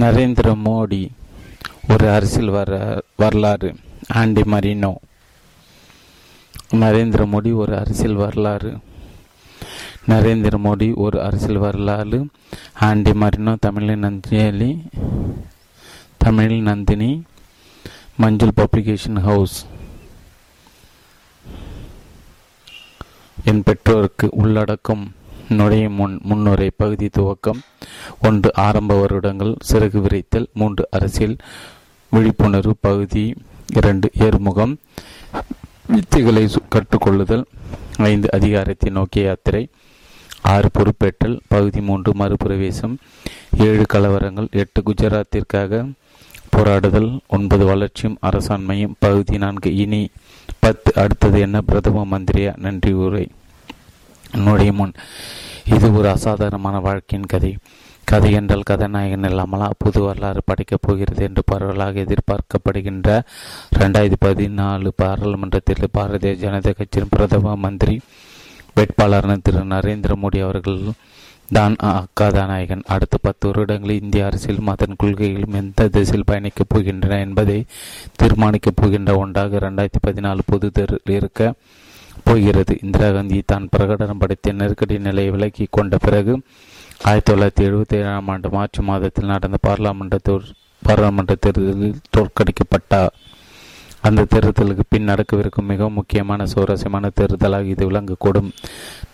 நரேந்திர மோடி ஒரு அரசியல் வர வரலாறு. Andy Marino. நரேந்திர மோடி ஒரு அரசியல் வரலாறு. நரேந்திர மோடி ஒரு அரசியல் வரலாறு. ஆண்டி மரினோ தமிழில் நந்தினி தமிழில் நந்தினி மஞ்சள் பப்ளிகேஷன் ஹவுஸ் என் பெற்றோருக்கு உள்ளடக்கம் நுழையும் முன் முன்னுரை பகுதி துவக்கம். ஒன்று ஆரம்ப வருடங்கள் சிறகு விரைத்தல். மூன்று அரசியல் விழிப்புணர்வு பகுதி. இரண்டு ஏர்முகம் வித்தைகளை கற்றுக்கொள்ளுதல். ஐந்து அதிகாரத்தை நோக்கிய யாத்திரை. ஆறு பொறுப்பேற்றல். பகுதி மூன்று மறுபிரவேசம். ஏழு கலவரங்கள். எட்டு குஜராத்திற்காக போராடுதல். ஒன்பது வளர்ச்சியும் அரசாண்மையும். பகுதி நான்கு இனி. பத்து அடுத்தது என்ன? பிரதம மந்திரியா? நன்றி உரை என்னுடைய முன். இது ஒரு அசாதாரணமான வாழ்க்கையின் கதை. கதை என்றால் கதாநாயகன் இல்லாமலா புது வரலாறு படைக்கப் போகிறது என்று பரவலாக எதிர்பார்க்கப்படுகின்ற ரெண்டாயிரத்தி பதினாலு பாராளுமன்றத்தில் பாரதிய ஜனதா கட்சியின் பிரதம மந்திரி வேட்பாளரான திரு நரேந்திர மோடி அவர்கள் தான் கதாநாயகன். அடுத்த பத்து வருடங்களில் இந்திய அரசியலும் அதன் கொள்கைகளும் எந்த திசையில் பயணிக்கப் போகின்றன என்பதை தீர்மானிக்கப் போகின்ற ஒன்றாக இரண்டாயிரத்தி பதினாலு பொது தேர்தல் இருக்க போகிறது. இந்திரா காந்தி தான் பிரகடனம் பிரகடனப்படுத்திய நெருக்கடி நிலையை விலக்கி கொண்ட பிறகு ஆயிரத்தி தொள்ளாயிரத்தி எழுபத்தி ஏழாம் ஆண்டு மார்ச் மாதத்தில் நடந்த பாராளுமன்ற பாராளுமன்ற தேர்தலில் தோற்கடிக்கப்பட்டார். அந்த தேர்தலுக்கு பின் நடக்கவிருக்கும் மிகவும் முக்கியமான சுவாரஸ்யமான தேர்தலாக இது விளங்கக்கூடும்.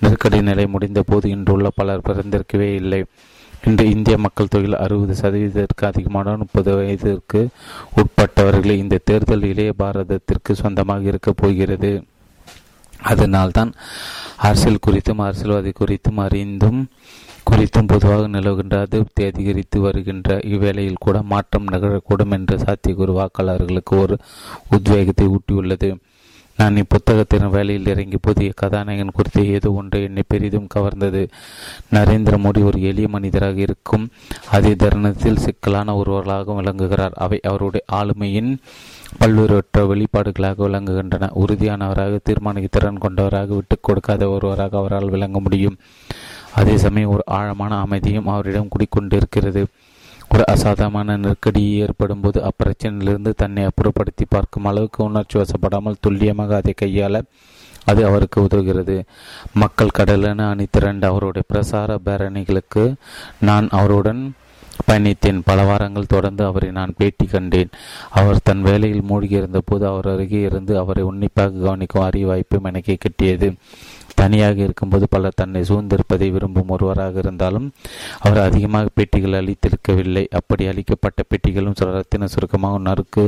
நெருக்கடி நிலை முடிந்த போது இன்றுள்ள பலர் பிறந்திருக்கவே இல்லை. இன்று இந்திய மக்கள் தொகையில் அறுபது சதவீதத்திற்கு அதிகமான முப்பது வயதிற்கு உட்பட்டவர்களே இந்த தேர்தல் இளைய பாரதத்திற்கு சொந்தமாக இருக்கப் போகிறது. அதனால்தான் அரசியல் குறித்தும் அரசியல்வாதி குறித்தும் அறிந்தும் குறித்தும் பொதுவாக நிலவுகின்ற அதிருப்தி அதிகரித்து வருகின்ற இவ்வேளையில் கூட மாற்றம் நிகழக்கூடும் என்ற சாத்தியக்கூறு வாக்காளர்களுக்கு ஒரு உத்வேகத்தை ஊட்டியுள்ளது. நான் இப்புத்தகத்தின் வேலையில் இறங்கி புதிய கதாநாயகன் குறித்து ஏதோ ஒன்று என்னை பெரிதும் கவர்ந்தது. நரேந்திர மோடி ஒரு எளிய மனிதராக இருக்கும். அதே தருணத்தில் சிக்கலான ஒருவர்களாக விளங்குகிறார். அவை அவருடைய ஆளுமையின் பல்வேறுவற்ற வெளிப்பாடுகளாக விளங்குகின்றன. உறுதியானவராக தீர்மானிக்க திறன் கொண்டவராக விட்டு கொடுக்காத ஒருவராக அவரால் விளங்க முடியும். அதே சமயம் ஒரு ஆழமான அமைதியும் அவரிடம் குடிக்கொண்டிருக்கிறது. ஒரு அசாதாரணமான நெருக்கடி ஏற்படும் போது அப்பிரச்சனையிலிருந்து தன்னை அப்புறப்படுத்தி பார்க்கும் அளவுக்கு உணர்ச்சி வசப்படாமல் துல்லியமாக அதை கையாள அது அவருக்கு உதவுகிறது. மக்கள் கடலென அணி திரண்ட அவருடைய பிரசார பேரணிகளுக்கு நான் அவருடன் பயணித்தேன் பல வாரங்கள் தொடர்ந்து அவரை நான் பேட்டி கண்டேன். அவர் தன் வேலையில் மூழ்கியிருந்த போது அவர் அருகே இருந்து அவரை உன்னிப்பாக கவனிக்கும் அரிய வாய்ப்பும் எனக்கு கிட்டியது. தனியாக இருக்கும்போது பலர் தன்னை சூழ்ந்திருப்பதை விரும்பும் ஒருவராக இருந்தாலும் அவர் அதிகமாக பேட்டிகள் அளித்திருக்கவில்லை. அப்படி அளிக்கப்பட்ட பெட்டிகளும் சில ரத்தின சுருக்கமாக நறுக்கு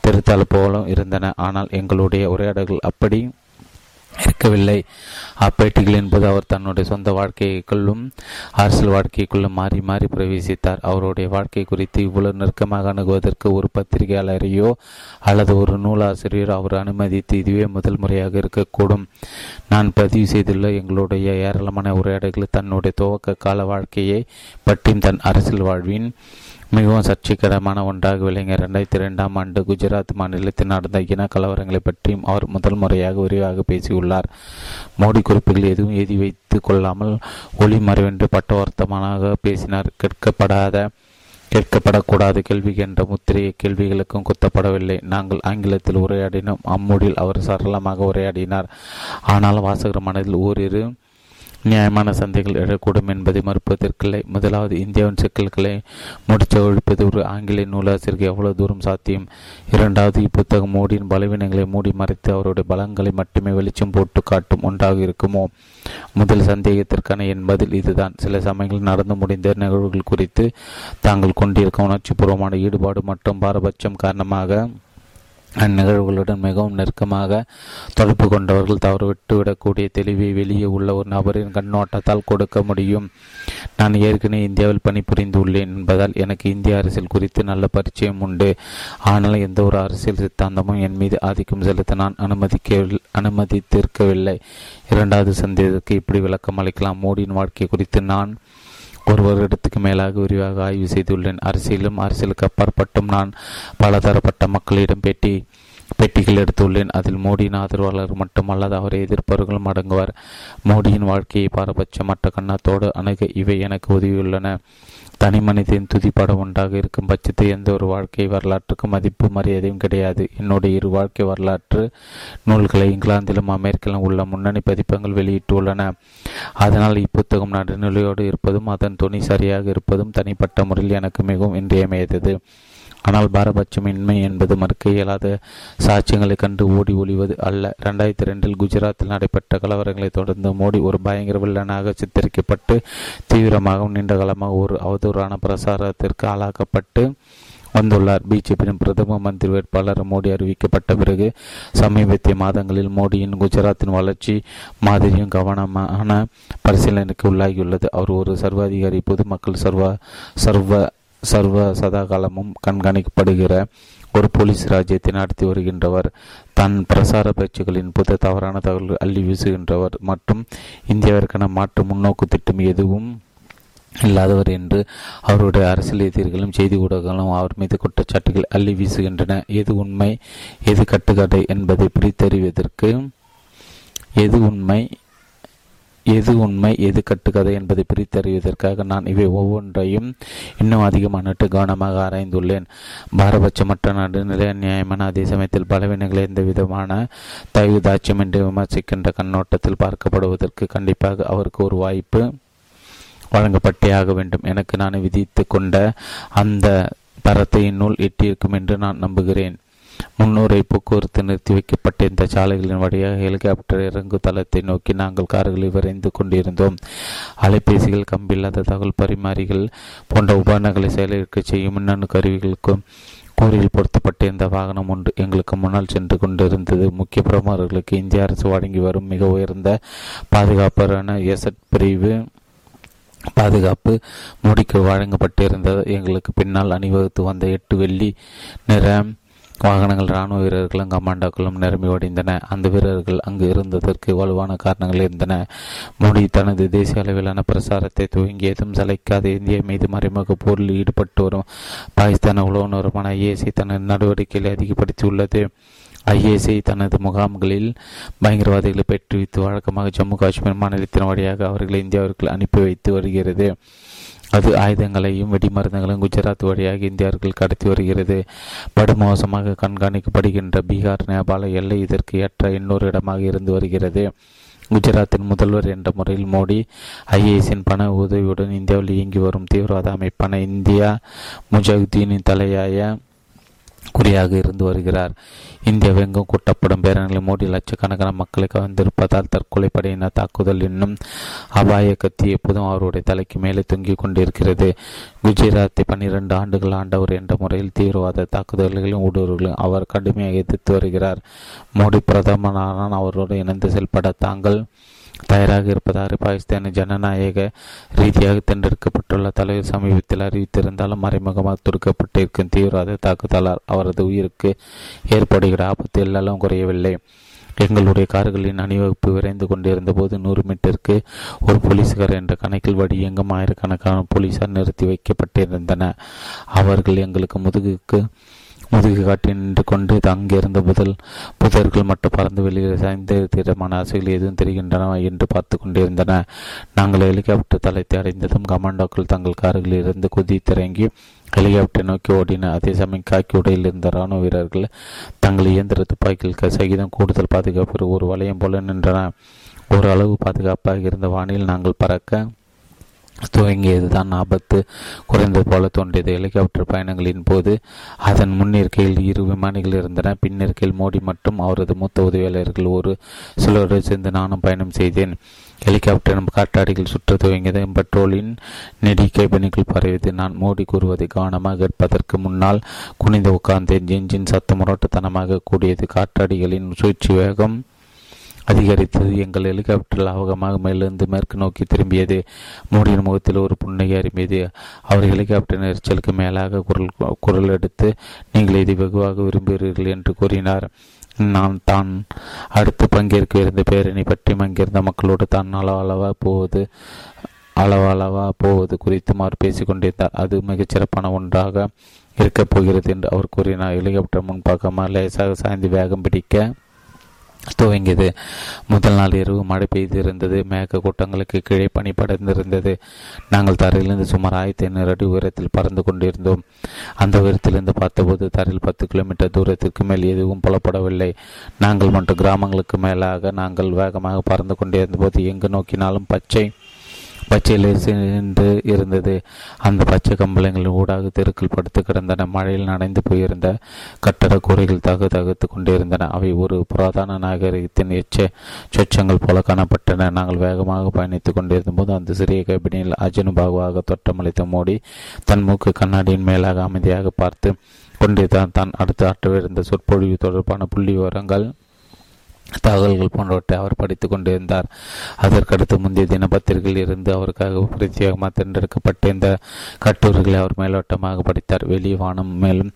திருத்தால் போலும் இருந்தன. ஆனால் எங்களுடைய உரையாடல்கள் அப்படி இருக்கவில்லை. அப்பேட்டிகள் என்பது அவர் தன்னுடைய சொந்த வாழ்க்கைக்குள்ளும் அரசியல் வாழ்க்கைக்குள்ளும் மாறி மாறி பிரவேசித்தார். அவருடைய வாழ்க்கை குறித்து இவ்வளவு நெருக்கமாக அணுகுவதற்கு ஒரு பத்திரிகையாளரையோ அல்லது ஒரு நூலாசிரியரோ அவர் அனுமதித்து இதுவே முதல் முறையாக இருக்கக்கூடும். நான் பதிவு செய்துள்ள எங்களுடைய ஏராளமான உரையாடல்கள் தன்னுடைய துவக்க கால வாழ்க்கையை பற்றியும் தன் அரசியல் வாழ்வின் மிகவும் சர்ச்சைகரமான ஒன்றாக விளங்கிய இரண்டாயிரத்தி இரண்டாம் ஆண்டு குஜராத் மாநிலத்தில் நடந்த இன கலவரங்களை பற்றியும் அவர் முதல் முறையாக விரிவாக பேசியுள்ளார். மோடி குறிப்புகள் எதுவும் எழுதி வைத்து கொள்ளாமல் ஒளி மறைவென்று பட்டவர்த்தமானாக பேசினார். கேட்கப்படாத கேட்கப்படக்கூடாத கேள்வி என்ற முத்திரையை கேள்விகளுக்கும் குத்தப்படவில்லை. நாங்கள் ஆங்கிலத்தில் உரையாடினோம். அம்மூடில் அவர் சரளமாக உரையாடினார். ஆனால் வாசகர் மனதில் ஓரிரு நியாயமான சந்தைகள் எழக்கூடும் என்பதை மறுப்பதற்கில்லை. முதலாவது இந்தியாவின் சிக்கல்களை முடிச்சு ஒழிப்பது ஒரு ஆங்கில நூலாசிரியர் எவ்வளவு தூரம் சாத்தியம்? இரண்டாவது இப்புத்தகம் மோடியின் பலவீனங்களை மூடி மறைத்து அவருடைய பலங்களை மட்டுமே வெளிச்சம் போட்டு காட்டும் ஒன்றாக இருக்குமோ? முதல் சந்தேகத்திற்கான என் பதில் இதுதான். சில சமயங்களில் நடந்து முடிந்த நிகழ்வுகள் குறித்து தாங்கள் கொண்டிருக்கும் உணர்ச்சிபூர்வமான ஈடுபாடு மற்றும் பாரபட்சம் காரணமாக அந்நிகழ்வுகளுடன் மிகவும் நெருக்கமாக தொடர்பு கொண்டவர்கள் தவறுவிட்டுவிடக்கூடிய தெளிவை வெளியே உள்ள ஒரு நபரின் கண்ணோட்டத்தால் கொடுக்க முடியும். நான் ஏற்கனவே இந்தியாவில் பணிபுரிந்துள்ளேன் என்பதால் எனக்கு இந்திய அரசியல் குறித்து நல்ல பரிச்சயம் உண்டு. ஆனால் எந்த ஒரு அரசியல் சித்தாந்தமும் என் மீது ஆதிக்கம் செலுத்த நான் அனுமதிக்க அனுமதித்திருக்கவில்லை. இரண்டாவது சந்தேகத்துக்கு இப்படி விளக்கம் அளிக்கலாம். மோடியின் வாழ்க்கை குறித்து நான் ஒரு வருடத்துக்கு மேலாக விரிவாக ஆய்வு செய்துள்ளேன். அரசியலும் அரசியலுக்கு அப்பாற்பட்டும் நான் பலதரப்பட்ட மக்களிடம் பேட்டி பெட்டிகள் எடுத்துள்ளேன். அதில் மோடியின் ஆதரவாளர் மட்டுமல்லாது அவரை எதிர்ப்பவர்களும் அடங்குவார் மோடியின் வாழ்க்கையை பாரபட்சமற்ற கண்ணத்தோடு அணுக இவை எனக்கு உதவியுள்ளன. தனி மனிதன் துதிப்படம் உண்டாக இருக்கும் பட்சத்தில் எந்த ஒரு வாழ்க்கை வரலாற்றுக்கும் மதிப்பு மரியாதையும் கிடையாது. என்னுடைய இரு வாழ்க்கை வரலாற்று நூல்களை இங்கிலாந்திலும் அமெரிக்கிலும் உள்ள முன்னணி பதிப்பங்கள் வெளியிட்டுள்ளன. அதனால் இப்புத்தகம் நடுநிலையோடு இருப்பதும் அதன் துணி சரியாக இருப்பதும் தனிப்பட்ட முறையில் எனக்கு மிகவும் இன்றியமையது ஆனால் பாரபட்சமின்மை என்பது மறுக்க இயலாத சாட்சியங்களை கண்டு ஓடி ஒளிவது அல்ல. இரண்டாயிரத்தி ரெண்டில் குஜராத்தில் நடைபெற்ற கலவரங்களை தொடர்ந்து மோடி ஒரு பயங்கர வில்லனாக சித்தரிக்கப்பட்டு தீவிரமாகவும் நீண்ட காலமாக ஒரு அவதூறான பிரசாரத்திற்கு ஆளாக்கப்பட்டு வந்துள்ளார். பிஜேபியின் பிரதம மந்திரி வேட்பாளர் மோடி அறிவிக்கப்பட்ட பிறகு சமீபத்திய மாதங்களில் மோடியின் குஜராத்தின் வளர்ச்சி மாதிரியும் கவனமான பரிசீலனைக்கு உள்ளாகியுள்ளது. அவர் ஒரு சர்வாதிகாரி பொதுமக்கள் சர்வ சர்வ சர்வ சதாகாலமும் கண்காணிக்கப்படுகிற ஒரு போலீஸ் ராஜ்யத்தை நடத்தி வருகின்றவர். தன் பிரசார பேச்சுகளின் புத்த தவறான தகவல்கள் அள்ளி வீசுகின்றவர். மற்றும் இந்தியாவிற்கான மாற்று முன்னோக்கு திட்டம் எதுவும் இல்லாதவர் என்று அவருடைய அரசியல் எதிர்களும் செய்தி ஊடகங்களும் அவர் மீது குற்றச்சாட்டுகள் அள்ளி வீசுகின்றன. எது உண்மை எது கட்டுக்கதை என்பதை பிரித்தறிவதற்கு எது உண்மை எது உண்மை எது கட்டுக்கதை என்பதை பிரித்தறிவதற்காக நான் இவை ஒவ்வொன்றையும் இன்னும் அதிகமானட்டு கவனமாக ஆராய்ந்துள்ளேன். பாரபட்சமற்ற நடுநிலை நியாயமான அதே சமயத்தில் பலவீனங்களை எந்த விதமான தயவு என்று விமர்சிக்கின்ற கண்ணோட்டத்தில் பார்க்கப்படுவதற்கு கண்டிப்பாக அவருக்கு ஒரு வாய்ப்பு வழங்கப்பட்டே ஆக வேண்டும். எனக்கு நான் விதித்து கொண்ட அந்த தரத்தை நூல் எட்டியிருக்கும் என்று நான் நம்புகிறேன். முன்னூரை போக்குவரத்து நிறுத்தி வைக்கப்பட்ட இந்த சாலைகளின் வழியாக ஹெலிகாப்டர் இறங்கு தளத்தை நோக்கி நாங்கள் கார்களில் விரைந்து கொண்டிருந்தோம். அலைபேசிகள் கம்பில்லாத தகவல் பரிமாறிகள் போன்ற உபகரணங்களை செயலிழக்க செய்யும் மின்னணு கருவிகளுக்கும் கூறில் பொருத்தப்பட்டிருந்த வாகனம் ஒன்று எங்களுக்கு முன்னால் சென்று கொண்டிருந்தது. முக்கிய பிரமுகர்களுக்கு இந்திய அரசு வழங்கி வரும் மிக உயர்ந்த பாதுகாப்பரான எசட் பிரிவு பாதுகாப்பு முடிக்கு வழங்கப்பட்டிருந்தது. எங்களுக்கு பின்னால் அணிவகுத்து வந்த எட்டு வெள்ளி நிற வாகனங்கள் இராணுவ வீரர்களும் கமாண்டோக்களும் நிரம்பி வடிந்தன அந்த வீரர்கள் அங்கு இருந்ததற்கு வலுவான காரணங்கள் இருந்தன. மோடி தனது தேசிய அளவிலான பிரசாரத்தை துவங்கியதும் சலைக்காத இந்திய மீது மறைமுக போரில் ஈடுபட்டு வரும் பாகிஸ்தான உளவு நிறுவனமான ஐஏசி தனது நடவடிக்கைகளை அதிகப்படுத்தியுள்ளது. ஐஏசி தனது முகாம்களில் பயங்கரவாதிகளை பெற்றுவித்து வழக்கமாக ஜம்மு காஷ்மீர் மாநிலத்தின் வழியாக அவர்களை இந்தியாவிற்கு அனுப்பி வைத்து வருகிறது. அது ஆயுதங்களையும் வெடிமருந்துகளையும் குஜராத் வழியாக இந்தியர்கள் கடத்தி வருகிறது. படுமோசமாக கண்காணிக்கப்படுகின்ற பீகார் நேபாள எல்லை இதற்கு ஏற்ற இன்னொரு இடமாக இருந்து வருகிறது. குஜராத்தின் முதல்வர் என்ற முறையில் மோடி ஐஏஎஸின் பண உதவியுடன் இந்தியாவில் இயங்கி வரும் தீவிரவாத அமைப்பான இந்தியா முஜாஹுதீனின் தலையாய குறியாக இருந்து வருகிறார். இந்தியாவெங்கும் கூட்டப்படும் பேரணிகளில் மோடி லட்சக்கணக்கான மக்களை கவர்ந்திருப்பதால் தற்கொலை படையினர் தாக்குதல் என்னும் அபாய கத்தி எப்போதும் அவருடைய தலைக்கு மேலே தொங்கிக் கொண்டிருக்கிறது. குஜராத்தை பன்னிரண்டு ஆண்டுகள் ஆண்டவர் என்ற முறையில் தீவிரவாத தாக்குதல்களையும் ஊடுருவலும் அவர் கடுமையாக எதிர்த்து வருகிறார். மோடி பிரதமரான அவரோடு இணைந்து செயல்பட தாங்கள் தயாராக இருப்பதாக பாகிஸ்தானின் ஜனநாயக ரீதியாக தேர்ந்தெடுக்கப்பட்டுள்ள தலைவர் சமீபத்தில் அறிவித்திருந்தாலும் மறைமுகமாக துடுக்கப்பட்டிருக்கும் தீவிரவாத தாக்குதலால் அவரது உயிருக்கு ஏற்படுகிற ஆபத்து எல்லாம் குறையவில்லை. எங்களுடைய கார்களின் அணிவகுப்பு விரைந்து கொண்டிருந்த போது நூறு மீட்டருக்கு ஒரு போலீஸ்கார் என்ற கணக்கில் வடியெங்கும் ஆயிரக்கணக்கான போலீசார் நிறுத்தி வைக்கப்பட்டிருந்தன அவர்கள் எங்களுக்கு முதுகுக்கு முதுகு காட்டி நின்று கொண்டு அங்கிருந்த புதல் புதர்கள் மட்டும் பறந்து வெளியே சாய்ந்து தீரமான அசைகள் எதுவும் தெரிகின்றன என்று பார்த்து கொண்டிருந்தன. நாங்கள் ஹெலிகாப்டர் தளத்தை அடைந்ததும் கமாண்டோக்கள் தங்கள் கார்களில் இருந்து குதித்திறங்கி ஹெலிகாப்டரை நோக்கி ஓடின. அதே சமயம் காக்கி உடையில் இருந்த ராணுவ வீரர்கள் தங்கள் இயந்திர துப்பாக்கிகள் சகிதம் கூடுதல் பாதுகாப்பு ஒரு வளையம் போல நின்றன. ஓரளவு பாதுகாப்பாக இருந்த வானில் நாங்கள் பறக்க துவங்கியதுதான் ஆபத்து. குறைந்தது போல தோன்றியது. ஹெலிகாப்டர் பயணங்களின் போது அதன் முன்னிருக்கையில் இரு விமானிகள் இருந்தன. பின்னிருக்கையில் மோடி மற்றும் அவரது மூத்த உதவியாளர்கள் ஒரு சிலரோடு சேர்ந்து நானும் பயணம் செய்தேன். ஹெலிகாப்டரும் காற்றாடிகள் சுற்ற துவங்கியது. பெட்ரோலின் நெடி கேபினுக்குள் பரவியது. நான் மோடி கூறுவதை கவனமாக கேட்பதற்கு முன்னால் குனிந்து உட்கார்ந்தேன். ஜின்ஜின் சத்தம் முரட்டுத்தனமாக கூடியது. காற்றாடிகளின் சூழ்ச்சி வேகம் அதிகரித்தது எங்கள் ஹெலிகாப்டர் லாவகமாக மேலிருந்து மேற்கு நோக்கி திரும்பியது. மூடியின் முகத்தில் ஒரு புன்னகை அரும்பியது. அவர் ஹெலிகாப்டர் எரிச்சலுக்கு மேலாக குரல் குரல் எடுத்து நீங்கள் இதை வெகுவாக விரும்புகிறீர்கள் என்று கூறினார். நான் தான் அடுத்து பங்கேற்க இருந்த பேரணி பற்றி அங்கிருந்த மக்களோடு தான் அளவளவாக போவது அளவளவா போவது குறித்து அவர் பேசிக்கொண்டிருந்தார் அது மிகச்சிறப்பான ஒன்றாக இருக்கப் போகிறது என்று அவர் கூறினார். ஹெலிகாப்டர் முன்பாக லேசாக சாய்ந்து வேகம் பிடிக்க துவங்கியது. முதல் நாள் இரவு மழை பெய்திருந்தது. மேக கூட்டங்களுக்கு கீழே பனி படர்ந்திருந்தது. நாங்கள் தரையிலிருந்து சுமார் ஆயிரத்தி ஐநூறு அடி உயரத்தில் பறந்து கொண்டிருந்தோம். அந்த உயரத்திலிருந்து பார்த்தபோது தரையில் பத்து கிலோமீட்டர் தூரத்திற்கு மேல் எதுவும் புலப்படவில்லை. நாங்கள் மற்ற கிராமங்களுக்கு மேலாக நாங்கள் வேகமாக பறந்து கொண்டிருந்த போது எங்கு நோக்கினாலும் பச்சை பச்சையில் சென்று இருந்தது. அந்த பச்சை கம்பளங்களின் ஊடாக தெருக்கள் படுத்து கிடந்தன. மழையில் நனைந்து போயிருந்த கட்டட கூரைகள் தகு தகுத்து கொண்டிருந்தன. அவை ஒரு புராதன நாகரிகத்தின் எச்ச சொச்சங்கள் போல காணப்பட்டன. நாங்கள் வேகமாக பயணித்துக் கொண்டிருந்த போது அந்த சிறிய கபினியில் அஜனுபாகுவாக தோட்டமளித்த மோடி தன் மூக்கு கண்ணாடியின் மேலாக அமைதியாக பார்த்து கொண்டிருந்தான். தான் அடுத்து ஆற்றவிருந்த சொற்பொழிவு தொடர்பான புள்ளி விவரங்கள் தகவல்கள் போன்றவற்றை அவர் படித்துக் கொண்டிருந்தார். அதற்கடுத்து முந்தைய தினப்பத்திரிகையில் இருந்து அவருக்காக பிரத்யேகமாக தேர்ந்தெடுக்கப்பட்ட இந்த கட்டுரைகளை அவர் மேலோட்டமாக படித்தார். வெளி வானம் மேலும்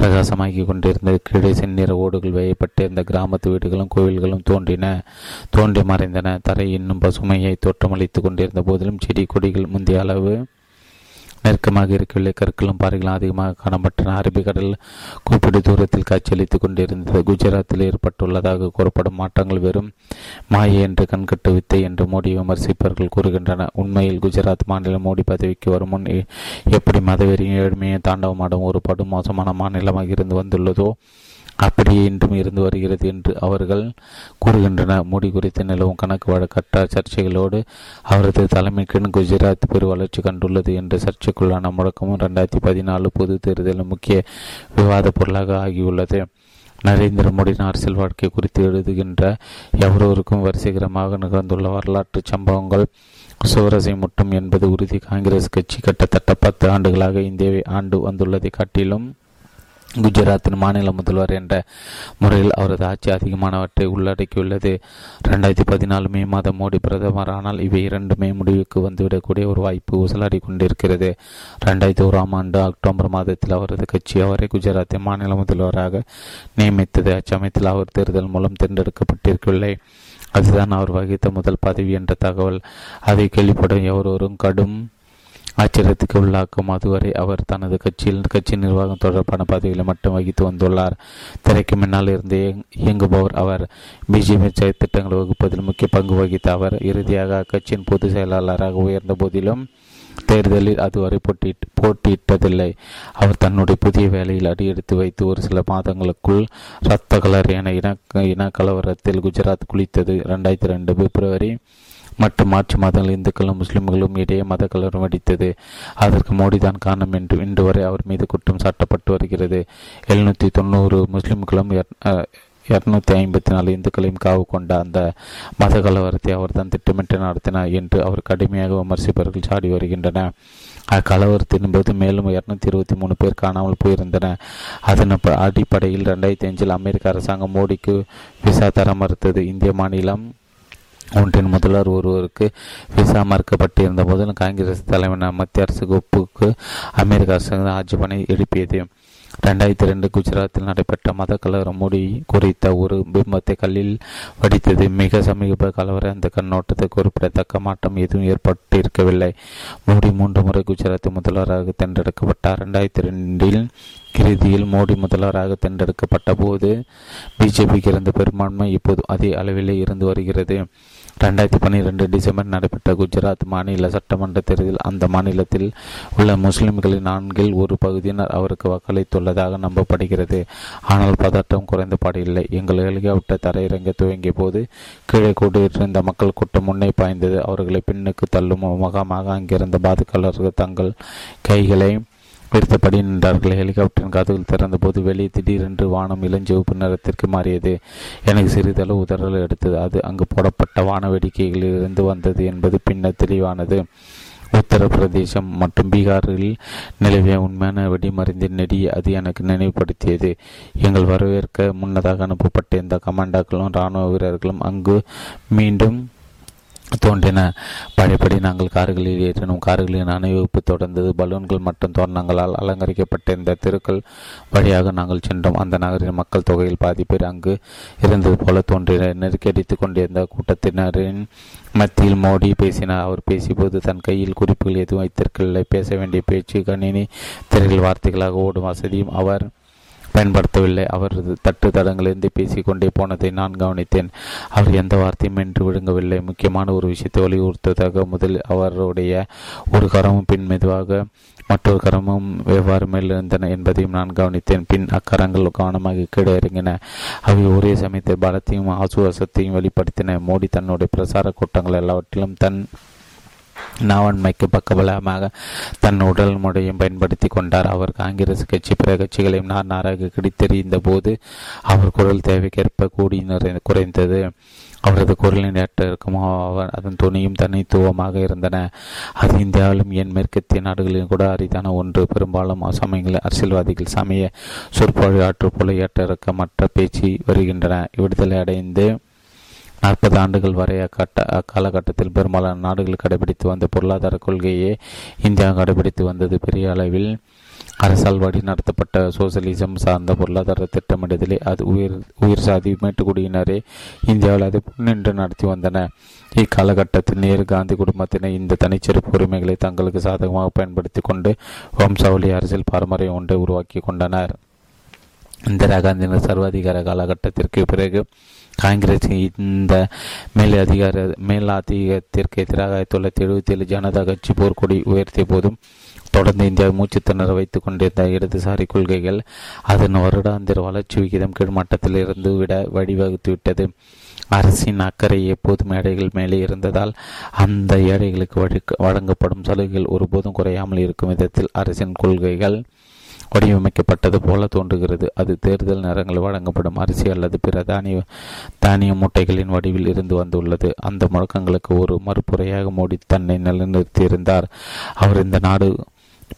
பிரகாசமாகி கொண்டிருந்தது. கீழே செந்நிற ஓடுகள் வேயப்பட்டு இந்த கிராமத்து வீடுகளும் கோவில்களும் தோன்றின. தோன்றி மறைந்தன. தரை இன்னும் பசுமையை தோற்றமளித்துக் கொண்டிருந்த போதிலும் செடி கொடிகள் முந்தைய அளவு நெருக்கமாக இருக்கவில்லை கற்களும் பாறைகளும் அதிகமாக காணப்பட்டன. அரபிக்கடல் குறிப்பிட்ட தூரத்தில் காட்சியளித்துக் கொண்டிருந்தது. குஜராத்தில் ஏற்பட்டுள்ளதாக கூறப்படும் மாற்றங்கள் வெறும் மாயை என்று கண்கட்டு வித்தை என்று மோடி விமர்சிப்பவர்கள் கூறுகின்றனர். உண்மையில் குஜராத் மாநிலம் மோடி பதவிக்கு வரும் முன் எப்படி மதவெறியும் ஏழ்மையை தாண்டவமாடும் ஒரு படும் மோசமான மாநிலமாக இருந்து வந்துள்ளதோ அப்படியே இன்றும் இருந்து வருகிறது என்று அவர்கள் கூறுகின்றனர். மோடி குறித்து நிலவும் கணக்கு வழக்கற்ற சர்ச்சைகளோடு அவரது தலைமைக்கின் குஜராத் பெரு வளர்ச்சி கண்டுள்ளது என்ற சர்ச்சைக்குள்ளான முழக்கமும் ரெண்டாயிரத்தி பதினாலு பொது தேர்தலில் முக்கிய விவாத பொருளாக ஆகியுள்ளது. நரேந்திர மோடியின் அரசியல் வாழ்க்கை குறித்து எழுதுகின்ற எவரொருக்கும் வரிசைகரமாக நிகழ்ந்துள்ள வரலாற்று சம்பவங்கள் சுவரசை முட்டும் என்பது உறுதி காங்கிரஸ் கட்சி கிட்டத்தட்ட பத்து ஆண்டுகளாக இந்தியாவை ஆண்டு வந்துள்ளதை காட்டிலும் குஜராத்தின் மாநில முதல்வர் என்ற முறையில் அவரது ஆட்சி அதிகமானவற்றை உள்ளடக்கியுள்ளது. ரெண்டாயிரத்தி பதினாலு மே மாதம் மோடி பிரதமர். ஆனால் இவை இரண்டுமே முடிவுக்கு வந்துவிடக்கூடிய ஒரு வாய்ப்பு ஊசலாடி கொண்டிருக்கிறது. ரெண்டாயிரத்தி ஓராம் ஆண்டு அக்டோபர் மாதத்தில் அவரது கட்சி அவரை குஜராத்தின் மாநில முதல்வராக நியமித்தது. அச்சமயத்தில் அவர் தேர்தல் மூலம் தேர்ந்தெடுக்கப்பட்டிருக்கவில்லை. அதுதான் அவர் வகித்த முதல் பதவி என்ற தகவல். அதை கேள்விப்படும் எவரொரும் கடும் ஆச்சரியத்துக்கு உள்ளாக்கும் அதுவரை அவர் தனது கட்சியில் கட்சி நிர்வாகம் தொடர்பான பதவிகளை மட்டும் வகித்து வந்துள்ளார். திரைக்கு முன்னால் இருந்து இயங்குபவர் அவர். பிஜேபி திட்டங்களை வகுப்பதில் முக்கிய பங்கு வகித்த அவர். இறுதியாக அக்கட்சியின் பொதுச் செயலாளராக உயர்ந்த போதிலும் தேர்தலில் அதுவரை போட்டியிட்டு போட்டியிட்டதில்லை. அவர் தன்னுடைய புதிய வேலையில் அடியெடுத்து வைத்து ஒரு சில மாதங்களுக்குள் இரத்த கலர் என இன இன கலவரத்தில் குஜராத் குளித்தது. ரெண்டாயிரத்தி ரெண்டு பிப்ரவரி மற்றும் மார்ச் மாதங்கள் இந்துக்களும் முஸ்லிம்களும் இடையே மத கலவரம் வெடித்தது அதற்கு மோடி தான் காரணம் என்று இன்று வரை அவர் மீது குற்றம் சாட்டப்பட்டு வருகிறது. எழுநூற்றி தொண்ணூறு முஸ்லிம்களும் இருநூத்தி ஐம்பத்தி நாலு இந்துக்களையும் காவு கொண்ட அந்த மத கலவரத்தை அவர் தான் திட்டமிட்டு நடத்தினார் என்று அவர் கடுமையாக விமர்சிப்பவர்கள் சாடி வருகின்றனர் அக்கலவரத்தின் போது மேலும் இருநூத்தி இருபத்தி மூணு பேர் காணாமல் போயிருந்தனர் அதன் அடிப்படையில் ரெண்டாயிரத்தி அஞ்சில் அமெரிக்க அரசாங்கம் மோடிக்கு விசா தர மறுத்தது. இந்திய மாநிலம் ஒன்றின் முதல்வர் ஒருவருக்கு விசா மறுக்கப்பட்டிருந்த போதிலும் காங்கிரஸ் தலைமையான மத்திய அரசு ஒப்புக்கு அமெரிக்க அரசு ஆட்சேபனை எழுப்பியது. ரெண்டாயிரத்தி ரெண்டு குஜராத்தில் நடைபெற்ற மத கலவரம் மூடி குறித்த ஒரு பிம்பத்தை கல்லில் வடித்தது. மிக சமீப கலவர அந்த கண்ணோட்டத்தை குறிப்பிடத்தக்க மாற்றம் எதுவும் ஏற்பட்டிருக்கவில்லை. மோடி மூன்று முறை குஜராத் முதல்வராக தேர்ந்தெடுக்கப்பட்டார். ரெண்டாயிரத்தி ரெண்டில் இறுதியில் மோடி முதல்வராக தேர்ந்தெடுக்கப்பட்ட போது பிஜேபிக்கு இருந்த பெரும்பான்மை இப்போது அதே அளவிலே இருந்து வருகிறது. ரெண்டாயிரத்தி பன்னிரெண்டு டிசம்பர் நடைபெற்ற குஜராத் மாநில சட்டமன்ற தேர்தலில் அந்த மாநிலத்தில் உள்ள முஸ்லிம்களின் நான்கில் ஒரு பகுதியினர் அவருக்கு வாக்களித்துள்ளதாக நம்பப்படுகிறது. ஆனால் பதட்டம் குறைந்தபாடு இல்லை. எங்கள் ஹெலிகாப்டர் தரையிறங்க துவங்கிய போது கீழே கூடியிருந்த மக்கள் கூட்டம் முன்னே பாய்ந்தது. அவர்களை பின்னுக்கு தள்ளும் முகமாக அங்கிருந்த பாதுகாவலர்கள் தங்கள் கைகளை எடுத்தபடி நின்றார்கள். ஹெலிகாப்டரின் கதவுகள் திறந்தபோது வெளியே திடீரென்று வானம் இளஞ்சிவப்பு நிறத்திற்கு மாறியது. எனக்கு சிறிதளவு உதறல் எடுத்தது. அது அங்கு போடப்பட்ட வான வேடிக்கைகளிலிருந்து வந்தது என்பது பின்னர் தெளிவானது. உத்தரப்பிரதேசம் மற்றும் பீகாரில் நிலவிய உண்மையான வெடிமருந்தின் நெடி அது எனக்கு நினைவுபடுத்தியது. எங்கள் வரவேற்க முன்னதாக அனுப்பப்பட்ட இந்த கமாண்டாக்களும் இராணுவ வீரர்களும் அங்கு மீண்டும் தோன்றின. பழையபடி நாங்கள் கார்களில் ஏற்றினோம். கார்களின் அணிவகுப்பு தொடர்ந்தது. பலூன்கள் மற்றும் தோரணங்களால் அலங்கரிக்கப்பட்ட இந்த தெருக்கள் வழியாக நாங்கள் சென்றோம். அந்த நகரின் மக்கள் தொகையில் பாதி பேர் அங்கு இருந்தது போல தோன்றின. நெருக்கடித்து கொண்டிருந்த கூட்டத்தினரின் மத்தியில் மோடி பேசினார். அவர் பேசியபோது தன் கையில் குறிப்புகள் எதுவும் வைத்திருக்கவில்லை. பேச வேண்டிய பேச்சு கணினி திரையில் வார்த்தைகளாக ஓடும் வசதியும் அவர் பயன்படுத்தவில்லை. அவர் தட்டு தடங்களிலிருந்து பேசிக்கொண்டே போனதை நான் கவனித்தேன். அவர் எந்த வார்த்தையும் என்று விழுங்கவில்லை. முக்கியமான ஒரு விஷயத்தை வலியுறுத்துவதாக முதலில் அவருடைய ஒரு கரமும் பின் மெதுவாக மற்றொரு கரமும் எவ்வாறு மேலிருந்தன என்பதையும் நான் கவனித்தேன். பின் அக்கரங்கள் கவனமாக கீழே இறங்கின. அவை ஒரே சமயத்தில் பலத்தையும் ஆசுவாசத்தையும் வெளிப்படுத்தின. மோடி தன்னுடைய பிரசார கூட்டங்கள் எல்லாவற்றிலும் தன் நாவன்மைக்கு பக்கபலமாக தன் உடல் முறையும் பயன்படுத்தி கொண்டார். அவர் காங்கிரஸ் கட்சி பிற கட்சிகளையும் நார் நாராக கிடைத்தறிந்த போது அவர் குரல் தேவைக்கேற்ப கூடி குறைந்தது. அவரது குரலின் ஏற்ற அவர் அதன் துணியும் தனித்துவமாக இருந்தன. அது இந்தியாவிலும் என் மேற்கத்திய நாடுகளிலும் கூட அரிதான ஒன்று. பெரும்பாலும் சமயங்களில் அரசியல்வாதிகள் சமய சொற்பொழி ஆற்று போல ஏற்றிறக்க மற்ற பேச்சு வருகின்றன. விடுதலை அடைந்து நாற்பது ஆண்டுகள் வரை அக்கட்ட அக்காலகட்டத்தில் பெரும்பாலான நாடுகள் கடைபிடித்து வந்த பொருளாதார கொள்கையே இந்தியா கடைபிடித்து வந்தது. பெரிய அளவில் அரசால் வழி நடத்தப்பட்ட சோசியலிசம் சார்ந்த பொருளாதார திட்டமிடுதலே அது உயிர் உயிர் சாதி மேட்டுக்குடியினரே இந்தியாவில் அதை முன்னின்று நடத்தி வந்தன. இக்காலகட்டத்தில் நேரு காந்தி குடும்பத்தினர் இந்த தனிச்சிறப்பு உரிமைகளை தங்களுக்கு சாதகமாக பயன்படுத்தி கொண்டு வம்சாவளி அரசியல் பாரம்பரியம் ஒன்றை உருவாக்கி கொண்டனர். இந்திரா காந்தியின் சர்வாதிகார காலகட்டத்திற்கு பிறகு காங்கிரஸ் இந்த மேல் அதிகார மேலாதிக்கத்திற்கு எதிராக ஆயிரத்தி தொள்ளாயிரத்தி எழுபத்தி ஏழு ஜனதா கட்சி போர்க்கொடி உயர்த்திய போதும் தொடர்ந்து இந்தியா மூச்சு திணற வைத்துக் கொண்டிருந்த இடதுசாரி கொள்கைகள் அதன் வருடாந்திர வளர்ச்சி விகிதம் கீழ்மட்டத்தில் இருந்து விட வழிவகுத்துவிட்டது அரசின் அக்கறை எப்போதும் ஏழைகள் மேலே இருந்ததால் அந்த ஏழைகளுக்கு வழங்கப்படும் சலுகைகள் ஒருபோதும் குறையாமல் இருக்கும் விதத்தில் அரசின் கொள்கைகள் வடிவமைக்கப்பட்டது போல தோன்றுகிறது. அது தேர்தல் நேரங்களில் வழங்கப்படும் அரிசி அல்லது பிற தானிய தானிய மூட்டைகளின் வடிவில் இருந்து வந்துள்ளது. அந்த முழக்கங்களுக்கு ஒரு மறுப்புறையாக மோடி தன்னை நிலைநிறுத்தியிருந்தார். அவர் இந்த நாடு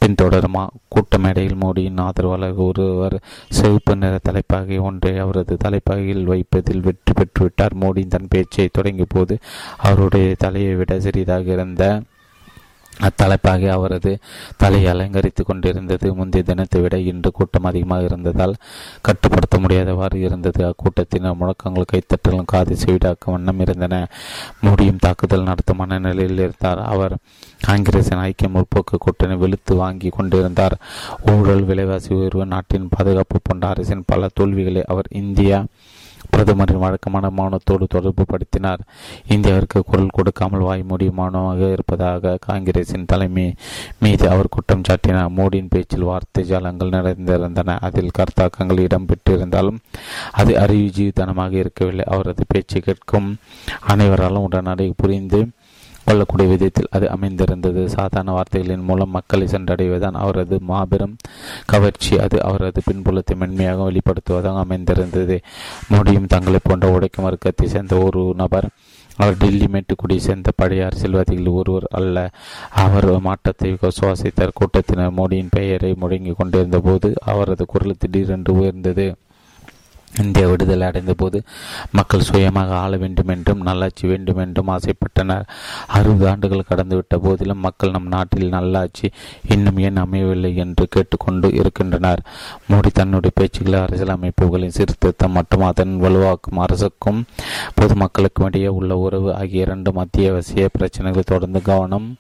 பின்தொடருமா? கூட்ட மேடையில் மோடியின் ஆதரவாளர் ஒருவர் சிவப்பு நிற தலைப்பாகை ஒன்றை அவரது தலைப்பாகையில் வைப்பதில் வெற்றி பெற்றுவிட்டார். மோடி தன் பேச்சை தொடங்கிய போது அவருடைய தலையை விட சிறிதாக இருந்த அத்தலைப்பாக அவரது தலையை அலங்கரித்துக் கொண்டிருந்தது. முந்தைய தினத்தை விட இன்று கூட்டம் அதிகமாக இருந்ததால் கட்டுப்படுத்த முடியாதவாறு இருந்தது. அக்கூட்டத்தினர் முழக்கங்கள் கைத்தட்டலும் காது செவிடாக்க வண்ணம் இருந்தன. முடியும் தாக்குதல் நடத்தும் மனநிலையில் இருந்தார். அவர் காங்கிரசின் ஐக்கிய முற்போக்கு கூட்டணி வெளுத்து வாங்கி கொண்டிருந்தார். ஊழல் விலைவாசி உயர்வு நாட்டின் பாதுகாப்பு போன்ற அரசின் பல தோல்விகளை அவர் இந்தியா பிரதமரின் வழக்கமான மௌனத்தோடு தொடர்பு படுத்தினார். இந்தியாவிற்கு குரல் கொடுக்காமல் வாய்மூடி மௌனமாக இருப்பதாக காங்கிரசின் தலைமை மீது அவர் குற்றம் சாட்டினார். மோடியின் பேச்சில் வார்த்தை ஜாலங்கள் நிறைந்திருந்தன. அதில் கருத்தாக்கங்கள் இடம்பெற்றிருந்தாலும் அது அறிவு ஜீவிதனமாக இருக்கவில்லை. அவரது பேச்சு கேட்கும் அனைவராலும் உடனடி புரிந்து கொள்ளக்கூடிய விதத்தில் அது அமைந்திருந்தது. சாதாரண வார்த்தைகளின் மூலம் மக்களை சென்றடைவதுதான் அவரது மாபெரும் கவர்ச்சி. அது அவரது பின்புலத்தை மென்மையாக வெளிப்படுத்துவதாக அமைந்திருந்தது. மோடியும் தங்களை போன்ற உடைக்கும் வர்க்கத்தை சேர்ந்த ஒரு நபர் அவர் டெல்லி மேட்டுக்குடி சேர்ந்த பழைய அரசியல்வாதிகள் ஒருவர் அல்ல. அவர் மாற்றத்தை சுவாசித்தார். கூட்டத்தினர் மோடியின் பெயரை முடங்கிக் கொண்டிருந்த போது அவரது குரல் திடீரென்று உயர்ந்தது. இந்தியா விடுதலை அடைந்த போது மக்கள் சுயமாக ஆள வேண்டும் என்றும் நல்லாட்சி வேண்டும் என்றும் ஆசைப்பட்டனர். அறுபது ஆண்டுகள் கடந்துவிட்ட போதிலும் மக்கள் நம் நாட்டில் நல்லாட்சி இன்னும் ஏன் அமையவில்லை என்று கேட்டுக்கொண்டு இருக்கின்றனர். மோடி தன்னுடைய பேச்சுக்களை அரசியல் அமைப்புகளின் சீர்திருத்தம் மற்றும் அதன் வலுவாக்கும் அரசுக்கும் பொதுமக்களுக்கும் இடையே உள்ள உறவு ஆகிய இரண்டு அத்தியாவசிய பிரச்சனைகளை தொடர்ந்து கவனம்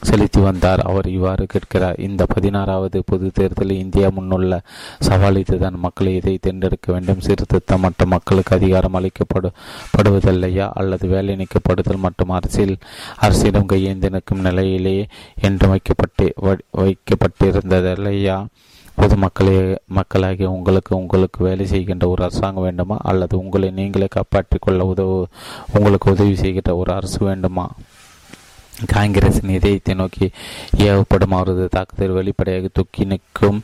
செலுத்தி வந்தார். அவர் இவ்வாறு கேட்கிறார். இந்த பதினாறாவது பொது தேர்தலில் இந்தியா முன்னுள்ள சவால் இதுதான் மக்களை இதை தேர்ந்தெடுக்க வேண்டும். சீர்திருத்தம் மற்றும் மக்களுக்கு அதிகாரம் அளிக்கப்படு படுவதில்லையா? அல்லது வேலை நீக்கப்படுதல் மற்றும் அரசியல் அரசிடம் கையேந்து நிற்கும் நிலையிலேயே என்று வைக்கப்பட்டு வைக்கப்பட்டிருந்ததில்லையா? பொதுமக்களே மக்களாகிய உங்களுக்கு உங்களுக்கு வேலை செய்கின்ற ஒரு அரசாங்கம் வேண்டுமா? அல்லது உங்களை நீங்களே காப்பாற்றிக் கொள்ள உதவு உங்களுக்கு உதவி செய்கின்ற ஒரு அரசு வேண்டுமா? காங்கிரசின் இதயத்தை நோக்கி ஏவப்படும் அவரது தாக்குதல் வெளிப்படையாக தொக்கி நிற்கும்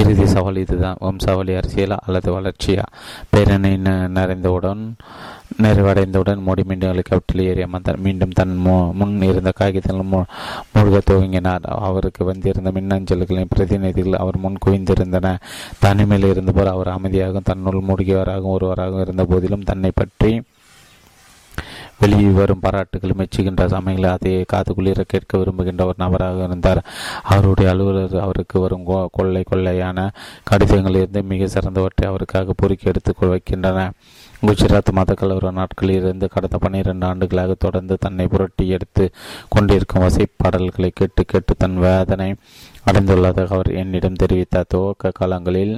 இறுதி சவால் இதுதான். வம்சாவளி அரசியலா அல்லது வளர்ச்சியா? பேரணி நிறைந்தவுடன் நிறைவடைந்தவுடன் மோடி மீண்டும் ஹெலிகாப்டரில் ஏறி அமர்ந்தார். மீண்டும் தன் முன் இருந்த காகிதங்கள் மூழ்க துவங்கினார். அவருக்கு வந்திருந்த மின்னஞ்சல்களின் பிரதிநிதிகள் அவர் முன் குவிந்திருந்தன. தனிமையில் இருந்தபோது அவர் அமைதியாகவும் தன்னுள் மூழ்கியவராகவும் ஒருவராகவும் இருந்த போதிலும் தன்னை பற்றி வெளியே வரும் பாராட்டுகள் மெச்சுகின்ற சமயங்களில் அதை காது குளிர கேட்க விரும்புகின்ற ஒரு நபராக இருந்தார். அவருடைய அலுவலர் அவருக்கு வரும் கொள்ளை கொள்ளையான கடிதங்களிலிருந்து மிக சிறந்தவற்றை அவருக்காக பொறுக்கி எடுத்து வைக்கின்றன. குஜராத் மத கலவர நாட்களில் இருந்து கடந்த பன்னிரண்டு ஆண்டுகளாக தொடர்ந்து தன்னை புரட்டி எடுத்து கொண்டிருக்கும் வசைப்பாடல்களை கேட்டு கேட்டு தன் வேதனை அடைந்துள்ளதாக அவர் என்னிடம் தெரிவித்தார். துவக்க காலங்களில்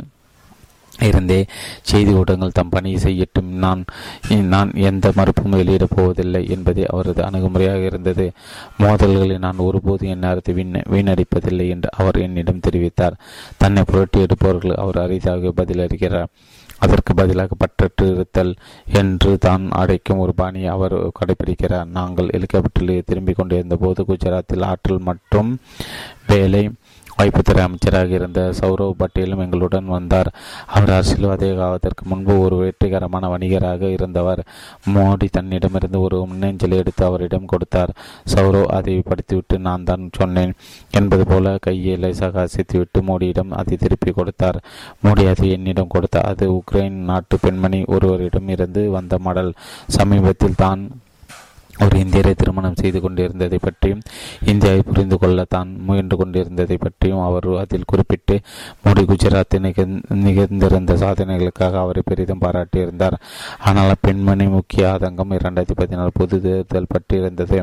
இருந்தே செய்தி ஊடகங்கள் தம் பணியை செய்யட்டும். நான் நான் எந்த மறுப்பும் வெளியிடப் போவதில்லை என்பதே அவரது அணுகுமுறையாக இருந்தது. மோதல்களை நான் ஒருபோது என் நேரத்தை வீண் வீணடிப்பதில்லை என்று அவர் என்னிடம் தெரிவித்தார். தன்னை புரட்டி எடுப்பவர்கள் அவர் அரிதாக பதிலளிக்கிறார். அதற்கு பதிலாக பற்றற்று இருத்தல் என்று தான் அடைக்கும் ஒரு பாணியை அவர் கடைபிடிக்கிறார். நாங்கள் ஹெலிகாப்டரில் திரும்பிக் கொண்டிருந்த போது குஜராத்தில் ஆற்றல் மற்றும் வேலை வாய்ப்புத்துறை அமைச்சராக இருந்த சௌரவ் பட்டேலும் எங்களுடன் வந்தார். அவர் அரசியல்வாதியாவதற்கு முன்பு ஒரு வெற்றிகரமான வணிகராக இருந்தவர். மோடி தன்னிடமிருந்து ஒரு முன்னெஞ்சலை எடுத்து அவரிடம் கொடுத்தார். சௌரவ் அதை படித்துவிட்டு நான் தான் சொன்னேன் என்பது போல கையை லேசாக அசைத்துவிட்டு மோடியிடம் அதை திருப்பி கொடுத்தார். மோடி அதை என்னிடம் கொடுத்தார் அது உக்ரைன் நாட்டு பெண்மணி ஒருவரிடம் இருந்து வந்த மடல். சமீபத்தில் தான் ஒரு இந்தியரை திருமணம் செய்து கொண்டிருந்ததை பற்றியும் இந்தியாவை புரிந்து கொள்ள தான் முயன்று கொண்டிருந்ததை பற்றியும் அவர் அதில் குறிப்பிட்டு மோடி குஜராத் நிகழ்ந்திருந்த சாதனைகளுக்காக அவரை பெரிதும் பாராட்டியிருந்தார். ஆனால் பெண்மணி முக்கிய ஆதங்கம் இரண்டாயிரத்தி பதினாலு பொது தேர்தல் பற்றியிருந்தது.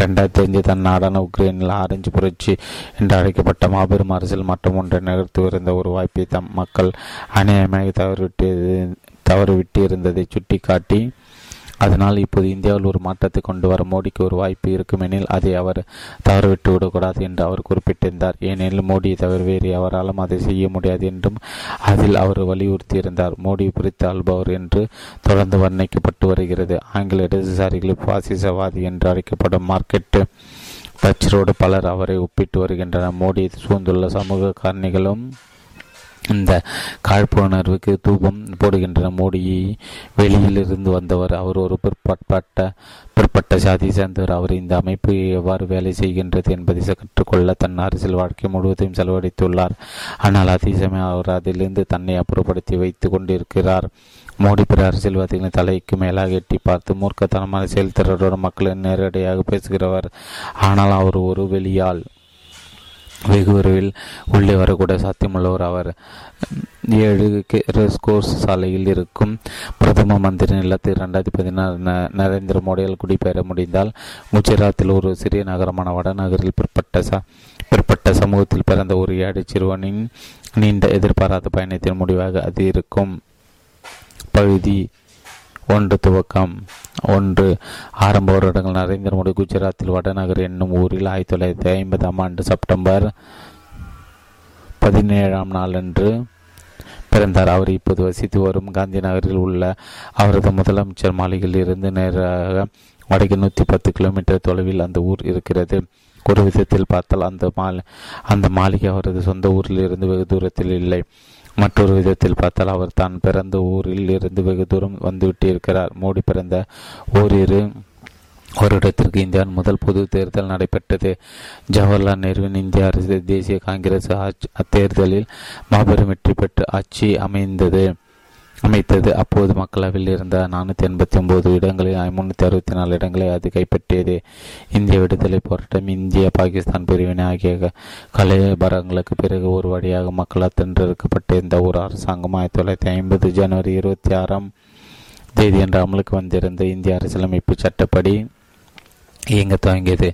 ரெண்டாயிரத்தி அஞ்சு தன் நாடான உக்ரைனில் ஆரஞ்சு புரட்சி என்று அழைக்கப்பட்ட மாபெரும் அரசியல் மாற்றம் ஒன்றை நிகழ்த்துவிருந்த ஒரு வாய்ப்பை தம் மக்கள் அநியாயமாக தவறிவிட்டு தவறிவிட்டு இருந்ததை சுட்டிக்காட்டி காட்டி அதனால் இப்போது இந்தியாவில் ஒரு மாற்றத்தை கொண்டு வர மோடிக்கு ஒரு வாய்ப்பு இருக்குமெனில் அதை அவர் தவறவிட்டு விடக்கூடாது என்று அவர் குறிப்பிட்டிருந்தார். ஏனெனில் மோடியை தவிர வேறு அவராலும் அதை செய்ய முடியாது என்றும் அதில் அவர் வலியுறுத்தியிருந்தார். மோடி பிரித்து ஆள்பவர் என்று தொடர்ந்து வர்ணிக்கப்பட்டு வருகிறது. ஆங்கில இடதுசாரிகளில் பாசிசவாதி என்று அழைக்கப்படும் மார்க்கெட்டு பச்சரோடு பலர் அவரை ஒப்பிட்டு வருகின்றனர். மோடி சூழ்ந்துள்ள சமூக காரணிகளும் இந்த காழ்ப்புணர்வுக்கு தூபம் போடுகின்ற மோடியை வெளியிலிருந்து வந்தவர். அவர் ஒரு பிற்பட்ட பிற்பட்ட சாதியை சேர்ந்தவர். அவர் இந்த அமைப்பு எவ்வாறு வேலை செய்கின்றது என்பதை கற்றுக்கொள்ள தன் அரசியல் வாழ்க்கை முழுவதையும் செலவழித்துள்ளார். ஆனால் அதே அவர் அதிலிருந்து தன்னை அப்புறப்படுத்தி வைத்துக் கொண்டிருக்கிறார். மோடி பிற அரசியல்வாதிகளின் தலைக்கு மேலாக எட்டி பார்த்து மூர்க்கத்தனமான செயல்திறனோடு மக்களை நேரடியாக பேசுகிறவர். ஆனால் அவர் ஒரு வெளியால் வெகு விரைவில் உள்ளே வரக்கூட சாத்தியமுள்ளவர் அவர். ஏழு கோர்ஸ் சாலையில் இருக்கும் பிரதம மந்திரி நிலத்தில் இரண்டாயிரத்தி பதினாறு நரேந்திர மோடியால் குடிபெயர முடிந்தால் குஜராத்தில் ஒரு சிறிய நகரமான வடநகரில் பிற்பட்ட ச பிற்பட்ட சமூகத்தில் பிறந்த ஒரு ஏழை சிறுவனின் நீண்ட எதிர்பாராத பயணத்தின் முடிவாக அது இருக்கும். பகுதி ஒன்று துவக்கம் ஒன்று ஆரம்ப வருடங்கள் நரேந்திர மோடி குஜராத்தில் வடநகர் என்னும் ஊரில் ஆயிரத்தி தொள்ளாயிரத்தி ஐம்பதாம் ஆண்டு செப்டம்பர் பதினேழாம் நாளன்று பிறந்தார். அவர் இப்போது வசித்து வரும் காந்தி நகரில் உள்ள அவரது முதலமைச்சர் மாளிகையில் இருந்து நேராக வடக்கு நூற்றி பத்து கிலோமீட்டர் தொலைவில் அந்த ஊர் இருக்கிறது. ஒரு விதத்தில் பார்த்தால் அந்த மாலி அந்த மாளிகை அவரது சொந்த ஊரில் இருந்து வெகு தூரத்தில் இல்லை. மற்றொரு விதத்தில் பார்த்தால் அவர் தான் பிறந்த ஊரில் இருந்து வெகு தூரம் வந்துவிட்டிருக்கிறார் மோடி பிறந்த ஓரிரு வருடத்திற்கு இந்தியாவின் முதல் பொது தேர்தல் நடைபெற்றது. ஜவஹர்லால் நேருவின் இந்திய அரசு தேசிய காங்கிரஸ் அத்தேர்தலில் மாபெரும் வெற்றி பெற்று ஆட்சி அமைந்தது. அமைத்தது. அப்போது மக்களவையில் இருந்த நானூற்றி எண்பத்தி ஒன்பது இடங்களில் முன்னூற்றி அறுபத்தி நாலு இடங்களை அது கைப்பற்றியது. இந்திய விடுதலை போராட்டம் இந்திய பாகிஸ்தான் பிரிவினை ஆகிய கலைபரங்களுக்கு பிறகு ஒரு வழியாக மக்களால் தென்றெடுக்கப்பட்டிருந்த ஒரு அரசாங்கம் ஆயிரத்தி தொள்ளாயிரத்தி ஐம்பது ஜனவரி இருபத்தி ஆறாம் தேதி என்று அமலுக்கு வந்திருந்த இந்திய அரசியலமைப்பு சட்டப்படி இயங்க துவங்கியது.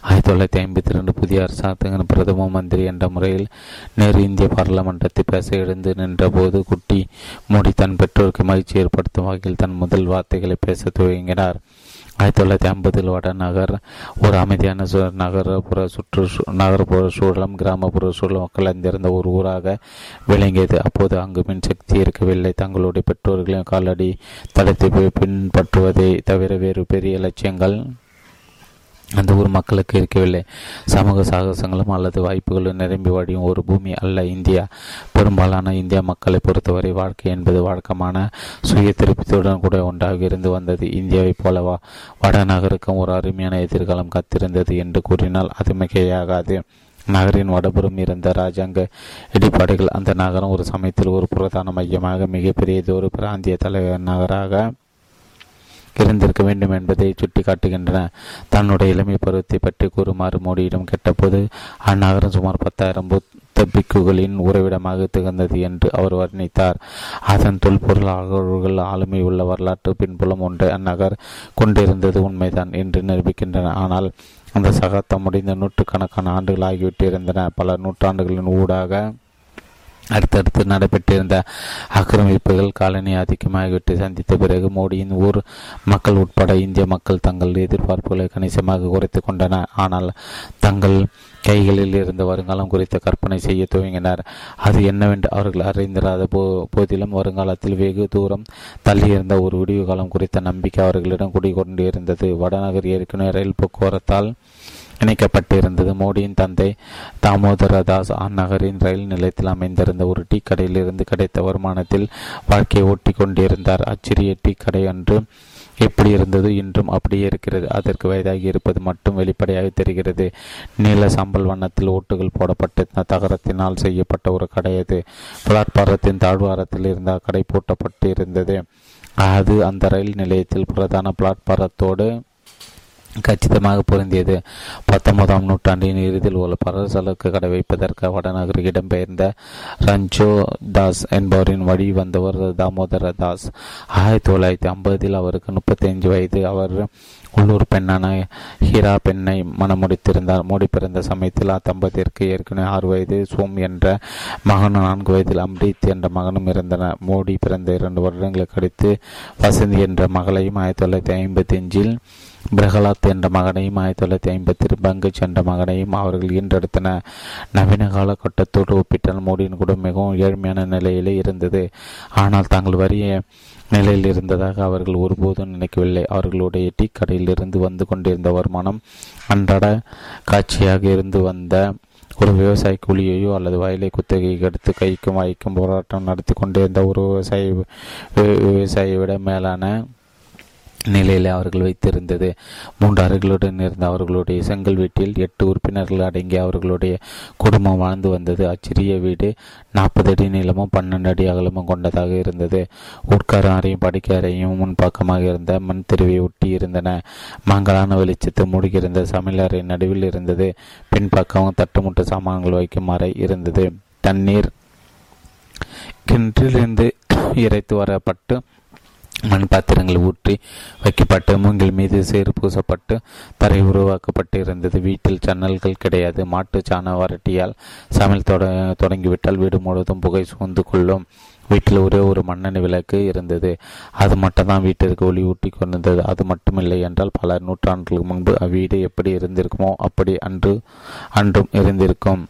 ஆயிரத்தி தொள்ளாயிரத்தி ஐம்பத்தி ரெண்டு புதிய அரசாங்கத்தின் பிரதம மந்திரி என்ற முறையில் நேரு இந்திய பாராளுமன்றத்தை பேச எழுந்து நின்றபோது குட்டி மோடி தன் பெற்றோருக்கு மகிழ்ச்சி ஏற்படுத்தும் வகையில் தன் முதல் வார்த்தைகளை பேச துவங்கினார். ஆயிரத்தி தொள்ளாயிரத்தி ஐம்பதில் வடநகர் ஒரு அமைதியான சு நகரப்புற சுற்று நகர்ப்புற சூழலும் கிராமப்புற சூழலும் அந்திருந்த ஒரு ஊராக விளங்கியது. அப்போது அங்கு மின்சக்தி இருக்கவில்லை. தங்களுடைய பெற்றோர்களின் காலடி தளத்தை பின்பற்றுவதை தவிர வேறு பெரிய லட்சியங்கள் அந்த ஊர் மக்களுக்கு இருக்கவில்லை. சமூக சாகசங்களும் அல்லது வாய்ப்புகளும் நிரம்பி வழியும் ஒரு பூமி அல்ல இந்தியா. பெரும்பாலான இந்தியா மக்களை பொறுத்தவரை வாழ்க்கை என்பது வழக்கமான சுய திருப்தியுடன் கூட ஒன்றாக இருந்து வந்தது. இந்தியாவைப் போலவா? வடநகருக்கும் ஒரு அருமையான எதிர்காலம் கத்திருந்தது என்று கூறினால் அது மிகையாகாது. நகரின் வடபுறம் இருந்த ராஜாங்க இடிபாடுகள் அந்த நகரம் ஒரு சமயத்தில் ஒரு பிரதான மையமாக மிகப்பெரியது ஒரு பிராந்திய தலைவர் நகராக இருந்திருக்க வேண்டும் என்பதை சுட்டிக்காட்டுகின்றன. தன்னுடைய இளமை பருவத்தை பற்றி கூறுமாறு மோடியிடம் கேட்டபோது அந்நகரம் சுமார் பத்தாயிரம் புத்த பிக்குகளின் உறைவிடமாக திகழ்ந்தது என்று அவர் வர்ணித்தார். அதன் தொல்பொருளாளர்கள் ஆளுமை உள்ள வரலாற்று பின்புலம் ஒன்று அந்நகர் கொண்டிருந்தது உண்மைதான் என்று நிரூபிக்கின்றன. ஆனால் அந்த சகாத்தம் முடிந்த நூற்றுக்கணக்கான ஆண்டுகள் ஆகிவிட்டிருந்தன. பல நூற்றாண்டுகளின் ஊடாக அடுத்தடுத்து நடைபெற்றிருந்த ஆக்கிரமிப்புகள் காலனி ஆதிக்கமாகிவிட்டு சந்தித்த பிறகு மோடியின் ஊர் மக்கள் உட்பட இந்திய மக்கள் தங்கள் எதிர்பார்ப்புகளை கணிசமாக குறைத்து கொண்டனர் ஆனால் தங்கள் கைகளில் இருந்த வருங்காலம் குறித்த கற்பனை செய்ய துவங்கினர். அது என்னவென்று அவர்கள் அறிந்திராத போ போதிலும் வருங்காலத்தில் வெகு தூரம் தள்ளியிருந்த ஒரு விடிவு காலம் குறித்த நம்பிக்கை அவர்களிடம் குடிகொண்டிருந்தது. வடநகர் ஏற்கனவே ரயில் போக்குவரத்தால் இணைக்கப்பட்டிருந்தது. மோடியின் தந்தை தாமோதரதாஸ் அந்நகரின் ரயில் நிலையத்தில் அமைந்திருந்த ஒரு டீ கடையிலிருந்து கிடைத்த வருமானத்தில் வாழ்க்கையை ஓட்டி கொண்டிருந்தார். அச்சிறிய டீ கடை அன்று எப்படி இருந்தது? இன்றும் அப்படியே இருக்கிறது. அதற்கு வயதாகி இருப்பது மட்டும் வெளிப்படையாக தெரிகிறது. நீல சாம்பல் வண்ணத்தில் ஓட்டுகள் போடப்பட்ட தகரத்தினால் செய்யப்பட்ட ஒரு கடை அது. பிளாட்பாரத்தின் தாழ்வாரத்தில் இருந்த கடை பூட்டப்பட்டு இருந்தது அது அந்த ரயில் நிலையத்தில் பிரதான பிளாட்பாரத்தோடு கச்சிதமாக பொருந்தியது. பத்தொன்பதாம் நூற்றாண்டின் இறுதியில் உள்ள பரசலுக்கு கடை வைப்பதற்கு வடநகருக்கு இடம்பெயர்ந்த ரஞ்சோ தாஸ் என்பவரின் வழி வந்தவர் தாமோதர தாஸ். ஆயிரத்தி தொள்ளாயிரத்தி ஐம்பதில் அவருக்கு முப்பத்தி அஞ்சு வயது. அவர் உள்ளூர் பெண்ணான ஹீரா பெண்ணை மனமுடித்திருந்தார் மோடி பிறந்த சமயத்தில் அத்தம்பதிற்கு ஏற்கனவே ஆறு வயது. சோம் என்ற மகனும் நான்கு வயதில் அம்ரித் என்ற மகனும் இருந்தனர் மோடி பிறந்த இரண்டு வருடங்களுக்கு அடுத்து வசந்தி என்ற மகளையும் ஆயிரத்தி தொள்ளாயிரத்தி ஐம்பத்தி அஞ்சில் பிரகலாத் என்ற மகனையும் ஆயிரத்தி தொள்ளாயிரத்தி ஐம்பத்தி பங்குச் என்ற மகனையும் அவர்கள் ஈன்றெடுத்தனர் நவீன காலகட்டத்தோடு ஒப்பிட்டால் மோடியின் குடும்பம் மிகவும் ஏழ்மையான நிலையிலே இருந்தது. ஆனால் தாங்கள் வரிய நிலையில் இருந்ததாக அவர்கள் ஒருபோதும் நினைக்கவில்லை. அவர்களுடைய டீ கடையில் இருந்து வந்து கொண்டிருந்த வருமானம் அன்றாட காட்சியாக இருந்து வந்த ஒரு விவசாய கூலியையோ அல்லது வயலை குத்தகைக்கு எடுத்து கைக்கும் வாய்க்கும் போராட்டம் நடத்தி கொண்டிருந்த ஒரு விவசாயி விவசாயியை விட மேலான நிலையில் அவர்கள் வைத்திருந்தது. மூன்று அறைகளுடன் இருந்த அவர்களுடைய செங்கல் வீட்டில் எட்டு உறுப்பினர்கள் அடங்கிய அவர்களுடைய குடும்பம் வாழ்ந்து வந்தது. அச்சிறிய வீடு நாற்பது அடி நீளமும் பன்னெண்டு அடி அகலமும் கொண்டதாக இருந்தது. உட்கார அறையும் படுக்கை அறையும் முன்பக்கமாக இருந்த மண் தெருவை ஒட்டி இருந்தன. மங்களான வெளிச்சத்தை மூடுகிருந்த சமையலறை நடுவில் இருந்தது. பின்பக்கமும் தட்டுமுட்டு சாமான்கள் வைக்கும் அறை இருந்தது. தண்ணீர் கிணற்றிலிருந்து இறைத்து வரப்பட்டு மண் பாத்திரங்கள் ஊற்றி வைக்கப்பட்டு மூங்கில் மீது சேறு பூசப்பட்டு தரை உருவாக்கப்பட்டு இருந்தது. வீட்டில் ஜன்னல்கள் கிடையாது. மாட்டு சாண வரட்டியால் சமையல் தொட தொடங்கிவிட்டால் வீடு முழுவதும் புகை சூழ்ந்து கொள்ளும். வீட்டில் ஒரே ஒரு மண்ணெண்ணெய் விளக்கு இருந்தது. அது மட்டும்தான் வீட்டிற்கு ஒளி ஊட்டி கொண்டிருந்தது. அது மட்டுமில்லை என்றால் பல நூற்றாண்டுகளுக்கு முன்பு அவ்வீடு எப்படி இருந்திருக்குமோ அப்படி அன்று அன்றும் இருந்திருக்கும்.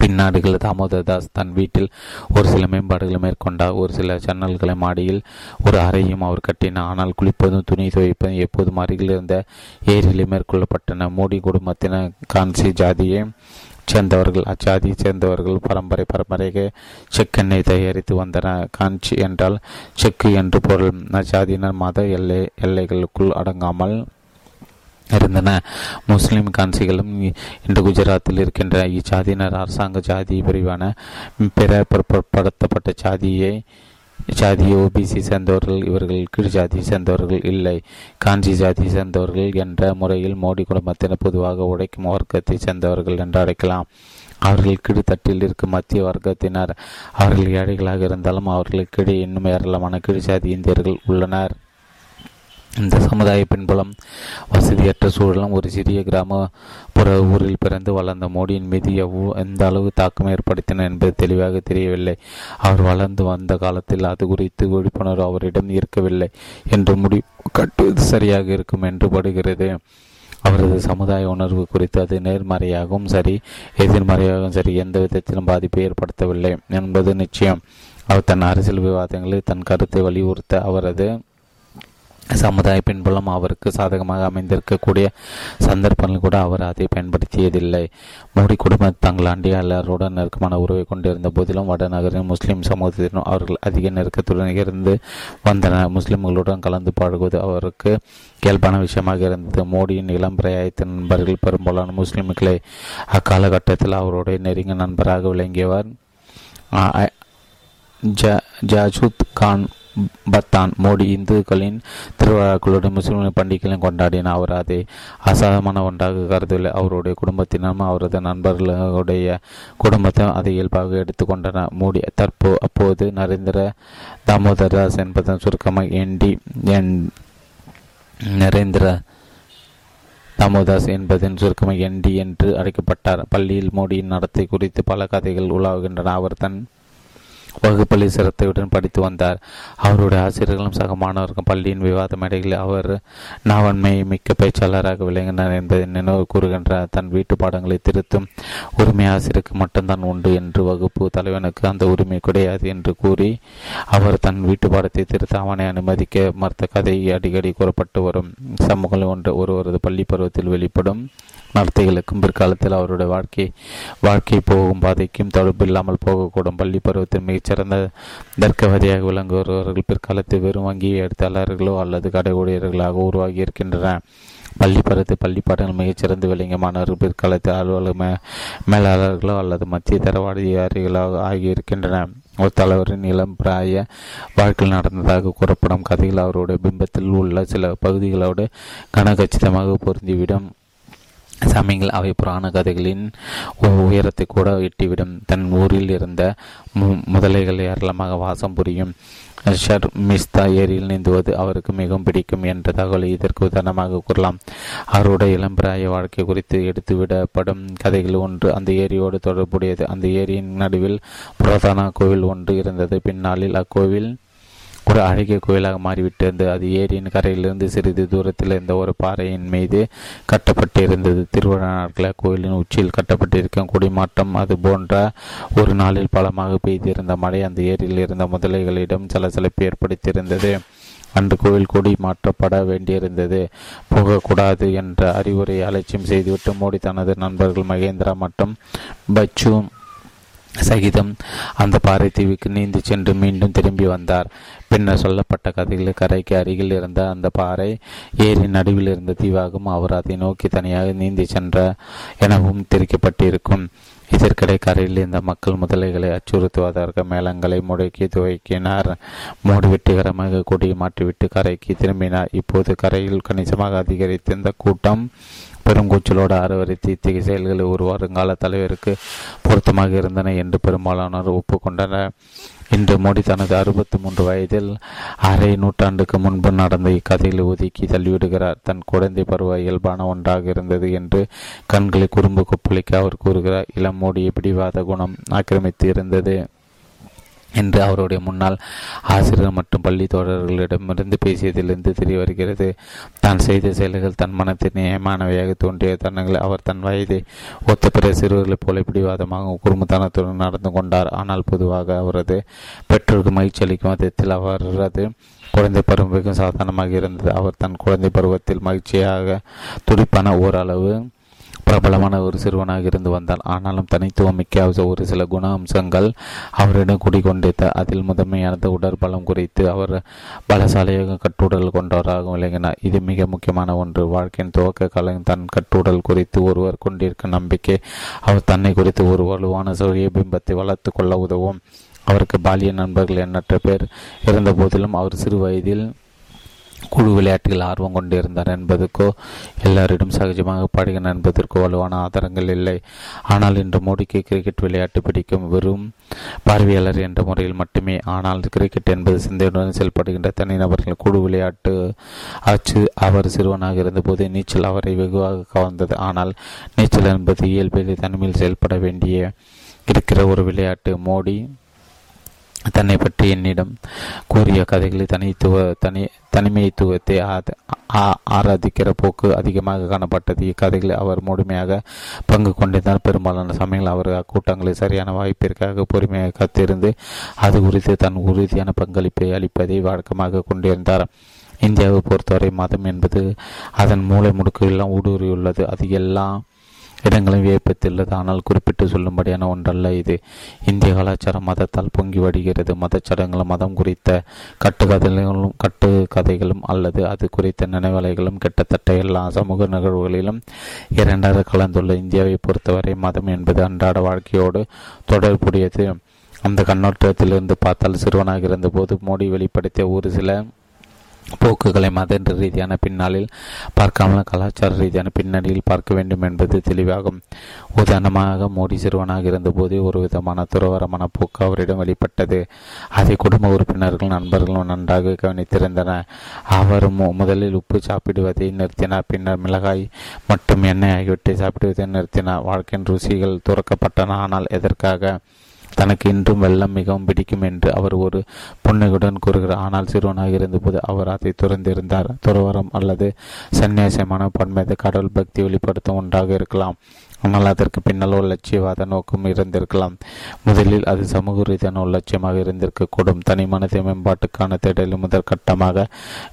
பின்னாடுகள் தாமோதரதாஸ் தன் வீட்டில் ஒரு சில மேம்பாடுகளை மேற்கொண்டார். ஒரு சில ஜன்னல்களை மாடியில் ஒரு அறையும் அவர் கட்டினார் ஆனால் குளிப்பதும் துணி துவைப்பதும் எப்போதும் அருகில் இருந்த ஏரியிலே மேற்கொள்ளப்பட்டன. மோடி குடும்பத்தின கான்சி ஜாதியை சேர்ந்தவர்கள் அச்சாதியை சேர்ந்தவர்கள் பரம்பரை பரம்பரையாக செக்கெண்ணை தயாரித்து வந்தனர். காஞ்சி என்றால் செக்கு என்று பொருள். அச்சாதியினர் மத எல்லை எல்லைகளுக்குள் அடங்காமல் இருந்தன. முஸ்லிம் கான்சிகளும் இன்று குஜராத்தில் இருக்கின்ற இச்சாதியினர் அரசாங்க ஜாதி பிரிவான பிற பிற்படுத்தப்பட்ட சாதியை ஜாதிய ஓபிசி சேர்ந்தவர்கள் இவர்கள் கீழ் ஜாதி சேர்ந்தவர்கள் இல்லை. காஞ்சி ஜாதி சேர்ந்தவர்கள் என்ற முறையில் மோடி குடும்பத்தினர் பொதுவாக உடைக்கும் வர்க்கத்தை சேர்ந்தவர்கள் என்று அழைக்கலாம். அவர்கள் கீழ்த்தட்டில் இருக்கும் மத்திய வர்க்கத்தினர் அவர்கள் ஏழைகளாக இருந்தாலும் அவர்களுக்கிடையே இன்னும் ஏராளமான கீழ் ஜாதி இந்தியர்கள் உள்ளனர். இந்த சமுதாய பின்புலம் வசதியற்ற சூழலும் ஒரு சிறிய கிராமப்புற ஊரில் பிறந்து வளர்ந்த மோடியின் மீது எவ்வளோ எந்த அளவு தாக்கம் ஏற்படுத்தின என்பது தெளிவாக தெரியவில்லை. அவர் வளர்ந்து வந்த காலத்தில் அது குறித்து விழிப்புணர்வு அவரிடம் இருக்கவில்லை என்று முடிவு கட்டுவது சரியாக இருக்கும் என்று படுகிறது. அவரது சமுதாய உணர்வு குறித்து அது நேர்மறையாகவும் சரி எதிர்மறையாகவும் சரி எந்த விதத்திலும் பாதிப்பை ஏற்படுத்தவில்லை என்பது நிச்சயம். அவர் தன் அரசியல் விவாதங்களில் தன் கருத்தை வலியுறுத்த அவரது சமுதாய பின்புலம் அவருக்கு சாதகமாக அமைந்திருக்கக்கூடிய சந்தர்ப்பங்கள் கூட அவர் அதை பயன்படுத்தியதில்லை. மோடி குடும்பம் தங்கள் அண்டியாளருடன் நெருக்கமான உறவை கொண்டிருந்த போதிலும் வடநகரின் முஸ்லிம் சமூகத்தினரும் அவர்கள் அதிக நெருக்கத்துடன் இருந்து வந்தனர் முஸ்லிம்களுடன் கலந்து பழகுவது அவருக்கு இயல்பான விஷயமாக இருந்தது. மோடியின் இளம் பிரயாயத்த நண்பர்கள் பெரும்பாலான முஸ்லிம்களை அக்காலகட்டத்தில் அவருடைய நெருங்கிய நண்பராக விளங்கியவர் ஜாஜூத் கான் பத்தான் மோடி இந்துக்களின் திருவிழாக்களுடன் முஸ்லிம் பண்டிகைகளையும் கொண்டாடினார் அவர் அதை அசாதமான ஒன்றாக கருதவில்லை. அவருடைய குடும்பத்தினரும் அவரது நண்பர்களுடைய குடும்பத்தையும் அதை இயல்பாக எடுத்துக்கொண்டனர் மோடி தற்போ அப்போது நரேந்திர தாமோதர் தாஸ் என்பதன் சுருக்கமாக என்டி என் நரேந்திர தாமோதாஸ் என்பதன் சுருக்கமாக என்டி என்று அழைக்கப்பட்டார். பள்ளியில் மோடியின் நடத்தை குறித்து பல கதைகள் உலாவுகின்றன. அவர் தன் வகுப்பள்ளி சிரத்தையுடன் படித்து வந்தார். அவருடைய ஆசிரியர்களும் சக மாணவர்களும் பள்ளியின் விவாத மேடையில் அவர் நாவன்மை மிக்க பேச்சாளராக விளங்கினார் என்பதை நினைவு கூறுகின்ற தன் வீட்டு பாடங்களை திருத்தும் உரிமை ஆசிரியருக்கு மட்டும்தான் உண்டு என்று வகுப்பு தலைவனுக்கு அந்த உரிமை கிடையாது என்று கூறி அவர் தன் வீட்டு பாடத்தை திருத்த அவனை அனுமதிக்க மறுத்த கதை அடிக்கடி கூறப்பட்டு வரும். சமூகம் ஒன்று ஒருவரது பள்ளி பருவத்தில் வெளிப்படும். நடத்தைகளுக்கும் பிற்காலத்தில் அவருடைய வாழ்க்கை வாழ்க்கை போகும் பாதைக்கும் தொடர்பு இல்லாமல் போகக்கூடும். பள்ளி பருவத்தில் மிகச்சிறந்த தர்க்கவாதியாக விளங்குபவர்கள் பிற்காலத்தில் வெறும் வங்கி எழுத்தாளர்களோ அல்லது கடை ஊழியர்களாக உருவாகி இருக்கின்றன. பள்ளி பருவத்தில் பள்ளி பாடங்கள் மிகச்சிறந்து விளங்கிய மாணவர்கள் பிற்காலத்தில் அலுவலக மே மேலாளர்களோ அல்லது மத்திய தரவாதிகாரிகளோ ஆகியிருக்கின்றன ஒரு தலைவரின் இளம் பிராய வாழ்க்கையில் நடந்ததாக கூறப்படும் கதைகள் அவருடைய பிம்பத்தில் உள்ள சில பகுதிகளோடு கனகச்சிதமாக பொருந்திவிடும். சமயங்கள் அவை புராண கதைகளின் உயரத்தை கூட எட்டிவிடும். தன் ஊரில் இருந்த முதலைகள் ஏராளமாக வாசம் புரியும். ஷர் மிஸ்தா ஏரியில் நீந்துவது அவருக்கு மிகவும் பிடிக்கும் என்ற தகவலை இதற்கு உதாரணமாக கூறலாம். அவருடைய இளம்பிராய வாழ்க்கை குறித்து எடுத்துவிடப்படும் கதைகள் ஒன்று. அந்த ஏரியோடு தொடர்புடையது. அந்த ஏரியின் நடுவில் புராதன கோவில் ஒன்று இருந்தது. பின்னாளில் அக்கோவில் ஒரு அழகிய கோயிலாக மாறிவிட்டது அது ஏரியின் கரையிலிருந்து சிறிது தூரத்தில் இருந்த ஒரு பாறையின் மீது கட்டப்பட்டிருந்தது. திருவிழா நாட்களில் கோயிலின் உச்சியில் கட்டப்பட்டிருக்கும் குடிமாற்றம் அது போன்ற ஒரு நாளில் பலமாக பெய்திருந்த மழை அந்த ஏரியில் இருந்த முதலைகளிடம் சலசலப்பு ஏற்படுத்தியிருந்தது. அன்று கோயில் கொடி மாற்றப்பட வேண்டியிருந்தது. போகக்கூடாது என்ற அறிவுரை அலட்சியம் செய்துவிட்டு மோடி தனது நண்பர்கள் மகேந்திரா மற்றும் பச்சு சகிதம் அந்த பாறை தீவுக்கு நீந்தி சென்று மீண்டும் திரும்பி வந்தார். பின்னர் சொல்லப்பட்ட கதைகளில் கரைக்கு அருகில் இருந்த அந்த பாறை ஏரி நடுவில் இருந்த தீவாகவும் அவர் அதை நோக்கி தனியாக நீந்தி சென்ற எனவும் தெரிவிக்கப்பட்டிருக்கும். இதற்கிடை கரையில் இந்த மக்கள் முதலைகளை அச்சுறுத்துவதற்கு மேளங்களை முடக்கி துவக்கினார். மூடு வெற்றிகரமாக கொடியை மாற்றிவிட்டு கரைக்கு திரும்பினார். இப்போது கரையில் கணிசமாக அதிகரித்திருந்த கூட்டம் பெருங்கூச்சலோடு ஆரவரித்து இத்தகைய செயல்களை ஒரு வருங்கால தலைவருக்கு பொருத்தமாக இருந்தன என்று பெரும்பாலானோர் ஒப்புக்கொண்டனர். இன்று மோடி தனது அறுபத்தி மூன்று வயதில் அரை நூற்றாண்டுக்கு முன்பு நடந்த இக்கதையில் ஒதுக்கி தள்ளிவிடுகிறார். தன் குழந்தை பருவ இயல்பான ஒன்றாக இருந்தது என்று கண்களை குறும்பு கொப்பளிக்க அவர் கூறுகிறார். இளம் மோடியை பிடிவாத குணம் ஆக்கிரமித்து இருந்தது. என்று அவருடைய முன்னாள் ஆசிரியர் மற்றும் பள்ளி தோழர்களிடமிருந்து பேசியதிலிருந்து தெரிய வருகிறது தான் செய்த செயல்கள் தன் மனத்தின் நியமானவையாக தோன்றிய தன்னங்களை அவர் தன் வயதை ஒத்த பிற சிறுவர்களைப் போல பிடிவாதமாக குடும்பத்தனத்துடன் நடந்து கொண்டார். ஆனால் பொதுவாக அவரது பெற்றோருக்கு மகிழ்ச்சி அளிக்கும் விதத்தில் அவரது குழந்தை பருவம் மிகவும் சாதாரணமாக இருந்தது. அவர் தன் குழந்தை பருவத்தில் மகிழ்ச்சியாக துடிப்பான ஓரளவு பிரபலமான ஒரு சிறுவனாக இருந்து வந்தார் ஆனாலும் தனித்துவம் மிக்க ஒரு சில குண அம்சங்கள் அவரிடம் குடிகொண்டிருந்த அதில் முதன்மையானது உடற்பலம் குறித்து அவர் பலசாலியாக கட்டுடல் கொண்டவராக விளங்கினார். இது மிக முக்கியமான ஒன்று. வாழ்க்கையின் துவக்க காலம் தன் கட்டுடல் குறித்து ஒருவர் கொண்டிருக்கும் நம்பிக்கை அவர் தன்னை குறித்து ஒரு வலுவான சுய பிம்பத்தை வளர்த்து கொள்ள உதவும். அவருக்கு பாலிய நண்பர்கள் எண்ணற்ற பேர் இருந்த போதிலும் அவர் சிறு வயதில் குழு விளையாட்டில் ஆர்வம் கொண்டிருந்தார் என்பதற்கோ எல்லாரிடம் சகஜமாக பாடுகிறார் என்பதற்கோ வலுவான ஆதாரங்கள் இல்லை. ஆனால் இன்று மோடிக்கு கிரிக்கெட் விளையாட்டு பிடிக்கும் வெறும் பார்வையாளர் என்ற முறையில் மட்டுமே. ஆனால் கிரிக்கெட் என்பது சிந்தையுடன் செயல்படுகின்ற தனிநபர்கள் குழு விளையாட்டு ஆச்சு. அவர் சிறுவனாக இருந்தபோது நீச்சல் அவரை வெகுவாக கவர்ந்தது. ஆனால் நீச்சல் என்பது இயல்பில் தனிமையில் செயல்பட வேண்டிய இருக்கிற ஒரு விளையாட்டு. மோடி தன்னை பற்றி என்னிடம் கூறிய கதைகளை தனித்துவ தனி தனிமைத்துவத்தை ஆராதிக்கிற போக்கு அதிகமாக காணப்பட்டது. இக்கதைகளில் அவர் முழுமையாக பங்கு கொண்டிருந்தால் பெரும்பாலான சமயங்கள் அவர் அக்கூட்டங்களில் சரியான வாய்ப்பிற்காக பொறுமையாக காத்திருந்து அது குறித்து தன் உறுதியான பங்களிப்பை அளிப்பதை வழக்கமாக கொண்டிருந்தார். இந்தியாவை பொறுத்தவரை மதம் என்பது அதன் மூளை முடுக்குகளெல்லாம் ஊடுருவியுள்ளது. அது எல்லாம் இடங்களும் வியப்பித்துள்ளது. ஆனால் குறிப்பிட்டு சொல்லும்படியான ஒன்றல்ல இது இந்திய கலாச்சாரம் மதத்தால் பொங்கி வடிகிறது. மதச்சடங்குகளும் மதம் குறித்த கட்டுக்கதைகளும் கட்டு கதைகளும் அல்லது அது குறித்த நினைவலைகளும் கிட்டத்தட்ட எல்லா சமூக நிகழ்வுகளிலும் இரண்டாவது கலந்துள்ள. இந்தியாவை பொறுத்தவரை மதம் என்பது அன்றாட வாழ்க்கையோடு தொடர்புடையது. அந்த கண்ணோட்டத்திலிருந்து பார்த்தால் சிறுவனாக இருந்தபோது மோடி வெளிப்படுத்திய ஒரு சில போக்குகளை மதன்ற ரீதியான பின்னாளில் பார்க்காமல் கலாச்சார ரீதியான பின்னணியில் பார்க்க வேண்டும் என்பது தெளிவாகும். உதாரணமாக மோடி சிறுவனாக இருந்தபோதே ஒரு விதமான துறவரமான போக்கு அவரிடம் வெளிப்பட்டது. அதை குடும்ப உறுப்பினர்கள் நண்பர்களும் நன்றாக கவனித்திருந்தனர் அவர் முதலில் உப்பு சாப்பிடுவதை நிறுத்தினார். பின்னர் மிளகாய் மற்றும் எண்ணெய் ஆகியவற்றை சாப்பிடுவதை நிறுத்தினார். வாழ்க்கையின் ருசிகள் துறக்கப்பட்டன. ஆனால் எதற்காக? தனக்கு இன்றும் வெள்ளம் மிகவும் பிடிக்கும் என்று அவர் ஒரு புன்னகையுடன் கூறுகிறார். ஆனால் சிறுவனாக இருந்தபோது அவர் அதை துறந்திருந்தார். துறவரம் அல்லது சன்னியாசமான பன்மீது கடவுள் பக்தி வெளிப்படுத்தும் ஒன்றாக இருக்கலாம். ஆனால் அதற்கு பின்னால் ஒரு லட்சியவாத நோக்கம் இருந்திருக்கலாம். முதலில் அது சமூக ரீதியான ஒரு லட்சியமாக இருந்திருக்கக்கூடும். தனி மனித மேம்பாட்டுக்கான தேடலில் முதற்கட்டமாக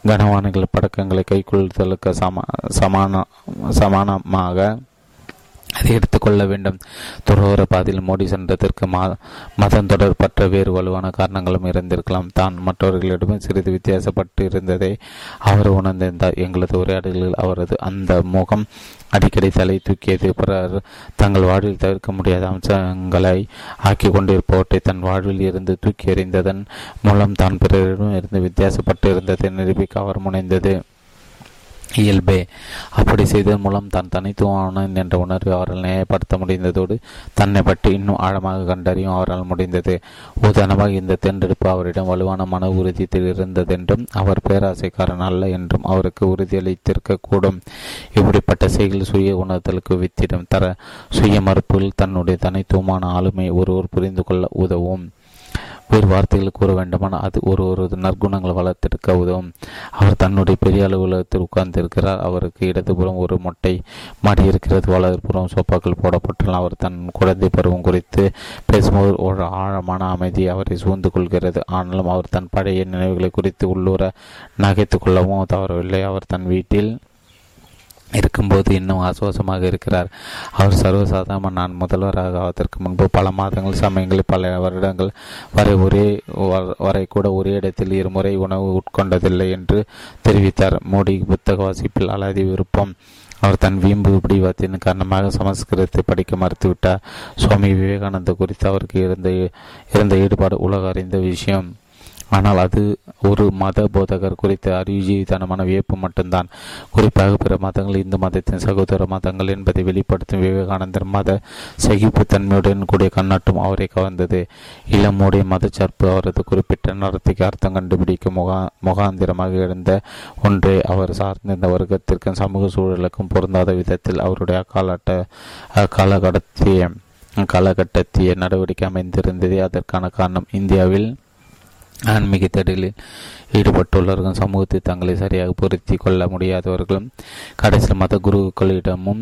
கனவானிகள் படக்கங்களை கைக்கொள்ளுதலுக்கு சம சமான சமானமாக அதை எடுத்துக்கொள்ள வேண்டும். துறவர பாதையில் மோடி சென்றதற்கு மா மதம் தொடர்பற்ற வேறு வலுவான காரணங்களும் இருந்திருக்கலாம். தான் மற்றவர்களிடமும் சிறிது வித்தியாசப்பட்டு இருந்ததை அவர் உணர்ந்திருந்தார். எங்களது உரையாடல்களில் அவரது அந்த முகம் அடிக்கடி தலை தூக்கியது. பிறர் தங்கள் வாழ்வில் தவிர்க்க முடியாத அம்சங்களை ஆக்கி கொண்டிருப்பவற்றை தன் வாழ்வில் இருந்து தூக்கி எறிந்ததன் மூலம் தான் பிறரிடம் இருந்து வித்தியாசப்பட்டு இருந்ததை நிரூபிக்க அவர் முனைந்தது. இயல்பே. அப்படி செய்ததன் மூலம் தான் தனித்துவமான என்ற உணர்வை அவரால் நியாயப்படுத்த முடிந்ததோடு தன்னை பற்றி இன்னும் ஆழமாக கண்டறியும் அவரால் முடிந்தது. உதாரணமாக இந்த தேர்ந்தெடுப்பு அவரிடம் வலுவான மன உறுதி இருந்ததென்றும் அவர் பேராசைக்காரன் அல்ல என்றும் அவருக்கு உறுதியளித்திருக்கக்கூடும். இப்படிப்பட்ட செயல் சுய உணர்தலுக்கு வித்திடம் தர சுய மறுப்பில் தன்னுடைய தனித்துவமான ஆளுமை ஒருவர் புரிந்து கொள்ள உதவும். வேறு வார்த்தைகள் கூற வேண்டுமானால் அது ஒரு ஒரு நற்குணங்களை வளர்த்தெடுக்க உதவும். அவர் தன்னுடைய பெரிய அலுவலகத்தில் உட்கார்ந்திருக்கிறார். அவருக்கு இடதுபுறம் ஒரு மொட்டை மாடி இருக்கிறது. வலதுபுறம் சோப்பாக்கள் போடப்பட்டுள்ள அவர் தன் குழந்தை பருவம் குறித்து பேசும்போது ஒரு ஆழமான அமைதி அவரை சூழ்ந்து கொள்கிறது. ஆனாலும் அவர் தன் பழைய நினைவுகளை குறித்து உள்ளூர நகைத்து கொள்ளவும் தவறவில்லை. அவர் தன் வீட்டில் இருக்கும்போது இன்னும் ஆசுவாசமாக இருக்கிறார். அவர் சர்வசாதாரண நான் முதல்வராக ஆவதற்கு முன்பு பல மாதங்கள் சமயங்களில் பல வருடங்கள் வரை ஒரே வரை கூட ஒரே இடத்தில் இருமுறை உணவு உட்கொண்டதில்லை என்று தெரிவித்தார். மோடி புத்தக வாசிப்பில் அலாதி விருப்பம். அவர் தன் வீம்பு பிடிவத்தின் காரணமாக சமஸ்கிருதத்தை படிக்க மறுத்துவிட்டார். சுவாமி விவேகானந்த குறித்து அவருக்கு இருந்த இருந்த ஈடுபாடு உலக அறிந்த விஷயம். ஆனால் அது ஒரு மத போதகர் குறித்த அறிவுஜீவித்தனமான வியப்பு மட்டும்தான். குறிப்பாக பிற மதங்கள் இந்து மதத்தின் சகோதர மதங்கள் என்பதை வெளிப்படுத்தும் விவேகானந்தர் மத சகிப்புத்தன்மையுடன் கூடிய கண்ணாட்டும் அவரை கவர்ந்தது. இளமுடைய மதச்சார்பு அவரது குறிப்பிட்ட நடத்தைக்கு அர்த்தம் கண்டுபிடிக்கும் முகா முகாந்திரமாக இருந்த ஒன்றை அவர் சார்ந்திருந்த வர்க்கத்திற்கும் சமூக சூழலுக்கும் பொருந்தாத விதத்தில் அவருடைய அக்காலட்ட காலகடத்திய காலகட்டத்திய நடவடிக்கை அமைந்திருந்ததே அதற்கான காரணம். இந்தியாவில் ஆன்மீக தேடலில் ஈடுபட்டுள்ளவர்கள் சமூகத்தை தங்களை சரியாக பொருத்தி கொள்ள முடியாதவர்களும் கடைசியில் மத குருக்களிடமும்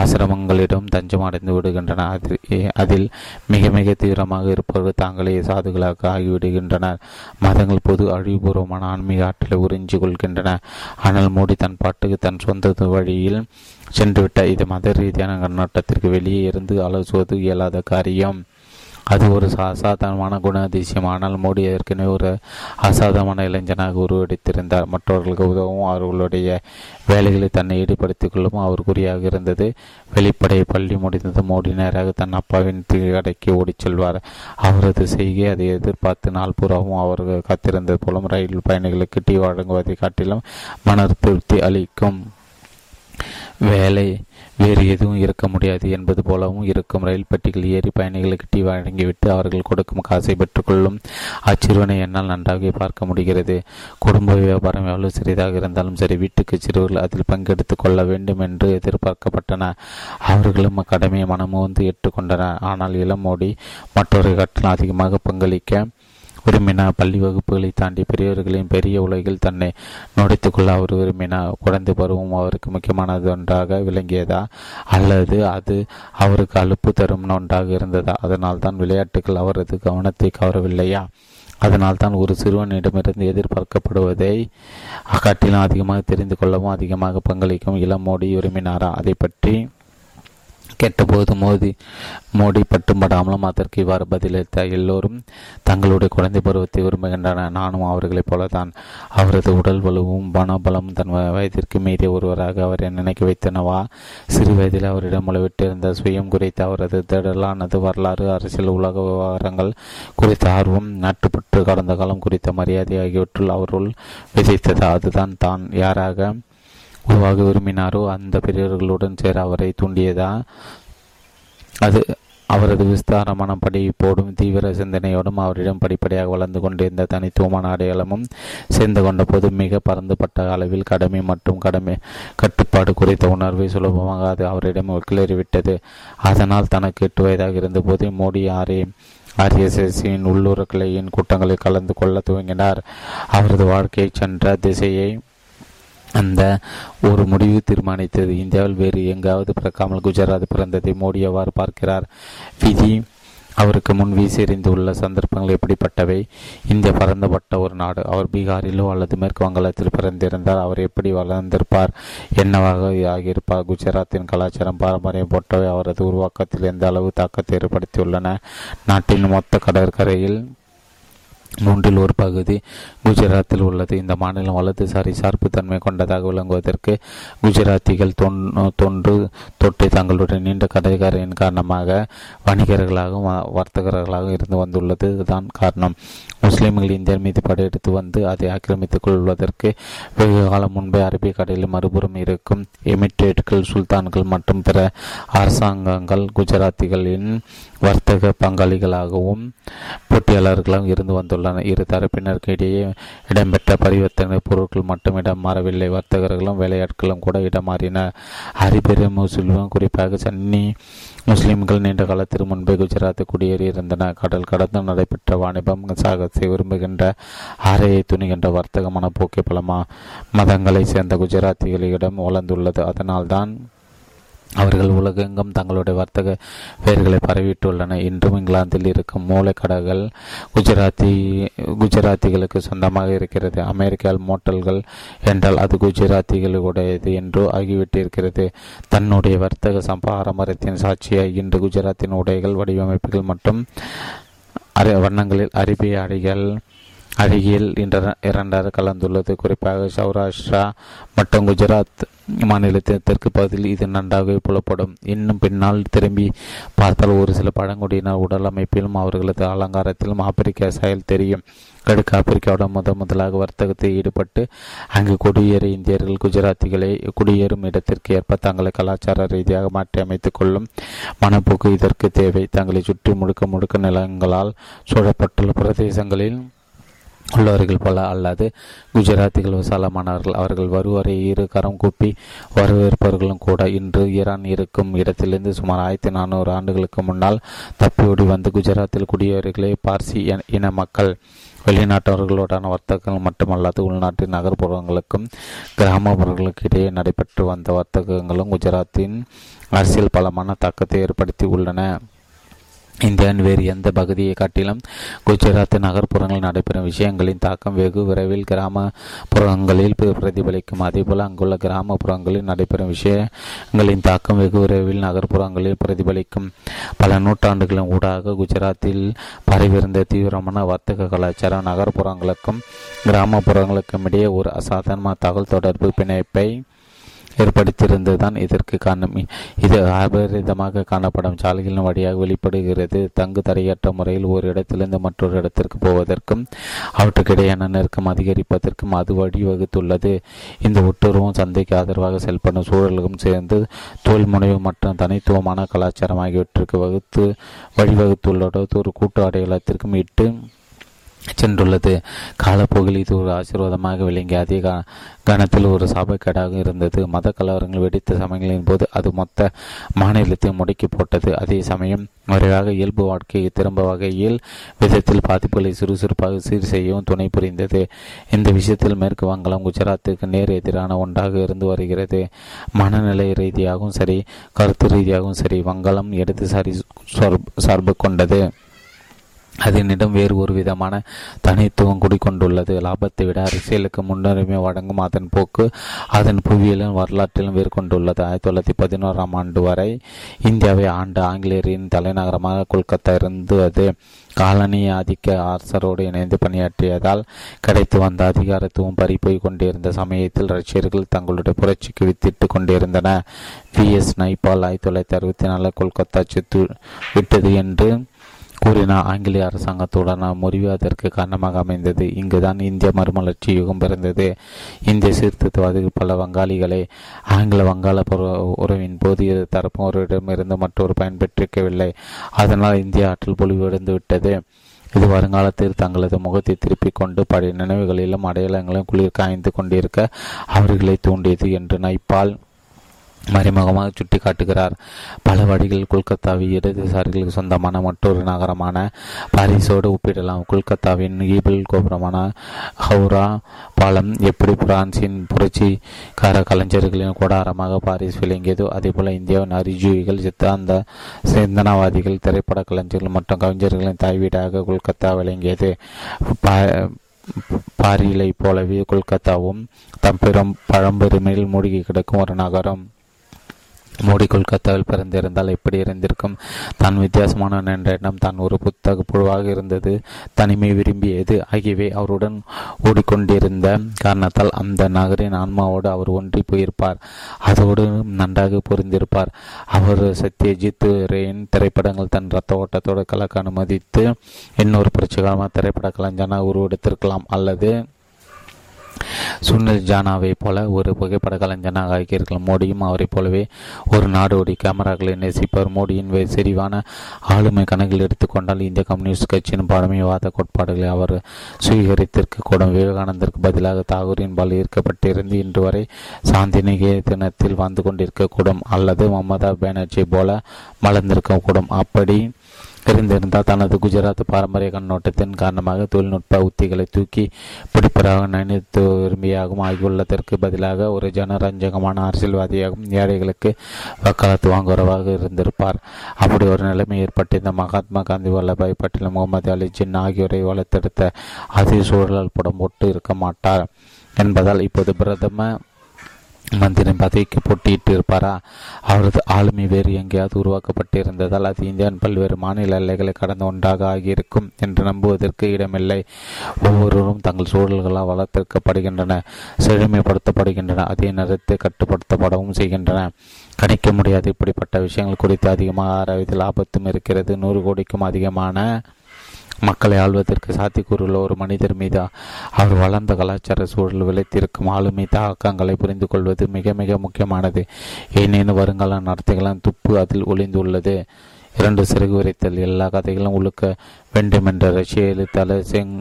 ஆசிரமங்களிடம் தஞ்சம் அடைந்து விடுகின்றனர். அதில் மிக மிக தீவிரமாக இருப்பவர்கள் தாங்களே சாதுகளாக ஆகிவிடுகின்றனர். மதங்கள் பொது அழிவுபூர்வமான ஆன்மீக ஆற்றலை உறிஞ்சிக் கொள்கின்றன. ஆனால் மோடி தன் பாட்டுக்கு தன் சொந்த வழியில் சென்றுவிட்ட இது மத ரீதியான கண்ணோட்டத்திற்கு வெளியே இருந்து அலசுவது இயலாத காரியம். அது ஒரு அசாதாரணமான குணாதிசயம் ஆனால் மோடி ஏற்கனவே ஒரு அசாதாரணமான இளைஞனாக உருவெடுத்திருந்தார். மற்றவர்களுக்கு உதவும் அவர்களுடைய வேலைகளை தன்னை ஈடுபடுத்திக் கொள்ளவும் அவர் குறியாக இருந்தது. வெளிப்படை பள்ளி முடிந்தது. மோடி நேராக தன் அப்பாவின் கடைக்கு ஓடிச் செல்வார். அவரது செய்கை அதை எதிர்பார்த்து நாள் பூராவும் அவர் காத்திருந்தது போலும் ரயில் பயணிகளுக்கு டீ வழங்குவதை காட்டிலும் மன திருப்தி அளிக்கும். வேலை வேறு எதுவும் இருக்க முடியாது என்பது போலவும் இருக்கும். ரயில் பெட்டிகள் ஏறி பயணிகளுக்கு டீ வழங்கிவிட்டு அவர்கள் கொடுக்கும் காசை பெற்றுக்கொள்ளும் அச்சிறுவனை என்னால் நன்றாக பார்க்க முடிகிறது. குடும்ப வியாபாரம் எவ்வளவு சிறிதாக இருந்தாலும் சரி வீட்டுக்கு சிறுவர்கள் அதில் பங்கெடுத்துக் கொள்ள வேண்டும் என்று எதிர்பார்க்கப்பட்டன. அவர்களும் கடமையை மனமுந்து ஏற்றுக்கொண்டனர். ஆனால் இளமோடி மற்றொரு கட்டணம் அதிகமாக பங்களிக்க விரும்பினார் பள்ளி வகுப்புகளை தாண்டி பெரியவர்களின் பெரிய உலகில் தன்னை நுடைத்துக் கொள்ள அவர் விரும்பினார் குழந்தை பருவம் அவருக்கு முக்கியமானது ஒன்றாக விளங்கியதா? அல்லது அது அவருக்கு அலுப்பு தரும் ஒன்றாக இருந்ததா? அதனால் தான் விளையாட்டுகள் அவரது கவனத்தை கவரவில்லையா? அதனால் தான் ஒரு சிறுவனிடமிருந்து எதிர்பார்க்கப்படுவதை காட்டிலும் அதிகமாக தெரிந்து கொள்ளவும் அதிகமாக பங்களிக்கும் இளமோடி விரும்பினாரா? அதை பற்றி கெட்டபோது மோதி மோடி பட்டும்படாமலும் அதற்கு இவ்வாறு பதிலளித்த எல்லோரும் தங்களுடைய குழந்தை பருவத்தை விரும்புகின்றனர். நானும் அவர்களைப் போலதான் அவரது உடல் வலுவும் பணபலம் தன் வயதிற்கு மீறிய ஒருவராக அவரை நினைக்க வைத்தனவா சிறு வயதில் அவரிடம் முளைவிட்டிருந்த சுயம் குறித்த அவரது திடலானது வரலாறு அரசியல் உலக விவகாரங்கள் குறித்த ஆர்வம் நாட்டுப்பற்று கடந்த காலம் குறித்த மரியாதை ஆகியவற்றுள் அவருள் விதைத்தது. அதுதான் தான் யாராக உருவாக விரும்பினாரோ அந்த பெரியவர்களுடன் சேர அவரை தூண்டியதா? அது அவரது விஸ்தாரமான படிப்போடும் தீவிர சிந்தனையோடும் அவரிடம் படிப்படியாக வளர்ந்து கொண்டிருந்த தனித்துவமான அடையாளமும் சேர்ந்து கொண்ட போது மிக பறந்துபட்ட அளவில் கடமை மற்றும் கடமை கட்டுப்பாடு குறித்த உணர்வை சுலபமாக அது அவரிடம் கிளறிவிட்டது. அதனால் தனக்கு எட்டு வயதாக இருந்தபோது மோடி ஆரே ஆர்எஸ்எஸ்ஸின் உள்ளூர் கிளையின் கூட்டங்களில் கலந்து கொள்ள துவங்கினார். அவரது வாழ்க்கையை சென்ற திசையை அந்த ஒரு முடிவு தீர்மானித்தது. இந்தியாவில் வேறு எங்காவது பிறக்காமல் குஜராத் பிறந்ததை மோடி அவ்வாறு பார்க்கிறார். விதி அவருக்கு முன் வீசி எறிந்துள்ள சந்தர்ப்பங்கள் எப்படிப்பட்டவை? இந்திய பறந்துபட்ட ஒரு நாடு. அவர் பீகாரிலோ அல்லது மேற்கு வங்காளத்தில் பிறந்திருந்தால் அவர் எப்படி வளர்ந்திருப்பார்? என்னவாக ஆகியிருப்பார்? குஜராத்தின் கலாச்சாரம் பாரம்பரியம் போன்றவை அவரது உருவாக்கத்தில் எந்த அளவு தாக்கத்தை ஏற்படுத்தியுள்ளன? நாட்டின் மொத்த கடற்கரையில் மூன்றில் ஒரு பகுதி குஜராத்தில் உள்ளது. இந்த மாநிலம் வலதுசாரி சார்புத்தன்மை கொண்டதாக விளங்குவதற்கு குஜராத்திகள் தொன்று தொட்டு தங்களுடைய நீண்ட கடைக்காரையின் காரணமாக வணிகர்களாகவும் வர்த்தகர்களாகவும் இருந்து வந்துள்ளது. தான் காரணம். முஸ்லிம்கள் இந்தியர் மீது படையெடுத்து வந்து அதை ஆக்கிரமித்துக் கொள்வதற்கு வெகு காலம் முன்பே அரபிய கடலில் மறுபுறம் இருக்கும் எமிட்டேட்கள் சுல்தான்கள் மற்றும் பிற அரசாங்கங்கள் குஜராத்திகளின் வர்த்தக பங்காளிகளாகவும் போட்டியாளர்களாகவும் இருந்து வந்துள்ளனர் இரு தரப்பினருக்கு இடையே இடம்பெற்ற பரிவர்த்தனை பொருட்கள் மட்டும் இடம் மாறவில்லை. வர்த்தகர்களும் வேலையாட்களும் கூட இடம் மாறின. ஹரிபெரு முஸ்லிம் குறிப்பாக சன்னி முஸ்லிம்கள் நீண்ட காலத்திற்கு முன்பே குஜராத் குடியேறி இருந்தன கடல் கடந்து நடைபெற்ற வாணிபம் சாகத்தை விரும்புகின்ற ஆரையை துணிகின்ற வர்த்தக மனப்போக்கை பல மதங்களைச் சேர்ந்த குஜராத்திகளிடம் வளர்ந்துள்ளது. அதனால்தான் அவர்கள் உலகெங்கும் தங்களுடைய வர்த்தக பெயர்களை பரவிட்டுள்ளன. இன்றும் இங்கிலாந்தில் இருக்கும் மூளைக்கடைகள் குஜராத்தி குஜராத்திகளுக்கு சொந்தமாக இருக்கிறது. அமெரிக்காவில் மோட்டல்கள் என்றால் அது குஜராத்திகளுடையது என்று ஆகிவிட்டிருக்கிறது. தன்னுடைய வர்த்தக பாரம்பரியத்தின் சாட்சியாக இன்று குஜராத்தின் உடைகள் வடிவமைப்புகள் மற்றும் வண்ணங்களில் அரபிய அடிகள் அருகில் இரண்டாறு கலந்துள்ளது. குறிப்பாக சௌராஷ்டிரா மற்றும் குஜராத் மாநிலத்தின் தெற்கு பகுதியில் இது நன்றாகவே புலப்படும். இன்னும் பின்னால் திரும்பி பார்த்தால் ஒரு சில பழங்குடியினர் உடல் அமைப்பிலும் அவர்களது அலங்காரத்திலும் ஆப்பிரிக்க செயல் தெரியும். கிழக்கு ஆப்பிரிக்காவுடன் முதன் முதலாக வர்த்தகத்தில் ஈடுபட்டு அங்கு குடியேற இந்தியர்கள் குஜராத்திகளை குடியேறும் இடத்திற்கு ஏற்ப தங்களை கலாச்சார ரீதியாக மாற்றி அமைத்துக் கொள்ளும் மனப்போக்கு இதற்கு தேவை. தங்களை சுற்றி முழுக்க முழுக்க நிலங்களால் சூழப்பட்டுள்ள பிரதேசங்களில் உள்ளவர்கள் போல அல்லாது குஜராத்திகள் விசாலமானவர்கள் அவர்கள் வருவரை இரு கரம் கூப்பி வரவேற்பவர்களும் கூட இன்று ஈரான் இருக்கும் இடத்திலிருந்து சுமார் ஆயிரத்தி நானூறு ஆண்டுகளுக்கு முன்னால் தப்பியோடி வந்து குஜராத்தில் குடியேறிகளே பார்சி இன மக்கள் வெளிநாட்டவர்களோடான வர்த்தகங்கள் மட்டுமல்லாது உள்நாட்டின் நகர்ப்புறங்களுக்கும் கிராமப்புறங்களுக்கு இடையே நடைபெற்று வந்த வர்த்தகங்களும் குஜராத்தின் அரசியல் பலமான தாக்கத்தை ஏற்படுத்தி உள்ளன. இந்தியாவின் வேறு எந்த பகுதியை காட்டிலும் குஜராத் நகர்ப்புறங்களில் நடைபெறும் விஷயங்களின் தாக்கம் வெகு விரைவில் கிராமப்புறங்களில் பிரதிபலிக்கும். அதேபோல் அங்குள்ள கிராமப்புறங்களில் நடைபெறும் விஷயங்களின் தாக்கம் வெகு விரைவில் நகர்ப்புறங்களில் பிரதிபலிக்கும். பல நூற்றாண்டுகளின் ஊடாக குஜராத்தில் பரவியிருந்த தீவிரமான வர்த்தக கலாச்சாரம் நகர்ப்புறங்களுக்கும் கிராமப்புறங்களுக்கும் இடையே ஒரு அசாதாரண தகவல் தொடர்பு பிணைப்பை ஏற்படுத்தியிருந்ததுதான் இதற்கு காரணம். இது அபரிதமாக காணப்படும். சாலைகளின் வழியாக வெளிப்படுகிறது. தங்கு தரையற்ற முறையில் ஒரு இடத்திலிருந்து மற்றொரு இடத்திற்கு போவதற்கும் அவற்றுக்கிடையான நெருக்கம் அதிகரிப்பதற்கும் அது வழிவகுத்துள்ளது. இந்த ஒட்டுறவும் சந்தைக்கு ஆதரவாக செயல்படும் சூழல்களும் சேர்ந்து தொழில் முனைவு மற்றும் தனித்துவமான கலாச்சாரம் ஆகியவற்றிற்கு வகுத்து வழிவகுத்துள்ளதோ ஒரு கூட்டு அடையாளத்திற்கும் இட்டு சென்றுள்ளது. காலப்போக்கில் இது ஒரு ஆசீர்வாதமாக விளங்கி அதிக கணத்தில் ஒரு சாபக்கேடாக இருந்தது. மத கலவரங்கள் வெடித்த சமயங்களின் போது அது மொத்த மாநிலத்தை முடக்கி போட்டது. அதே சமயம் முறையாக இயல்பு வாழ்க்கையை திரும்ப வகையில் விதத்தில் பாதிப்புகளை சுறுசுறுப்பாக சீர் செய்யவும் துணை புரிந்தது. இந்த விஷயத்தில் மேற்கு வங்காளம் குஜராத்துக்கு நேர் எதிரான ஒன்றாக இருந்து வருகிறது. மனநிலை ரீதியாகவும் சரி கருத்து ரீதியாகவும் சரி வங்காளம் இடதுசாரி சார்பு கொண்டது. அதனிடம் வேறு ஒரு விதமான தனித்துவம் குடிக்கொண்டுள்ளது லாபத்தை விட அரசியலுக்கு முன்னுரிமை வழங்கும் அதன் போக்கு அதன் புவியிலும் வரலாற்றிலும் வேறு கொண்டுள்ளது ஆயிரத்தி தொள்ளாயிரத்தி பதினோராம் ஆண்டு வரை இந்தியாவை ஆண்டு ஆங்கிலேயரின் தலைநகரமாக கொல்கத்தா இருந்தது காலனி ஆதிக்க அரசரோடு இணைந்து பணியாற்றியதால் கிடைத்து வந்த அதிகாரத்துவம் பறிப்போய் கொண்டிருந்த சமயத்தில் ரஷ்யர்கள் தங்களுடைய புரட்சிக்கு வித்திட்டு கொண்டிருந்தன. வி எஸ் நைபால் ஆயிரத்தி தொள்ளாயிரத்தி அறுபத்தி நாலு கொல்கத்தா செத்து விட்டது என்று கூறினார் ஆங்கிலேய அரசாங்கத்துடன் முறிவு அதற்கு காரணமாக அமைந்தது. இங்குதான் இந்திய மறுமலர்ச்சி யுகம் பிறந்தது. இந்திய சீர்திருத்தவாதிகள் பல வங்காளிகளை ஆங்கில வங்காள உறவின் போது இரு தரப்பும் ஒருவரிடமிருந்து மற்றொரு பயன்பெற்றிருக்கவில்லை அதனால் இந்திய ஆற்றல் பொலிவடைந்து விட்டது. இது வருங்காலத்தில் தங்களது முகத்தை திருப்பிக் கொண்டு பழைய நினைவுகளிலும் அடையாளங்களும் குளிர் காய்ந்து கொண்டிருக்க அவர்களை தூண்டியது என்று நைப்பால் மறைமுகமாக சுட்டிக்காட்டுகிறார். பல வழிகளில் கொல்கத்தாவை இடதுசாரிகளுக்கு சொந்தமான மற்றொரு நகரமான பாரிஸோடு ஒப்பிடலாம். கொல்கத்தாவின் ஈபிள் கோபுரமான ஹவுரா பாலம் எப்படி பிரான்சின் புரட்சிக்கார கலைஞர்களின் கூடாரமாக பாரிஸ் விளங்கியதோ அதேபோல இந்தியாவின் அறிஜீவிகள் சித்தாந்த சிந்தனவாதிகள் திரைப்பட கலைஞர்கள் மற்றும் கவிஞர்களின் தாய்வீடாக கொல்கத்தா விளங்கியது. பாரிலை போலவே கொல்கத்தாவும் தம் பெரும் பழம்பெருமையில் மூழ்கி கிடக்கும் ஒரு நகரம். மோடி கொல்கத்தாவில் பிறந்திருந்தால் எப்படி இருந்திருக்கும்? தான் வித்தியாசமான என்ற எண்ணம் தான் ஒரு புத்தக புழுவாக இருந்தது. தனிமை விரும்பியது. ஆகியவை அவருடன் ஓடிக்கொண்டிருந்த காரணத்தால் அந்த நகரின் ஆன்மாவோடு அவர் ஒன்றி போயிருப்பார். அதோடு நன்றாக புரிந்திருப்பார். அவர் சத்யஜித் ரேயின் திரைப்படங்கள் தன் ரத்த ஓட்டத்தோடு கலக்க அனுமதித்து இன்னொரு புரட்சிகரமான திரைப்பட கலைஞனாக உருவெடுத்திருக்கலாம் அல்லது சுனில் ஜானாவை போல ஒரு புகைப்பட கலைஞனாக ஆகியிருக்கலாம் மோடியும் அவரைப் போலவே ஒரு நாடோடி கேமராக்களை நேசிப்பவர் மோடியின் செறிவான ஆளுமை கணக்கில் எடுத்துக்கொண்டால் இந்திய கம்யூனிஸ்ட் கட்சியின் பழமைவாத கோட்பாடுகளை அவர் சுவீகரித்திருக்க கூடும் விவேகானந்தருக்கு பதிலாக தாகூரின் ஈர்க்கப்பட்டிருந்து இன்று வரை சாந்தி நிகேதனத்தில் வந்து கொண்டிருக்கக்கூடும். அல்லது மமதா பானர்ஜி போல மலர்ந்திருக்கக்கூடும். அப்படி இருந்திருந்தால் தனது குஜராத் பாரம்பரிய கண்ணோட்டத்தின் காரணமாக தொழில்நுட்ப உத்திகளை தூக்கி பிடிப்பதாக நினைத்து விரும்பியாகவும் ஆகியுள்ளதற்கு பதிலாக ஒரு ஜனரஞ்சகமான அரசியல்வாதியாகவும் ஏழைகளுக்கு வக்காலத்து வாங்குறவாக இருந்திருப்பார். அப்படி ஒரு நிலைமை ஏற்பட்டிருந்த மகாத்மா காந்தி வல்லபாய் பட்டேல் முகமது அலி ஜின் ஆகியோரை வளர்த்தெடுத்த அதே சூழலால் புடம் போட்டு இருக்க மாட்டார் என்பதால் இப்போது பிரதம மந்திரன் பதவிக்கு போட்டியிட்டு இருப்பாரா? அவரது ஆளுமை வேறு எங்கேயாவது உருவாக்கப்பட்டிருந்ததால் அது இந்தியாவின் பல்வேறு மாநில எல்லைகளை கடந்த ஒன்றாக ஆகியிருக்கும் என்று நம்புவதற்கு இடமில்லை. ஒவ்வொருவரும் தங்கள் சூழல்களால் வளர்த்திருக்கப்படுகின்றன செழுமைப்படுத்தப்படுகின்றன அதே நேரத்தை கட்டுப்படுத்தப்படவும் செய்கின்றன. கணிக்க முடியாத. இப்படிப்பட்ட விஷயங்கள் குறித்து அதிகமாக ஆராய்வதில் ஆபத்தும் இருக்கிறது. நூறு கோடிக்கும் அதிகமான மக்களை ஆள்வதற்கு சாத்தியக்கூறுள்ள ஒரு மனிதர் மீது அவர் வளர்ந்த கலாச்சார சூழல் விளைத்திருக்கும் ஆளுமை தாக்கங்களை புரிந்து கொள்வது மிக மிக முக்கியமானது. ஏனெனும் வருங்கால நடத்தைகளின் துப்பு அதில் ஒளிந்துள்ளது. இரண்டு சிறகு விரைத்தல் எல்லா கதைகளும் உழுக்க வேண்டும் என்ற ரஷ்ய எழுத்தாளர் செங்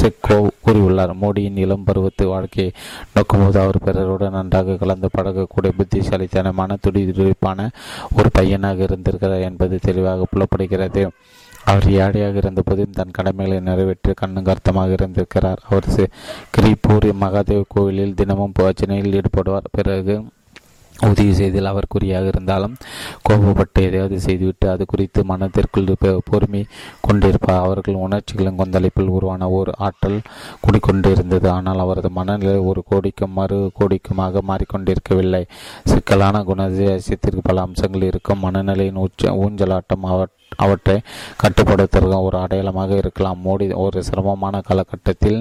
செக்கோ கூறியுள்ளார். மோடியின் இளம் பருவத்து வாழ்க்கையை நோக்கும்போது அவர் பிறருடன் நன்றாக கலந்து பழகக்கூடிய புத்திசாலித்தனமான துடிதுடிப்பான ஒரு பையனாக இருந்திருக்கிறார் என்பது தெளிவாக புலப்படுகிறது. அவர் ஏழையாக இருந்தபோதும் தன் கடமைகளை நிறைவேற்றி கண்ணுங்கர்த்தமாக இருந்திருக்கிறார். அவர் கிரிபூர் மகாதேவ் கோவிலில் தினமும் பிரச்சனையில் ஈடுபடுவார். பிறகு உதவி செய்தில் அவர் குறியாக இருந்தாலும் கோபப்பட்டு எதையாவது செய்துவிட்டு அது குறித்து மனத்திற்குள் பொறுமை கொண்டிருப்பார் அவர்கள் உணர்ச்சிகளின் கொந்தளிப்பில் உருவான ஒரு ஆற்றல் குடிக்கொண்டிருந்தது ஆனால் அவரது மனநிலை ஒரு கோடிக்கும் மறு கோடிக்குமாக மாறிக்கொண்டிருக்கவில்லை. சிக்கலான குணாதிசயத்திற்கு பல அம்சங்கள் இருக்கும். மனநிலையின் உச்ச ஊஞ்சலாட்டம் அவர் அவற்றை கட்டுப்படுத்துவதற்கு ஒரு அடையாளமாக இருக்கலாம். மோடி ஒரு சிரமமான காலகட்டத்தில்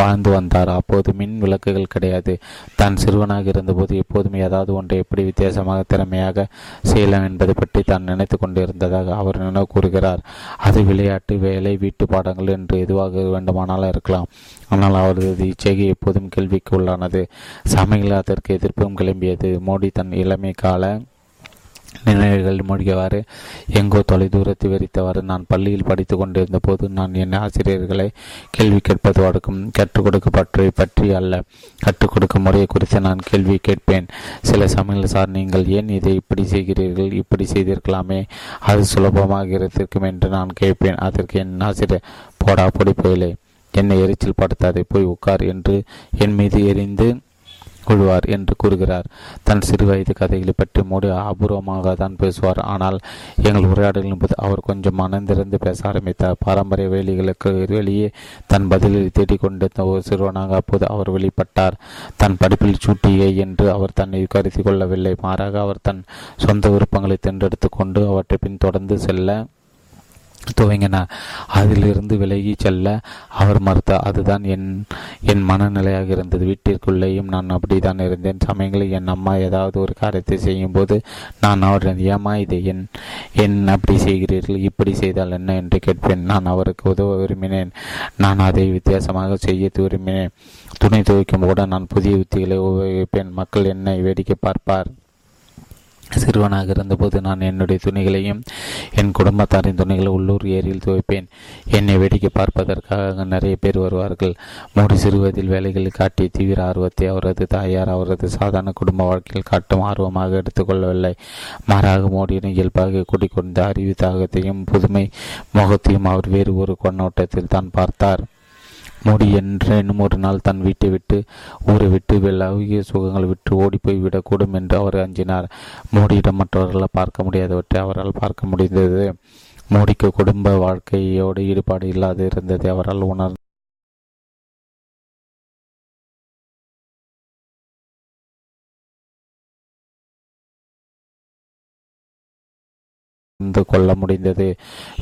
வாழ்ந்து வந்தார்? அப்போது மின் விளக்குகள் கிடையாது. தான் சிறுவனாக இருந்தபோது எப்போதும் ஏதாவது ஒன்றை எப்படி வித்தியாசமாக திறமையாக செய்யலாம் என்பதை பற்றி தான் நினைத்து கொண்டிருந்ததாக அவர் நினைவு கூறுகிறார். அது விளையாட்டு வேலை வீட்டு பாடங்கள் என்று எதுவாக வேண்டுமானாலும் இருக்கலாம். ஆனால் அவரது இச்சைகை எப்போதும் கேள்விக்கு உள்ளானது சமையல் அதற்கு எதிர்ப்பும் கிளம்பியது. மோடி தன் இளமை கால நினைவுகள் மூழ்கியவாறு எங்கோ தொலைதூரத்தை வெறித்தவாறு நான் பள்ளியில் படித்து கொண்டிருந்த போது நான் என் ஆசிரியர்களை கேள்வி கேட்பது வடக்கும் கற்றுக் கொடுக்கப்பட்டவை பற்றி அல்ல. கற்றுக் கொடுக்கும் முறையை குறித்து நான் கேள்வி கேட்பேன். சில சமயங்கள் சார் நீங்கள் ஏன் இதை இப்படி செய்கிறீர்கள்? இப்படி செய்திருக்கலாமே. அது சுலபமாக இருக்கும் என்று நான் கேட்பேன். அதற்கு என் ஆசிரியர் போடா பொடி போயிலே. என்னை எரிச்சல் படுத்தாதே. போய் உட்கார் என்று என் மீது எரிந்து கொள்வார் என்று கூறுகிறார். தன் சிறு வயது கதைகளை பற்றி மோடி அபூர்வமாக தான் பேசுவார். ஆனால் எங்கள் உரையாடலின் போது அவர் கொஞ்சம் மனந்திறந்து பேச ஆரம்பித்தார். பாரம்பரிய வேலிகளுக்கு வெளியே தன் பதிலில் தேடிக்கொண்டிருந்த ஒரு சிறுவனாக அப்போது அவர் வெளிப்பட்டார். தன் படிப்பில் சூட்டியே என்று அவர் தன்னை கருதி கொள்ளவில்லை. மாறாக அவர் தன் சொந்த விருப்பங்களை தேர்ந்தெடுத்து கொண்டு அவற்றை பின்தொடர்ந்து செல்ல துவங்கின. அதிலிருந்து விலகி செல்ல அவர் மறுத்தார் அதுதான் என் என் மனநிலையாக இருந்தது. வீட்டிற்குள்ளேயும் நான் அப்படித்தான் இருந்தேன். சமயங்களில் என் அம்மா ஏதாவது ஒரு காரியத்தை செய்யும் போது நான் அவரிடம் ஏமா இதை என் என் அப்படி செய்கிறீர்கள்? இப்படி செய்தால் என்ன? என்று கேட்பேன். நான் அவருக்கு உதவ விரும்பினேன். நான் அதை வித்தியாசமாக செய்ய விரும்பினேன். துணை துவைக்கும் கூட நான் புதிய உத்திகளை உபயோகிப்பேன். மக்கள் என்னை வேடிக்கை பார்ப்பார். சிறுவனாக இருந்தபோது நான் என்னுடைய துணிகளையும் என் குடும்பத்தாரின் துணிகளை உள்ளூர் ஏரியில் துவைப்பேன். என்னை வேடிக்கை பார்ப்பதற்காக நிறைய பேர் வருவார்கள். மூடி சிறுவதில் வேலைகளில் காட்டிய தீவிர ஆர்வத்தை அவரது தாயார் அவரது சாதாரண குடும்ப வாழ்க்கையில் காட்டும் ஆர்வமாக எடுத்துக்கொள்ளவில்லை மாறாக மோடியின் இயல்பாக கூட்டிக்கொண்ட அறிவு தாகத்தையும் புதுமை முகத்தையும் அவர் வேறு ஒரு கண்ணோட்டத்தில் தான் பார்த்தார். மோடி என்றேனும் ஒரு நாள் தன் வீட்டை விட்டு ஊரை விட்டு லௌகிக சுகங்களை விட்டு ஓடிப்போய் விடக்கூடும் என்று அவர் அஞ்சினார். மோடியிடம் மற்றவர்களால் பார்க்க முடியாதவற்றை அவரால் பார்க்க முடிந்தது. மோடிக்கு குடும்ப வாழ்க்கையோடு ஈடுபாடு இல்லாது இருந்ததை அவரால் உணர் புரிந்து கொள்ள முடிந்தது.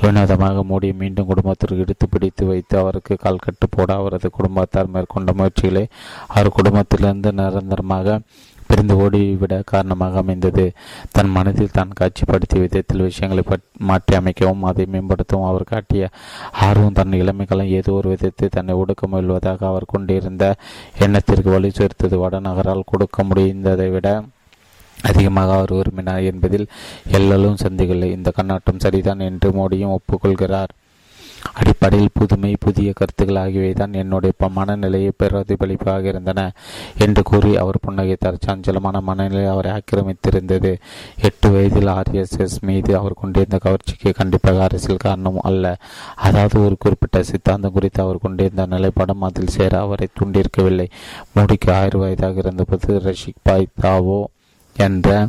வினோதமாக மூடி மீண்டும் குடும்பத்திற்கு எடுத்து பிடித்து வைத்து அவருக்கு கால்கட்டு போட அவரது குடும்பத்தார் மேற்கொண்ட முயற்சிகளை அவர் குடும்பத்திலிருந்து நிரந்தரமாக பிரிந்து ஓடிவிட காரணமாக அமைந்தது. தன் மனதில் தான் காட்சிப்படுத்திய விதத்தில் விஷயங்களை மாற்றி அமைக்கவும் அதை மேம்படுத்தவும் அவர் காட்டிய ஆர்வம் தன் இளமைகளும் ஏதோ ஒரு விதத்தில் தன்னை ஒடுக்க முயல்வதாக அவர் கொண்டிருந்த எண்ணத்திற்கு வலி சேர்த்தது. வடநகரால் கொடுக்க முடிந்ததை விட அதிகமாக அவர் விரும்பினார் என்பதில் எல்லலும் சந்திக்கவில்லை. இந்த கண்ணாட்டம் சரிதான் என்று மோடியும் ஒப்புக்கொள்கிறார். அடிப்படையில் புதுமை புதிய கருத்துக்கள் ஆகியவை தான் என்னுடைய மனநிலையை பிரதிபலிப்பாக இருந்தன என்று கூறி அவர் புன்னகைத்தார். சஞ்சலமான மனநிலை அவரை ஆக்கிரமித்திருந்தது. எட்டு வயதில் ஆர்எஸ்எஸ் மீது அவர் கொண்டிருந்த கவர்ச்சிக்கு கண்டிப்பாக அரசியல் காரணம் அல்ல. அதாவது ஒரு குறிப்பிட்ட சித்தாந்தம் குறித்து அவர் கொண்டிருந்த நிலைப்பாடம் அதில் சேர அவரை தூண்டியிருக்கவில்லை மோடிக்கு ஆயிரம் வயதாக இருந்தபோது ரஷிக் பாய் தாவோ என்ற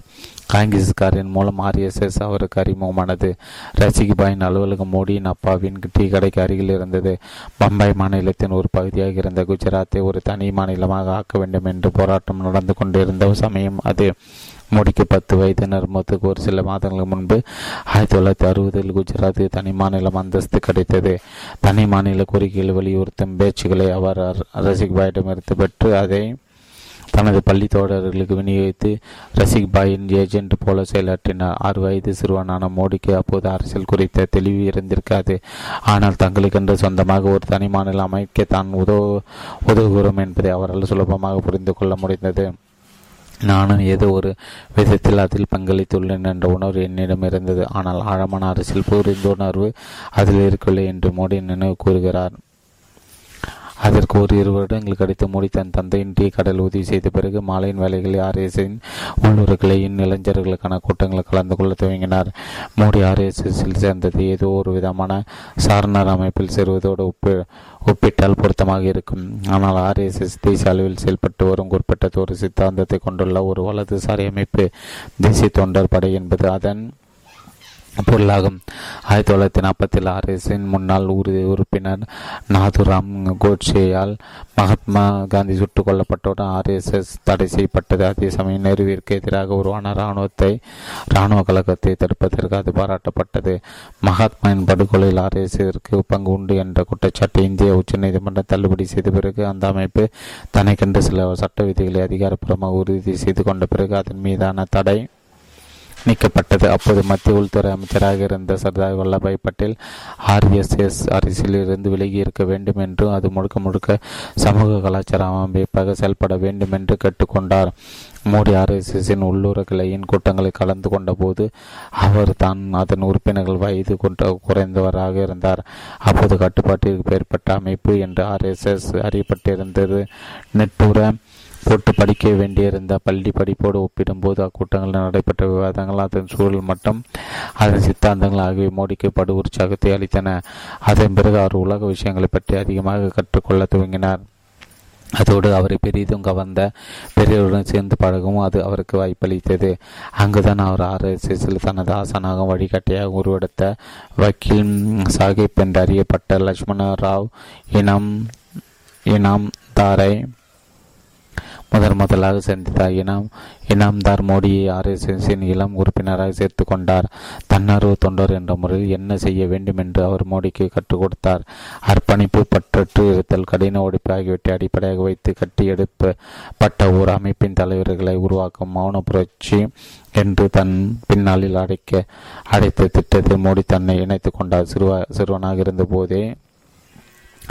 காங்கிரஸ்காரின் மூலம் ஆர்எஸ்எஸ் அவருக்கு அறிமுகமானது. ரசிகிபாயின் அலுவலகம் மோடியின் அப்பாவின் டீ கடைக்கு அருகில் இருந்தது. பம்பாய் மாநிலத்தின் ஒரு பகுதியாக இருந்த குஜராத்தை ஒரு தனி மாநிலமாக ஆக்க வேண்டும் என்று போராட்டம் நடந்து கொண்டிருந்த சமயம் அது. மோடிக்கு பத்து வயது நிர்மத்துக்கு ஒரு சில மாதங்களுக்கு முன்பு ஆயிரத்தி தொள்ளாயிரத்தி அறுபதில் குஜராத் தனி மாநிலம் அந்தஸ்து கிடைத்தது. தனி மாநில கோரிக்கைகள் வலியுறுத்தும் பேச்சுக்களை அவர் ரசிக்பாயிடமிருந்து பெற்று அதை தனது பள்ளி தோழர்களுக்கு விநியோகித்து ரசிக் பாயின் ஏஜென்ட் போல செயலாற்றினார். ஆறு வயது சிறுவனான மோடிக்கு அப்போது அரசியல் குறித்த தெளிவு இருந்திருக்காது. ஆனால் தங்களுக்கென்று சொந்தமாக ஒரு தனி மாநிலம் அமைக்க தான் உதவு உதவுகிறோம் என்பதை அவரால் சுலபமாக புரிந்து கொள்ள முடிந்தது. நானும் ஏதோ ஒரு விதத்தில் அதில் பங்களித்துள்ளேன் என்ற உணர்வு என்னிடம் இருந்தது. ஆனால் ஆழமான அரசியல் புரிந்துணர்வு அதில் இருக்கவில்லை என்று மோடி நினைவு கூறுகிறார். அதற்கு ஒரு இரு வருடங்கள் கிடைத்து மூடி தன் தந்தையின் டீ கடல் உதவி செய்த பிறகு மாலையின் வேலைகளில் ஆர்எஸ்எஸின் உள்ளூர் கிளையின் இளைஞர்களுக்கான கூட்டங்களில் கலந்து கொள்ள துவங்கினார். மோடி ஆர்எஸ்எஸ்ஸில் சேர்ந்தது ஏதோ ஒரு விதமான சாரணர் அமைப்பில் சேருவதோடு ஒப்பு ஒப்பிட்டால் பொருத்தமாக இருக்கும். ஆனால் ஆர்எஸ்எஸ் தேசிய அளவில் செயல்பட்டு வரும் குறிப்பிட்ட ஒரு சித்தாந்தத்தை கொண்டுள்ள ஒரு வலதுசாரி அமைப்பு தேசிய தொண்டர் படை என்பது அதன் பொருளாகும். ஆயிரத்தி தொள்ளாயிரத்தி நாற்பத்தில் ஆர்எஸ்என் முன்னாள் உறுப்பினர் நாதுராம் கோட்சேயால் மகாத்மா காந்தி சுட்டுக் கொல்லப்பட்டவுடன் ஆர்எஸ்எஸ் தடை செய்யப்பட்டது. அதே சமயம் நெருவிற்கு எதிராக உருவான இராணுவத்தை இராணுவ கழகத்தை தடுப்பதற்கு அது பாராட்டப்பட்டது. மகாத்மாவின் படுகொலையில் ஆர்எஸ்எஸ்க்கு பங்கு உண்டு என்ற குற்றச்சாட்டை இந்திய உச்சநீதிமன்றம் தள்ளுபடி செய்த பிறகு அந்த அமைப்பு தனக்கென்று சில சட்ட விதிகளை அதிகாரப்பூர்வமாக உறுதி செய்து கொண்ட பிறகு அதன் மீதான தடை நீக்கப்பட்டது. அப்போது மத்திய உள்துறை அமைச்சராக இருந்த சர்தார் வல்லபாய் பட்டேல் ஆர்எஸ்எஸ் அரசியலிருந்து விலகி இருக்க வேண்டும் என்றும் அது முழுக்க முழுக்க சமூக கலாச்சார அமைப்பாக செயல்பட வேண்டும் என்று கேட்டுக்கொண்டார். மோடி ஆர்எஸ்எஸின் உள்ளூர் கிளையின் கூட்டங்களில் கலந்து கொண்ட போது அவர் தான் அதன் உறுப்பினர்கள் வயது கொண்ட குறைந்தவராக இருந்தார். அப்போது கட்டுப்பாட்டிற்கு ஏற்பட்ட அமைப்பு என்று ஆர்எஸ்எஸ் அறியப்பட்டிருந்தது. நெட்டுற போட்டு படிக்க வேண்டியிருந்த பள்ளி படிப்போடு ஒப்பிடும்போது அக்கூட்டங்களில் நடைபெற்ற விவாதங்கள் அதன் சூழல் மட்டும் அதன் சித்தாந்தங்கள் ஆகியவை மோடிக்கு படு உற்சாகத்தை அளித்தன. அதன் பிறகு அவர் உலக விஷயங்களை பற்றி அதிகமாக கற்றுக்கொள்ள துவங்கினார். அதோடு அவரை பெரிதும் கவர்ந்த பெரியவருடன் சேர்ந்து பழகவும் அது அவருக்கு வாய்ப்பளித்தது. அங்குதான் அவர் ஆர்எஸ்எஸில் தனது ஆசனாக வழிகாட்டியாக உருவெடுத்த வக்கீல் சாஹிப் என்று அறியப்பட்ட லட்சுமண ராவ் இனம் இனம் தாரை முதன் முதலாக சந்தித்தார் இனாம் இனாம்தார் மோடியை ஆர்எஸ்எஸின் இளம் உறுப்பினராக சேர்த்து கொண்டார். தன்னார்வ தொண்டர் என்ற முறையில் என்ன செய்ய வேண்டும் என்று அவர் மோடிக்கு கற்றுக் கொடுத்தார். அர்ப்பணிப்பு பற்றற்று இருத்தல் கடின ஒடிப்பு ஆகியவற்றை அடிப்படையாக வைத்து கட்டியெடுப்பட்ட ஒரு அமைப்பின் தலைவர்களை உருவாக்கும் மௌன புரட்சி என்று தன் பின்னாளில் அடைக்க அடைத்த திட்டத்தை மோடி தன்னை இணைத்துக் கொண்டார். சிறுவ சிறுவனாக இருந்தபோதே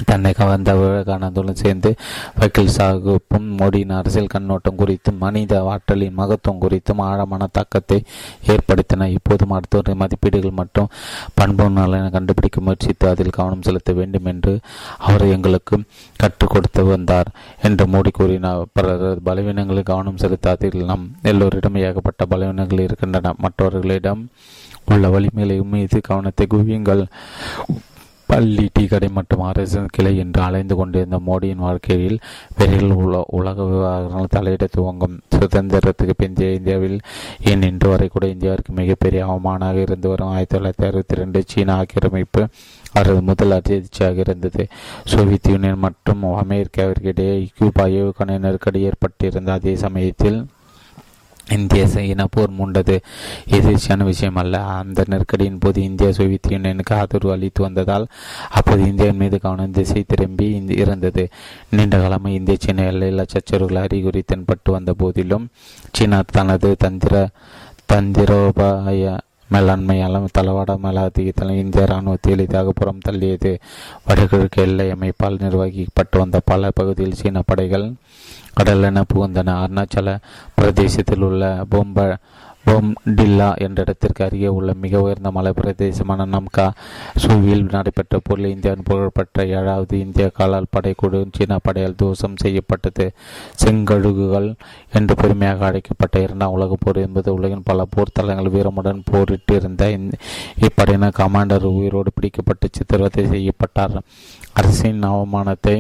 தன்னை கவர்ந்த விவேகானந்தோடு சேர்ந்து வக்கீல் சாகுப்பும் மோடியின் அரசியல் கண்ணோட்டம் குறித்தும் மனித ஆற்றலின் மகத்துவம் குறித்தும் ஆழமான தாக்கத்தை ஏற்படுத்தின. இப்போது மருத்துவ மதிப்பீடுகள் மற்றும் பண்பு நலனை கண்டுபிடிக்க முயற்சித்து அதில் கவனம் செலுத்த வேண்டும் என்று அவர் எங்களுக்கு கற்றுக் கொடுத்து வந்தார் என்று மோடி கூறினார். பிறகு பலவீனங்களில் கவனம் செலுத்தாதீர்கள். நம் எல்லோரிடம் ஏகப்பட்ட பலவீனங்கள் இருக்கின்றன. மற்றவர்களிடம் உள்ள வலிமைகளை மீது கவனத்தை குவியுங்கள். பள்ளி டீ கடை மற்றும் அரசின் கிளை என்று அலைந்து கொண்டிருந்த மோடியின் வாழ்க்கையில் விரைவில் உல உலக விவகாரங்கள் தலையிட துவங்கும். சுதந்திரத்துக்கு பிந்தைய இந்தியாவில் ஏன் இன்று வரை கூட இந்தியாவிற்கு மிகப்பெரிய அவமானாக இருந்து வரும் ஆயிரத்தி தொள்ளாயிரத்தி அறுபத்தி ரெண்டு சீன ஆக்கிரமிப்பு அவரது முதல் அதிர்ச்சியாக இருந்தது. சோவியத் யூனியன் மற்றும் அமெரிக்காவிற்கிடையே கியூபா ஏவுகணை நெருக்கடி ஏற்பட்டிருந்த அதே சமயத்தில் இந்திய சீன போர் மூண்டது. எதிர்ச்சியான விஷயம் அல்ல அந்த நெருக்கடியின் போது இந்தியா சோவியத் யூனியனுக்கு ஆதரவு அளித்து வந்ததால் அப்போது இந்தியாவின் மீது கவனம் திசை திரும்பி இருந்தது. நீண்ட காலமாக இந்திய சீன எல்லையில் சச்சரவுகள் அறிகுறி தென்பட்டு வந்த போதிலும் சீனா தனது தந்திர தந்திரோபாய மேலாண்மையாலும் தளவாட மேலாதிக்கத்தாலும் இந்திய இராணுவத்தை எளிதாக புறம் தள்ளியது. வடகிழக்கு எல்லை அமைப்பால் நிர்வகிக்கப்பட்டு வந்த பல பகுதியில் சீன படைகள் கடலென புகுந்தன. அருணாச்சல பிரதேசத்தில் உள்ள பொம்ப பொம்டில்லா என்ற இடத்திற்கு அருகே உள்ள மிக உயர்ந்த மலை பிரதேசமான நம்கா சூவில் நடைபெற்ற போரில் இந்தியாவின் புகழ்பெற்ற ஏழாவது இந்திய காலால் படைக்குழு சீனா படையால் தூசம் செய்யப்பட்டது. செங்கழுகுகள் என்று பெருமையாக அழைக்கப்பட்ட இரண்டாம் உலகப் போர் என்பது உலகின் பல போர் தளங்கள் வீரமுடன் போரிட்டு இருந்த இப்படையினர் கமாண்டர் உயிரோடு பிடிக்கப்பட்டு சித்திரவதை செய்யப்பட்டார். அரசின் அவமானத்தை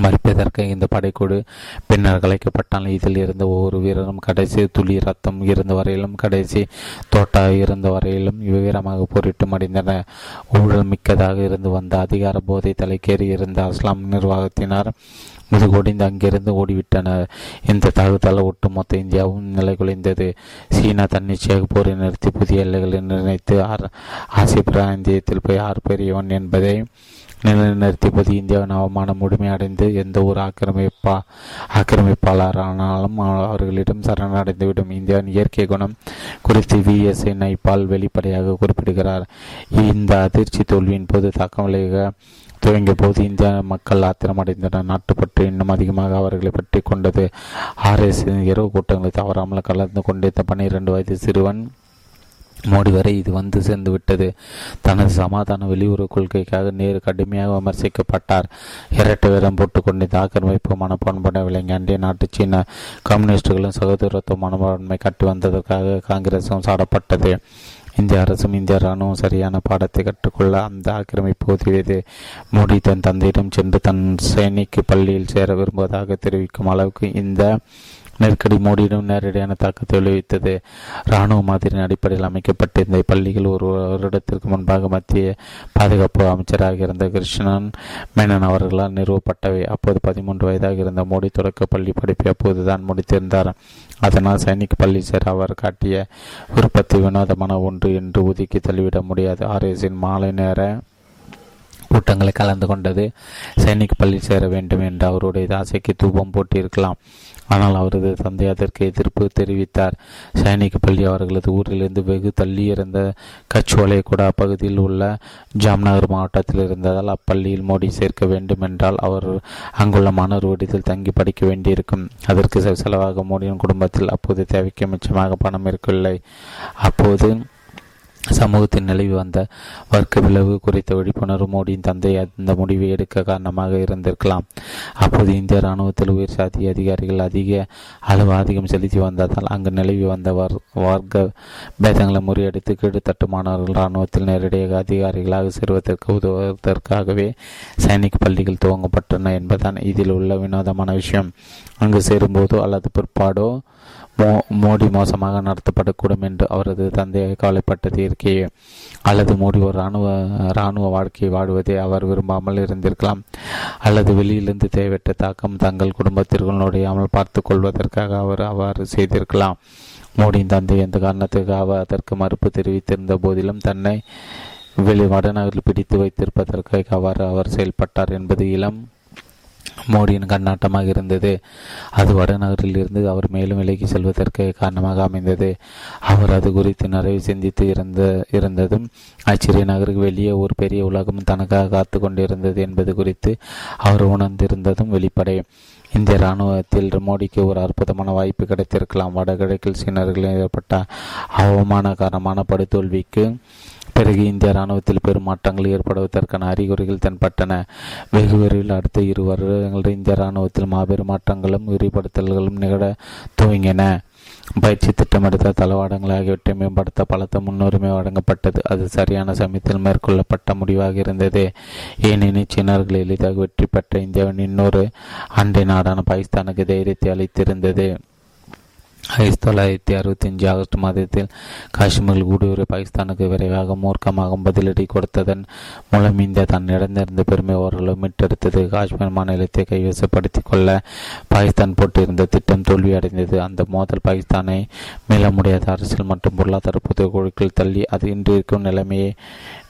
மறுப்பதற்கு இந்த படைக்குழு பின்னர் கலைக்கப்பட்டால் இதில் இருந்த ஒவ்வொரு வீரரும் கடைசி துளி ரத்தம் இருந்த வரையிலும் கடைசி தோட்டா இருந்த வரையிலும் வீரமாக போரிட்டு மடிந்தனர் ஊழல் மிக்கதாக இருந்து வந்த அதிகார போதை தலைக்கேறி இருந்த அஸ்லாம் நிர்வாகத்தினர் முதுகொடிந்து அங்கிருந்து ஓடிவிட்டனர். இந்த தாக்குதலால் ஒட்டுமொத்த இந்தியாவும் நிலை குலைந்தது சீனா தன்னிச்சையாக போரை நிறுத்தி புதிய எல்லைகளை நிர்ணயித்து ஆசிய பிராந்தியத்தில் போய் ஆர் பெரியவன் என்பதை நிலைநிறுத்தியபோது இந்தியாவின் அவமானம் முழுமையடைந்து எந்த ஒரு ஆக்கிரமிப்பா ஆக்கிரமிப்பாளரானாலும் அவர்களிடம் சரணடைந்துவிடும். இந்தியாவின் இயற்கை குணம் குறித்து வி. எஸ். நைப்பால் வெளிப்படையாக குறிப்பிடுகிறார். இந்த அதிர்ச்சி தோல்வியின் போது தாக்கம் விளைக துவங்கிய போது இந்திய மக்கள் ஆத்திரமடைந்தனர். நாட்டுப்பற்று இன்னும் அதிகமாக அவர்களை பற்றி கொண்டது. ஆர்எஸ் இரவு கூட்டங்களை தவறாமல் கலந்து கொண்டிருந்த பன்னிரண்டு வயது சிறுவன் மோடி வரை இது வந்து சேர்ந்து விட்டது. தனது சமாதான வெளியுறவு கொள்கைக்காக நேரு கடுமையாக விமர்சிக்கப்பட்டார். இரட்டை வேடம் போட்டுக்கொண்டு ஆக்கிரமிப்பு பண்பட விளங்கிய அண்டிய நாட்டு சீன கம்யூனிஸ்டுகளும் சகோதரத்துவ மனப்பான்மை கட்டி வந்ததற்காக காங்கிரசும் சாடப்பட்டது. இந்திய அரசும் இந்திய இராணுவம் சரியான பாடத்தை கற்றுக்கொள்ள அந்த ஆக்கிரமிப்பு உதவியது. மோடி தன் தந்தையிடம் சென்று தன் சேனைக்கு பள்ளியில் சேர விரும்புவதாக தெரிவிக்கும் அளவுக்கு இந்த நெருக்கடி மோடியிடம் நேரடியான தாக்கத்தை விளைவித்தது. இராணுவ மாதிரியின் அடிப்படையில் அமைக்கப்பட்டிருந்த இப்பள்ளிகள் ஒரு வருடத்திற்கு முன்பாக மத்திய பாதுகாப்பு அமைச்சராக இருந்த கிருஷ்ணன் மேனன் அவர்களால் நிறுவப்பட்டவை. அப்போது பதிமூன்று வயதாக இருந்த மோடி தொடக்க பள்ளி படிப்பை அப்போதுதான் முடித்திருந்தார். அதனால் சைனிக் பள்ளி சேர அவர் காட்டிய விருப்பத்தை வினோதமான ஒன்று என்று ஒதுக்கி தள்ளிவிட முடியாது. ஆர்எஸின் மாலை நேர கூட்டங்களை கலந்து கொண்டது சைனிக் பள்ளி சேர வேண்டும் என்று அவருடைய ஆசைக்கு தூபம் போட்டிருக்கலாம். ஆனால் அவரது தந்தை அதற்கு எதிர்ப்பு தெரிவித்தார். சைனிக் பள்ளி அவர்களது ஊரிலிருந்து வெகு தள்ளி இருந்த கச்சுவலைகுடா பகுதியில் உள்ள ஜாம்நகர் மாவட்டத்தில் இருந்ததால் அப்பள்ளியில் மோடி சேர்க்க வேண்டும் என்றால் அவர் அங்குள்ள மாணவர் வீடத்தில் தங்கி படிக்க வேண்டியிருக்கும். அதற்கு செலவாக மோடியின் குடும்பத்தில் அப்போது தேவைக்கு மிச்சமாக பணம் இருக்கவில்லை. அப்போது சமூகத்தின் நிலவி வந்த வர்க்க விளைவு குறித்த விழிப்புணர்வு மோடியின் தந்தை அந்த முடிவை எடுக்க காரணமாக இருந்திருக்கலாம். அப்போது இந்திய இராணுவத்தில் உயர் சாதி அதிகாரிகள் அதிக அளவு ஆதிக்கம் செலுத்தி வந்ததால் அங்கு நிலவி வந்த வர் வர்க்க பேதங்களை முறியடித்து கீழ்த்தட்டு மாணவர்கள் இராணுவத்தில் நேரடியாக அதிகாரிகளாக சேருவதற்கு உதவுவதற்காகவே சைனிக் பள்ளிகள் துவங்கப்பட்டன என்பதுதான் இதில் உள்ள வினோதமான விஷயம். அங்கு சேரும்போதோ அல்லது பிற்பாடோ மோ மோடி மோசமாக நடத்தப்படக்கூடும் என்று அவரது தந்தை கவலைப்பட்டது இருக்கையே அல்லது மோடி ஒரு இராணுவ இராணுவ வாழ்க்கையை வாடுவதை அவர் விரும்பாமல் இருந்திருக்கலாம். அல்லது வெளியிலிருந்து தேவையற்ற தாக்கம் தங்கள் குடும்பத்திற்குள் நுழையாமல் பார்த்து கொள்வதற்காக அவர் அவ்வாறு செய்திருக்கலாம். மோடியின் தந்தை எந்த காரணத்துக்காக அதற்கு மறுப்பு தெரிவித்திருந்த போதிலும் தன்னை வெளி வடநகரில் பிடித்து வைத்திருப்பதற்காக அவ்வாறு அவர் செயல்பட்டார் என்பது இளம் மோடியின் கண்ணாட்டமாக இருந்தது. அது வடநகரில் இருந்து அவர் மேலும் விலகி செல்வதற்கு காரணமாக அமைந்தது. அவர் அது குறித்து நிறைவு சிந்தித்து இருந்த இருந்ததும் ஆச்சரிய நகருக்கு வெளியே ஒரு பெரிய உலகம் தனக்காக காத்து கொண்டிருந்தது என்பது குறித்து அவர் உணர்ந்திருந்ததும் வெளிப்படை. இந்திய இராணுவத்தில் மோடிக்கு ஒரு அற்புதமான வாய்ப்பு கிடைத்திருக்கலாம். வடகிழக்கில் சீனர்களில் ஏற்பட்ட அவமானகரமான படுதோல்விக்கு பிறகு இந்திய இராணுவத்தில் பெரும் மாற்றங்கள் ஏற்படுவதற்கான அறிகுறிகள் தென்பட்டன. வெகு விரைவில் அடுத்த இரு வருடங்களில் இந்திய இராணுவத்தில் மாபெரும் மாற்றங்களும் விரிவுபடுத்தல்களும் நிகழ துவங்கின. பயிற்சி திட்டமிடுத்த தளவாடங்கள் ஆகியவற்றை மேம்படுத்த பலத்த முன்னுரிமை வழங்கப்பட்டது. அது சரியான சமயத்தில் மேற்கொள்ளப்பட்ட முடிவாக இருந்தது. ஏனெனில் சீனர்கள் எளிதாக வெற்றி பெற்ற இந்தியாவின் இன்னொரு அண்டை நாடான பாகிஸ்தானுக்கு தைரியத்தை அளித்திருந்தது. ஆயிரத்தி தொள்ளாயிரத்தி அறுபத்தி அஞ்சு ஆகஸ்ட் மாதத்தில் காஷ்மீரில் ஊடுருவி பாகிஸ்தானுக்கு விரைவாக மூர்க்கமாக பதிலடி கொடுத்ததன் மூலம் இந்தியா தன் இடந்திருந்த பெருமை ஓரளவு மீட்டெடுத்தது. காஷ்மீர் மாநிலத்தை கைவசப்படுத்திக் கொள்ள பாகிஸ்தான் போட்டிருந்த திட்டம் தோல்வியடைந்தது. அந்த மோதல் பாகிஸ்தானை மீள முடியாத அரசியல் மற்றும் பொருளாதார புதுக்குழுக்கள் தள்ளி அது இன்று இருக்கும் நிலைமையை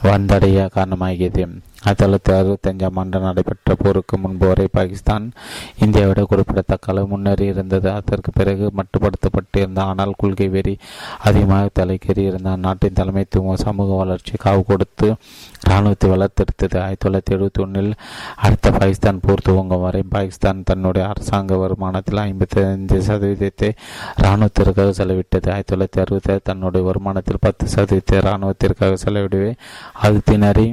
வந்தடைய காரணமாகியது. ஆயிரத்தி தொள்ளாயிரத்தி அறுபத்தஞ்சாம் ஆண்டு நடைபெற்ற போருக்கு முன்பு வரை பாகிஸ்தான் இந்தியாவிட குறிப்பிடத்தக்க அளவு முன்னேறி இருந்தது. அதற்கு பிறகு மட்டுப்படுத்தப்பட்டிருந்த ஆனால் கொள்கை வெறி அதிகமாக தலைக்கேறி இருந்த அந்நாட்டின் தலைமைத்துவம் சமூக வளர்ச்சி காவு கொடுத்து இராணுவத்தை வளர்த்தெடுத்தது. ஆயிரத்தி தொள்ளாயிரத்தி எழுபத்தி ஒன்றில் அடுத்த பாகிஸ்தான் போர் துவங்கும் வரை பாகிஸ்தான் தன்னுடைய அரசாங்க வருமானத்தில் ஐம்பத்தி ஐந்து சதவீதத்தை இராணுவத்திற்காக செலவிட்டது. ஆயிரத்தி தொள்ளாயிரத்தி அறுபத்தி தன்னுடைய வருமானத்தில் பத்து சதவீதத்தை இராணுவத்திற்காக செலவிடவே அது திணறி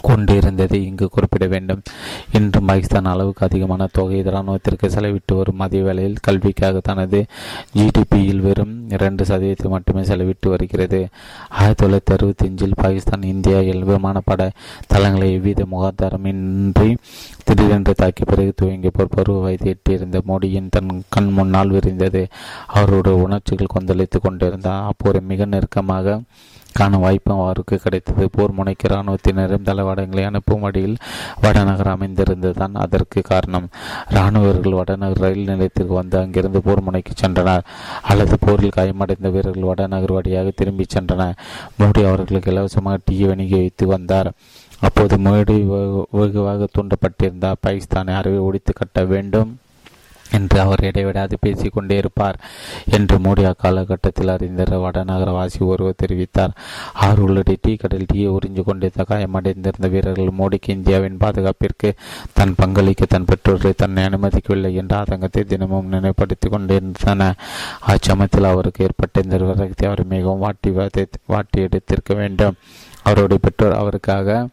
கொண்டிருந்தது இங்கு குறிப்பிட வேண்டும். இன்றும் பாகிஸ்தான் அளவுக்கு அதிகமான தொகை இராணுவத்திற்கு செலவிட்டு வரும் அதே வேளையில் கல்விக்காக தனது ஜிடிபியில் வெறும் இரண்டு சதவீதத்தை மட்டுமே செலவிட்டு வருகிறது. ஆயிரத்தி தொள்ளாயிரத்தி அறுபத்தி அஞ்சில் பாகிஸ்தான் இந்தியா விமானப்பட தளங்களை எவ்வித முகாதாரமின்றி திடீரென்று தாக்கி பிறகு துவங்கிய போர் பருவ வயது எட்டியிருந்த மோடியின் தன் கண் முன்னால் விரிந்தது. அவருடைய உணர்ச்சிகள் கொந்தளித்துக் கொண்டிருந்தார் அப்போது மிக நெருக்கமாக காண வாய்ப்பும் அவருக்கு கிடைத்தது. போர் முனைக்கு இராணுவத்தினரும் தளவாடங்களை அனுப்பும் வழியில் வடநகர் அமைந்திருந்ததுதான் அதற்கு காரணம். இராணுவர்கள் வடநகர் ரயில் நிலையத்திற்கு வந்து அங்கிருந்து போர் முனைக்கு சென்றனர். அல்லது போரில் காயமடைந்த வீரர்கள் வடநகர் வழியாக திரும்பிச் சென்றனர். மோடி அவர்களுக்கு இலவசமாக டீ வணிக வைத்து வந்தார். அப்போது மோடி வெகுவாக தூண்டப்பட்டிருந்தார். பாகிஸ்தானை அறிவை ஒடித்து கட்ட வேண்டும். என்று அவர் இடைவிடாது பேசிக் கொண்டே இருப்பார் என்று மோடி அக்காலகட்டத்தில் அறிந்த வடநகரவாசி ஒருவர் தெரிவித்தார். அவர் உள்ளடி டீ கடல் டீயை உறிஞ்சு கொண்டிருந்த காயமடைந்திருந்த வீரர்கள் மோடிக்கு இந்தியாவின் பாதுகாப்பிற்கு தன் பங்களிக்க தன் பெற்றோர்களை தன்னை அனுமதிக்கவில்லை என்ற ஆதங்கத்தை தினமும் நினைப்படுத்திக் கொண்டிருந்தன. அச்சமயத்தில் அவருக்கு ஏற்பட்ட இந்த விவரத்தை அவர் மிகவும் வாட்டி வாட்டி எடுத்திருக்க வேண்டும். அவருடைய பெற்றோர் அவருக்காக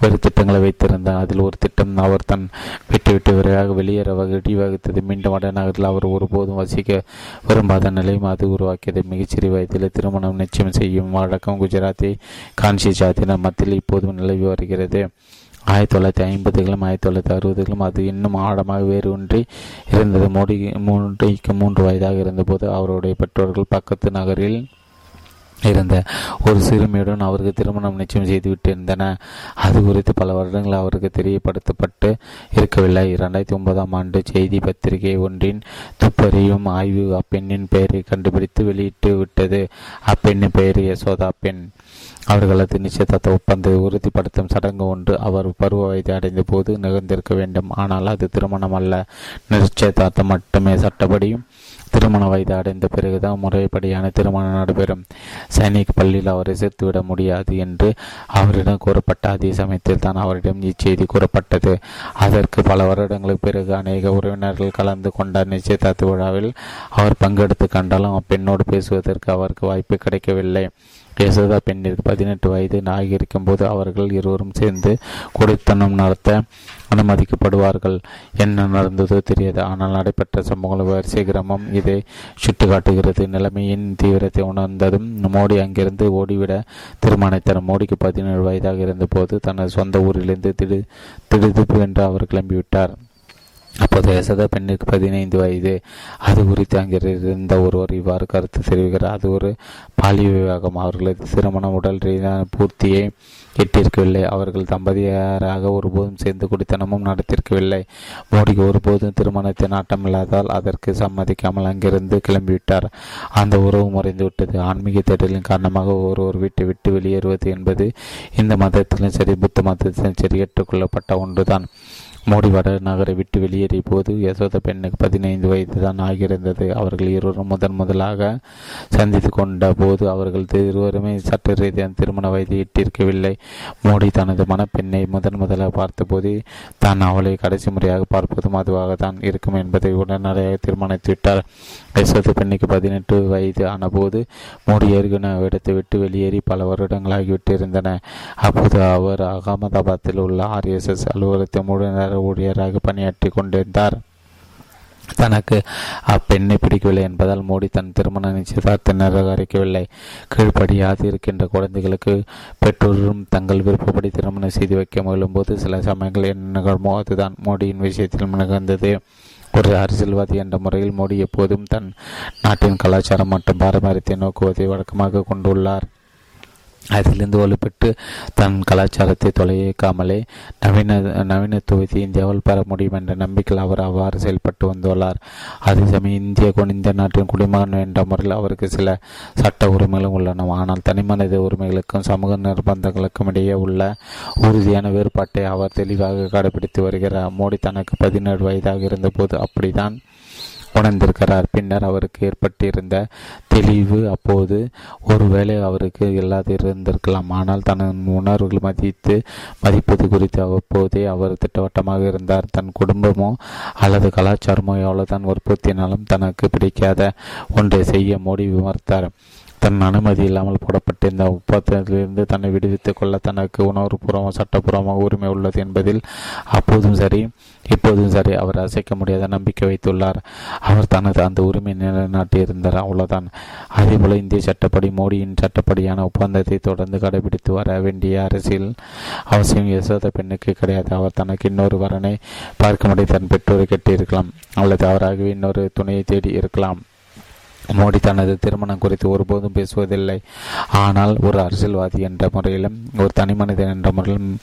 வேறு திட்டங்களை வைத்திருந்தார். அதில் ஒரு திட்டம் அவர் தன் விட்டு விட்டு விரைவாக வெளியேற வழிவகுத்தது மீண்டும் வடநகரில் அவர் ஒருபோதும் வசிக்க விரும்பாத நிலையும் அது உருவாக்கியது. மிகச்சிறிய வயதில் திருமணம் நிச்சயம் செய்யும் வழக்கம் குஜராத்தி காஞ்சி ஜாத்தினர் மத்தியில் இப்போதும் நிலவி வருகிறது. ஆயிரத்தி தொள்ளாயிரத்தி ஐம்பதுகளும் ஆயிரத்தி தொள்ளாயிரத்தி அறுபதுகளும் அது இன்னும் ஆழமாக வேறு ஒன்றி இருந்தது. மோடி மூன்றைக்கு மூன்று வயதாக இருந்தபோது அவருடைய பெற்றோர்கள் பக்கத்து நகரில் இருந்த ஒரு சிறுமியுடன் அவருக்கு திருமணம் நிச்சயம் செய்துவிட்டிருந்தன அது குறித்து பல வருடங்கள் அவருக்கு தெரியப்படுத்தப்பட்டு இருக்கவில்லை. இரண்டாயிரத்தி ஒன்பதாம் ஆண்டு செய்தி பத்திரிகை ஒன்றின் துப்பறியும் ஆய்வு அப்பெண்ணின் பெயரை கண்டுபிடித்து வெளியிட்டு விட்டது. அப்பெண்ணின் பெயர் யசோதா பெண். அவர்களது நிச்சயதார்த்த ஒப்பந்தத்தை உறுதிப்படுத்தும் சடங்கு ஒன்று அவர் பருவ வயது அடைந்த போது நிகழ்ந்திருக்க வேண்டும். ஆனால் அது திருமணம் அல்ல நிச்சயதார்த்தம் மட்டுமே. சட்டப்படியும் திருமண வயது அடைந்த பிறகுதான் முறைப்படியான திருமணம் நடைபெறும். சைனிக் பள்ளியில் அவரை சேர்த்துவிட முடியாது என்று அவரிடம் கூறப்பட்ட அதே சமயத்தில் தான் அவரிடம் இச்செய்தி கூறப்பட்டது. அதற்கு பல வருடங்களுக்கு பிறகு அநேக உறவினர்கள் கலந்து கொண்ட நிச்சயதார்த்த விழாவில் அவர் பங்கெடுத்து கண்டாலும் அப்பெண்ணோடு பேசுவதற்கு அவருக்கு வாய்ப்பு கிடைக்கவில்லை. யசோதா பெண்ணிற்கு பதினெட்டு வயது ஆகியிருக்கும் போது அவர்கள் இருவரும் சேர்ந்து குடித்தனம் நடத்த அனுமதிக்கப்படுவார்கள். என்ன நடந்ததோ தெரியாது. ஆனால் நடைபெற்ற சம்பவங்கள் வரிசை கிராமம் இதை சுட்டிக்காட்டுகிறது. நிலைமையின் தீவிரத்தை உணர்ந்ததும் மோடி அங்கிருந்து ஓடிவிட தீர்மானித்தார். மோடிக்கு பதினேழு வயதாக இருந்தபோது தனது சொந்த ஊரிலிருந்து திடு திடுதிப்பு என்று அவர் கிளம்பிவிட்டார். அப்போது யசோதா பெண்ணுக்கு பதினைந்து வயது. அது குறித்து அங்கிருந்த ஒருவர் இவ்வாறு கருத்து தெரிவிக்கிறார். அது ஒரு பாலிய விவாகம். அவர்களது திருமணம் உடல் ரீதியான பூர்த்தியை எட்டிருக்கவில்லை அவர்கள் தம்பதியாராக ஒருபோதும் சேர்ந்து குடித்தனமும் நடத்திருக்கவில்லை மோடிக்கு ஒருபோதும் திருமணத்தை நாட்டமில்லாதால் அதற்கு சம்மதிக்காமல் அங்கிருந்து கிளம்பிவிட்டார். அந்த உறவு மறைந்து விட்டது. ஆன்மீக தேடலின் காரணமாக ஒருவர் வீட்டை விட்டு வெளியேறுவது என்பது இந்த மதத்திலும் சரி புத்த மதத்திலும் சரி ஏற்றுக்கொள்ளப்பட்ட ஒன்றுதான். மோடி வட நகரை விட்டு வெளியேறிய போது யசோத பெண்ணுக்கு பதினைந்து வயது தான் ஆகியிருந்தது. அவர்கள் இருவரும் முதன் முதலாக சந்தித்து கொண்ட போது அவர்கள் இருவருமே சட்ட ரீதியான திருமண வயதை எட்டிருக்கவில்லை மோடி தனது மணப்பெண்ணை முதன் முதலாக பார்த்தபோது தான் அவளை கடைசி முறையாக பார்ப்பதும் அதுவாக தான் இருக்கும் என்பதை உடனடியாக தீர்மானித்து விட்டார். யசோத பெண்ணுக்கு பதினெட்டு வயது ஆனபோது மோடி ஏற்கனவே இடத்தை விட்டு வெளியேறி பல வருடங்களாகிவிட்டிருந்தன. அப்போது அவர் அகமதாபாத்தில் உள்ள ஆர்எஸ்எஸ் அலுவலகத்தை முழு நேர ஊழியராக பணியாற்றி கொண்டிருந்தார். தனக்கு அப்பெண்ணை பிடிக்கவில்லை என்பதால் மோடி தன் திருமண நிச்சயதார்த்த நிராகரிக்கவில்லை. கீழ்ப்படியாது இருக்கின்ற குழந்தைகளுக்கு பெற்றோரும் தங்கள் விருப்பப்படி திருமணம் செய்து வைக்க முயலும்போது சில சமயங்கள் என்ன நிகழ்மோ அதுதான். மோடியின் விஷயத்தில் நிகழ்ந்தது ஒரு அரசியல்வாதி என்ற முறையில் மோடி எப்போதும் தன் நாட்டின் கலாச்சாரம் மற்றும் பாரம்பரியத்தை நோக்குவதை வழக்கமாக கொண்டுள்ளார். அதிலிருந்து வலுப்பெற்று தன் கலாச்சாரத்தை தொலைக்காமலே நவீன நவீனத்துவத்தை இந்தியாவில் பெற முடியும் என்ற நம்பிக்கையில் அவர் அவ்வாறு செயல்பட்டு வந்துள்ளார். அதே சமயம் இந்திய இந்திய நாட்டின் குடிமகன் என்ற முறையில் அவருக்கு சில சட்ட உரிமைகளும் உள்ளன. ஆனால் தனிமனித உரிமைகளுக்கும் சமூக நிர்பந்தங்களுக்கும் இடையே உள்ள உறுதியான வேறுபாட்டை அவர் தெளிவாக கடைபிடித்து வருகிறார். மோடி தனக்கு பதினேழு வயதாக இருந்தபோது அப்படித்தான் உணர்ந்திருக்கிறார். பின்னர் அவருக்கு ஏற்பட்டிருந்த தெளிவு அப்போது ஒருவேளை அவருக்கு இல்லாதிருந்திருக்கலாம் ஆனால் தனது உணர்வுகள் மதித்து மதிப்பது குறித்து அவ்வப்போதே அவர் திட்டவட்டமாக இருந்தார். தன் குடும்பமோ அல்லது கலாச்சாரமோ எவ்வளவுதான் வற்புறுத்தினாலும் தனக்கு பிடிக்காத ஒன்றை செய்ய மோடி விமர்த்தார். தன் அனுமதி இல்லாமல் போடப்பட்டிருந்த ஒப்பந்தத்திலிருந்து தன்னை விடுவித்துக் கொள்ள தனக்கு உணர்வுபூர்வம் சட்டப்பூர்வமாக உரிமை உள்ளது என்பதில் அப்போதும் சரி இப்போதும் சரி அவர் அசைக்க முடியாத நம்பிக்கை வைத்துள்ளார். அவர் தனது அந்த உரிமை நிலைநாட்டியிருந்தார் அவ்வளவுதான். அதேபோல இந்திய சட்டப்படி மோடியின் சட்டப்படியான ஒப்பந்தத்தை தொடர்ந்து கடைபிடித்து வர வேண்டிய அரசியல் அவசியம் யசோத பெண்ணுக்கு கிடையாது. அவர் தனக்கு இன்னொரு வரனை பார்க்கும்படி தன் பெற்றோரை கட்டியிருக்கலாம் அல்லது அவராகவே இன்னொரு துணையை தேடி இருக்கலாம். மோடி தனது திருமணம் குறித்து ஒருபோதும் பேசுவதில்லை. ஆனால் ஒரு அரசியல்வாதி என்ற முறையிலும் ஒரு தனி மனிதன் என்ற முறையிலும்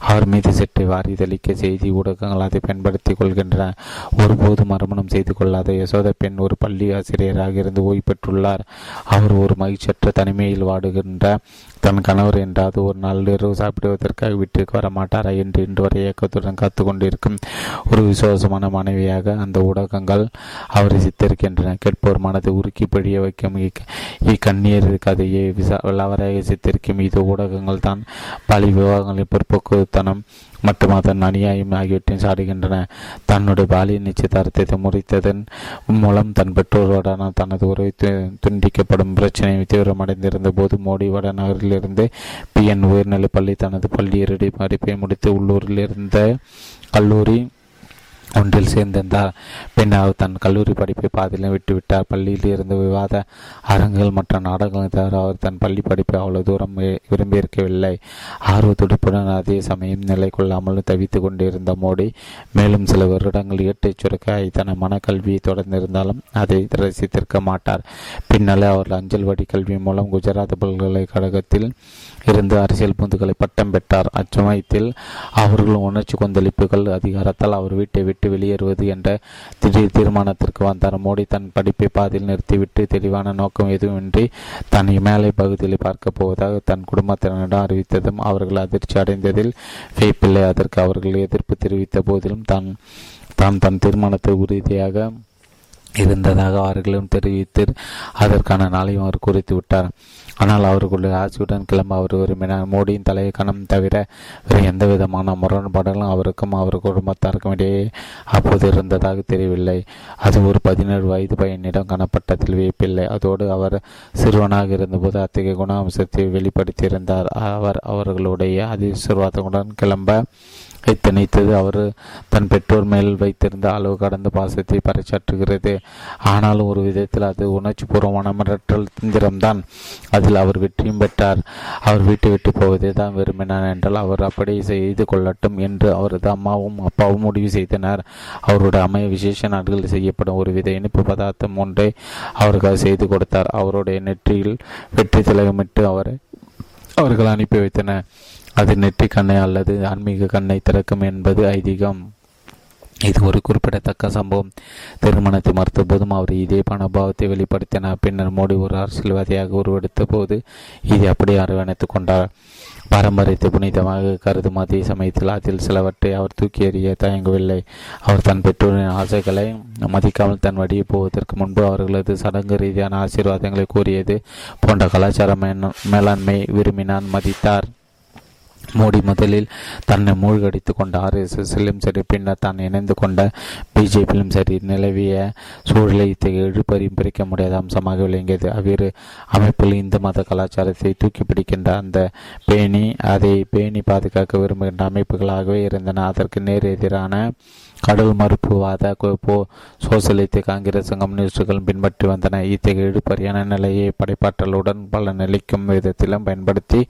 அவர் மீது செட்டை வாரி தெளிக்க செய்தி ஊடகங்கள் அதை பயன்படுத்திக் கொள்கின்றன. ஒருபோதும் மறுமணம் செய்து கொள்ளாத யசோத பெண் ஒரு பள்ளி ஆசிரியராக இருந்து ஓய்வு பெற்றுள்ளார். அவர் ஒரு மகிழ்ச்சியற்ற தனிமையில் வாடுகின்ற தன் கணவர் என்றாவது ஒரு நாள் இரவு சாப்பிடுவதற்காக வீட்டிற்கு வர மாட்டாரா என்று இன்று வரை இயக்கத்துடன் காத்து கொண்டிருக்கும் ஒரு விசுவாசமான மனைவியாக அந்த ஊடகங்கள் அவரை சித்தரிக்கின்றன. கேட்போர் மனதை உருக்கி பிழிய வைக்கும் இக்கண்ணீர் கதையை விசா விளாவரையாக சித்தரிக்கும் இது ஊடகங்கள் தான் பழி விவாகங்களின் பிற்போக்குத்தனம் மற்றும் அதன் அநியாயம் ஆகியவற்றையும் சாடுகின்றன. தன்னுடைய பாலியல் நிச்சயதார்த்தத்தை முறித்ததன் மூலம் தன் பெற்றோருடனான தனது உறவை துண்டிக்கப்படும் பிரச்சனை தீவிரமடைந்திருந்த போது மோடி வடநகரிலிருந்து பி என் உயர்நிலைப் பள்ளி தனது பள்ளி இறுதி மதிப்பை முடித்து உள்ளூரில் இருந்த கல்லூரி ஒன்றில் சேர்ந்திருந்தார். பின்னர் தன் கல்லூரி படிப்பை பாதியிலும் விட்டுவிட்டார். பள்ளியில் இருந்து விவாத அரங்குகள் மற்ற நாடகங்களை தவிர அவர் தன் பள்ளி படிப்பை அவ்வளவு தூரம் விரும்பியிருக்கவில்லை. ஆர்வ துடிப்புடன் அதே சமயம் நிலை கொள்ளாமல் தவித்து கொண்டிருந்த மோடி மேலும் சில வருடங்கள் இயற்கை சுருக்க தன மனக்கல்வியை தொடர்ந்திருந்தாலும் அதை ரசித்திருக்க மாட்டார். பின்னாலே அவர் அஞ்சல் வடி கல்வி மூலம் குஜராத் பல்கலைக்கழகத்தில் இருந்து அரசியல் புந்துகளை பட்டம் பெற்றார். அச்சமயத்தில் அவர்கள் உணர்ச்சி கொந்தளிப்புகள் அதிகாரத்தால் அவர் வீட்டை விட்டு வெளியேறுவது என்ற திடீர் தீர்மானத்திற்கு வந்தார். மோடி தன் படிப்பை பாதியில் நிறுத்திவிட்டு தெளிவான நோக்கம் எதுவுமின்றி தன் இமேலை பகுதியில் பார்க்கப் போவதாக தன் குடும்பத்தினரிடம் அறிவித்ததும் அவர்கள் அதிர்ச்சி அடைந்ததில் வியப்பில்லை. அதற்கு அவர்கள் எதிர்ப்பு தெரிவித்த போதிலும் தான் தான் தன் தீர்மானத்தை உறுதியாக இருந்ததாக அவர்களும் தெரிவித்து அதற்கான நாளையும் அவர் குறித்து விட்டார். ஆனால் அவர்களுடைய ஆசையுடன் கிளம்ப அவர் விரும்பினார். மோடியின் தலையை கணம் தவிர வேறு எந்த விதமான முரண்பாடுகளும் அவருக்கும் அவர் குடும்பத்தாருக்கும் இடையே அப்போது இருந்ததாக தெரியவில்லை. அது ஒரு பதினேழு வயது பையனிடம் காணப்பட்டதில் வியப்பில்லை. அதோடு அவர் சிறுவனாக இருந்தபோது அத்தகைய குணாம்சத்தை வெளிப்படுத்தியிருந்தார். அவர் அவர்களுடைய அதிர்வாதங்களுடன் கிளம்ப எத்தனைத்தது அவர் தன் பெற்றோர் மேல் வைத்திருந்த அளவு கடந்த பாசத்தை பறைச்சாற்றுகிறது ஆனாலும் ஒரு விதத்தில் அது உணர்ச்சி பூர்வமான மிரட்டல் தந்திரம்தான். அதில் அவர் வெற்றியும் பெற்றார். அவர் வீட்டை விட்டு போவதே தான் விரும்பினார் என்றால் அவர் அப்படி செய்து கொள்ளட்டும் என்று அவரது அம்மாவும் அப்பாவும் முடிவு செய்தனர். அவருடைய அமைய விசேஷ நாடுகளில் செய்யப்படும் ஒரு வித இனிப்பு பதார்த்தம் ஒன்றை அவர்கள் செய்து கொடுத்தார். அவருடைய நெற்றியில் வெற்றி திலகமிட்டு அவரை அவர்கள் அனுப்பி வைத்தனர். அது நெற்றி கண்ணை அல்லது ஆன்மீக கண்ணை திறக்கும் என்பது ஐதீகம். இது ஒரு குறிப்பிடத்தக்க சம்பவம். திருமணத்தை மறுத்த போதும் அவர் இதே பணபாவத்தை வெளிப்படுத்தினார். பின்னர் மோடி ஒரு அரசியல்வாதியாக உருவெடுத்த போது இதை அப்படியே அரவணைத்துக் கொண்டார். பாரம்பரியத்தை புனிதமாக கருதும் அதே சமயத்தில் அதில் சிலவற்றை அவர் தூக்கி எறிய தயங்கவில்லை. அவர் தன் பெற்றோரின் ஆசைகளை மதிக்காமல் தன் வழியை போவதற்கு முன்பு அவர்களது சடங்கு ரீதியான ஆசீர்வாதங்களை கூறியது போன்ற கலாச்சார மேலாண்மை விரும்பினான் மதித்தார். மோடி முதலில் தன்னை மூழ்கடித்து கொண்ட ஆர்எஸ்எஸ்ஸிலும் சரி பின்னர் தான் இணைந்து கொண்ட பிஜேபியிலும் சரி நிலவிய சூழலை இத்தகைய இழுப்பறியும் பிரிக்க முடியாத அம்சமாக விளங்கியது. அவ்விரு அமைப்பில் இந்து மத கலாச்சாரத்தை தூக்கி பிடிக்கின்ற அந்த பேணி அதை பேணி பாதுகாக்க விரும்புகின்ற அமைப்புகளாகவே இருந்தன. அதற்கு நேர் எதிரான கடல் மறுப்புவாத போ சோசியலித்த காங்கிரஸ் கம்யூனிஸ்டுகளும் பின்பற்றி வந்தன. இத்தகைய இழுப்பறியான நிலையை படைப்பாற்றலுடன் பல நிலைக்கும் விதத்திலும் பயன்படுத்தி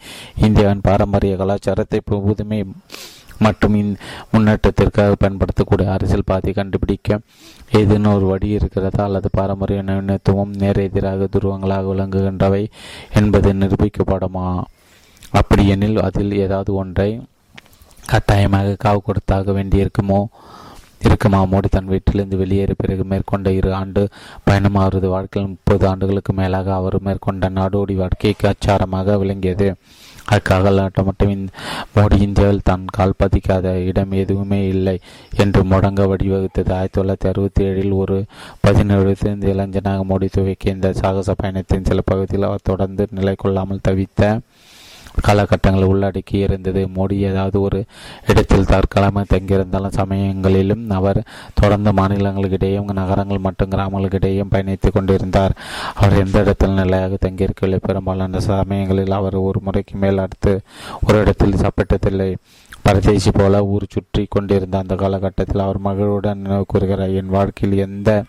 இந்தியாவின் பாரம்பரிய கலாச்சாரத்தை புதுமை மற்றும் முன்னேற்றத்திற்காக பயன்படுத்தக்கூடிய அரசியல் பாதை கண்டுபிடிக்க ஏதேனும் ஒரு வழி இருக்கிறதா? அல்லது பாரம்பரிய நவீனத்துவம் நேர எதிராக துருவங்களாக விளங்குகின்றவை என்பது நிரூபிக்கப்படுமா? அப்படியெனில் அதில் ஏதாவது ஒன்றை கட்டாயமாக காவு கொடுத்தாக வேண்டியிருக்குமோ? இருக்குமா மோடி தன் வீட்டிலிருந்து வெளியேற பிறகு மேற்கொண்ட இரு ஆண்டு பயணம் அவரது வாழ்க்கையில் முப்பது ஆண்டுகளுக்கு மேலாக அவர் மேற்கொண்ட நாடோடி வாழ்க்கைக்கு அச்சாரமாக விளங்கியது. அக்காகலாட்ட மட்டும் மோடி இந்தியாவில் தான் கால் பதிக்காத இடம் எதுவுமே இல்லை என்று முடங்க வழிவகுத்தது. ஆயிரத்தி தொள்ளாயிரத்தி அறுபத்தி ஏழில் ஒரு பதினேழு இளைஞனாக மோடி துவக்கிய இந்த சாகச பயணத்தின் சில பகுதியில் அவர் தொடர்ந்து நிலை கொள்ளாமல் தவித்த காலகட்டங்களை உள்ளடக்கி இருந்தது. மோடி ஏதாவது ஒரு இடத்தில் தற்காலமாக தங்கியிருந்தாலும் சமயங்களிலும் அவர் தொடர்ந்து மாநிலங்களுக்கிடையும் நகரங்கள் மற்றும் கிராமங்களுக்கிடையும் பயணித்துக் கொண்டிருந்தார். அவர் எந்த இடத்தில் நிலையாக தங்கியிருக்கவில்லை பெரும்பாலான சமயங்களில் அவர் ஒரு முறைக்கு மேல் அடுத்து ஒரு இடத்தில் சாப்பிட்டதில்லை. பரதேசி போல ஊர் சுற்றி கொண்டிருந்த அந்த காலகட்டத்தில் அவர் மகளுடன் நினைவு கூறுகிறார். என் வாழ்க்கையில் எந்த